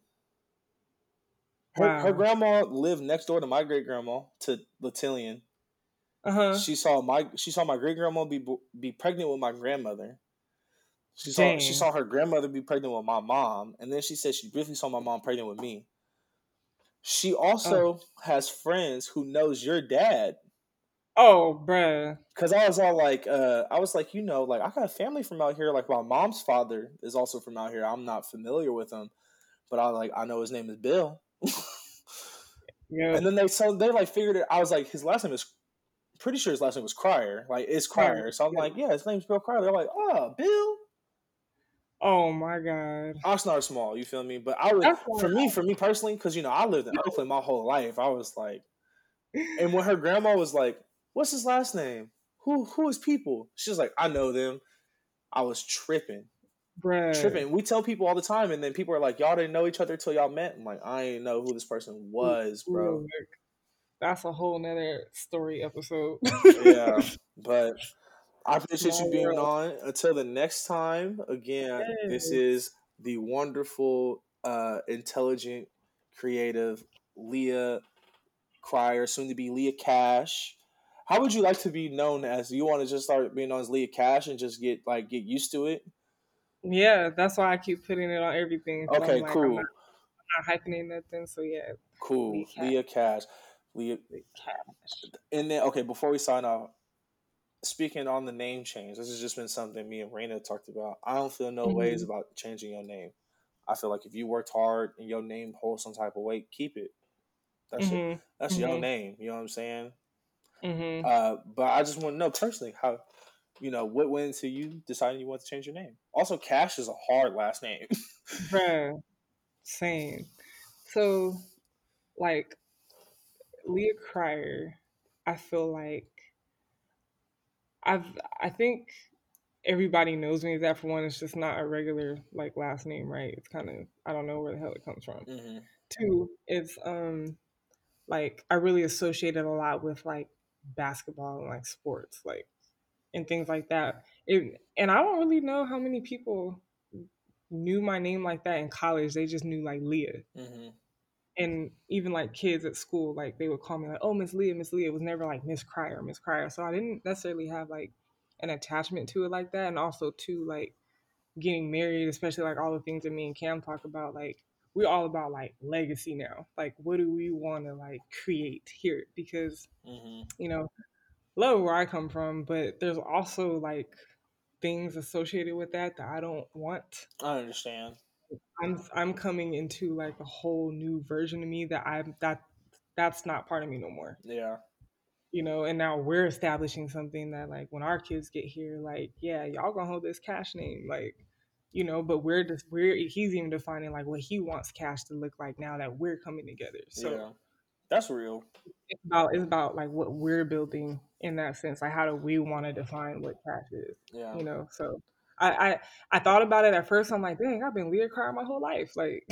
Her, wow. her grandma lived next door to my great grandma to Latillian. Uh-huh. She saw my she saw my great grandma be be pregnant with my grandmother. She saw Dang. she saw her grandmother be pregnant with my mom, and then she said she briefly saw my mom pregnant with me. She also oh. has friends who knows your dad. Oh, bruh. Cause I was all like, uh, I was like, you know, like I got a family from out here. Like my mom's father is also from out here. I'm not familiar with him, but I like I know his name is Bill yeah. And then they so they like figured it. I was like, his last name is pretty sure his last name was Crier. Like it's Crier. So I'm like, yeah, his name's Bill Crier. They're like, oh, Bill. Oh my god. Oxnard small, you feel me? But I was for me, for me personally, because you know I lived in Oakland my whole life. I was like, and when her grandma was like, "What's his last name? Who who is people?" She was like, "I know them." I was tripping. Bruh. tripping. We tell people all the time, and then people are like, "Y'all didn't know each other till y'all met." I'm like, I didn't know who this person was, bro. That's a whole nother story episode. yeah, but I appreciate you being on. Until the next time, again, this is the wonderful, uh, intelligent, creative Leah Crier, soon to be Leah Cash. How would you like to be known as? You want to just start being known as Leah Cash and just get like get used to it? Yeah, that's why I keep putting it on everything. Okay, like, cool. I'm not, I'm not hyping nothing, so yeah. Cool. Leah Cash. Leah Cash. Leah, Leah And then okay, before we sign off, speaking on the name change, this has just been something me and Raina talked about. I don't feel no mm-hmm. ways about changing your name. I feel like if you worked hard and your name holds some type of weight, keep it. That's mm-hmm. your, that's mm-hmm. your name. You know what I'm saying? Mm-hmm. Uh, but I just want to know personally how, you know, what went into you deciding you want to change your name. Also, Cash is a hard last name. Bruh, same. So, like, Leah Crier, I feel like I've I think everybody knows me as that for one. It's just not a regular like last name, right? It's kind of I don't know where the hell it comes from. Mm-hmm. Two, it's um like I really associated a lot with like basketball and like sports, like and things like that. It, and I don't really know how many people knew my name like that in college. They just knew like Leah. Mm-hmm and even like kids at school, like they would call me like, "Oh, Miss Leah, Miss Leah." It was never like Miss Crier, Miss Crier. So I didn't necessarily have like an attachment to it like that, and also to like getting married, especially like all the things that me and Cam talk about. Like we're all about like legacy now. Like what do we want to like create here? Because mm-hmm. you know, love where I come from, but there's also like things associated with that that I don't want. I understand. I'm I'm coming into like a whole new version of me that I'm that that's not part of me no more. Yeah. You know, and now we're establishing something that like when our kids get here, like, yeah, y'all gonna hold this cash name, like, you know, but we're just we're he's even defining like what he wants cash to look like now that we're coming together. So yeah. that's real. It's about it's about like what we're building in that sense. Like how do we want to define what cash is? Yeah. You know, so I, I, I thought about it at first. I'm like, dang, I've been Leah Crier my whole life. Like,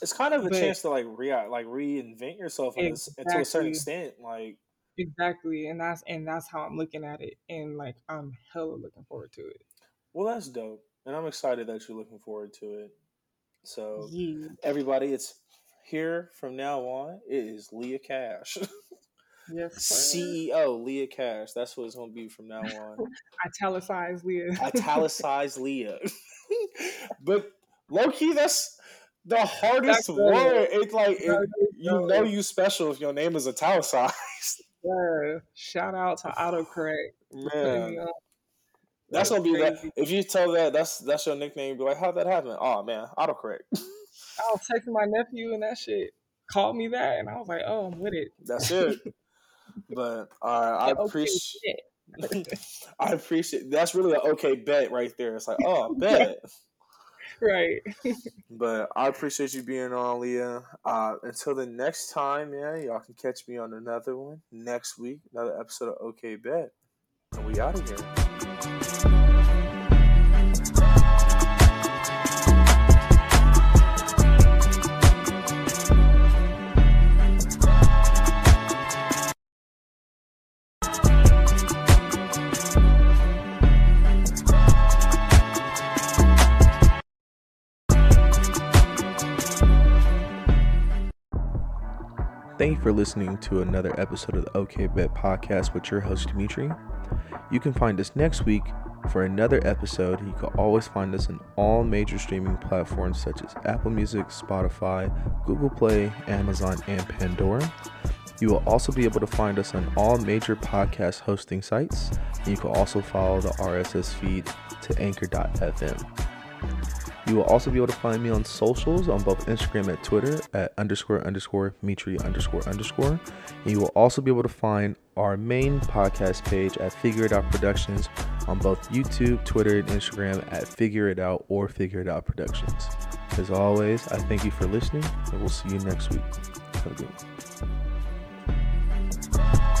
it's kind of a but, chance to like re uh, like reinvent yourself exactly. to a certain extent. Like, exactly, and that's and that's how I'm looking at it, and like I'm hella looking forward to it. Well, that's dope, and I'm excited that you're looking forward to it. So, yeah. everybody, it's here from now on. It is Leah Cash. Yes, CEO Leah Cash. That's what it's gonna be from now on. Italicized Leah. Italicized Leah. but low key, that's the hardest that's word. It's like it, you know you special if your name is italicized. Yeah. Shout out to autocorrect. Man. That's, that's gonna be that. If you tell that that's that's your nickname, be like, how'd that happen? Oh man, autocorrect. I was texting my nephew and that shit called me that, and I was like, oh, I'm with it. That's it. But uh, I appreciate. I appreciate. That's really an okay bet right there. It's like, oh, bet. right. but I appreciate you being on, Leah. Uh, until the next time, yeah, y'all can catch me on another one next week, another episode of Okay Bet. And we out of here. Thank you for listening to another episode of the OK Bet podcast with your host, Dimitri. You can find us next week for another episode. You can always find us on all major streaming platforms such as Apple Music, Spotify, Google Play, Amazon, and Pandora. You will also be able to find us on all major podcast hosting sites. And you can also follow the RSS feed to anchor.fm. You will also be able to find me on socials on both Instagram and Twitter at underscore underscore Mitri underscore underscore. And you will also be able to find our main podcast page at Figure It Out Productions on both YouTube, Twitter, and Instagram at Figure It Out or Figure It Out Productions. As always, I thank you for listening, and we'll see you next week. Have a good one.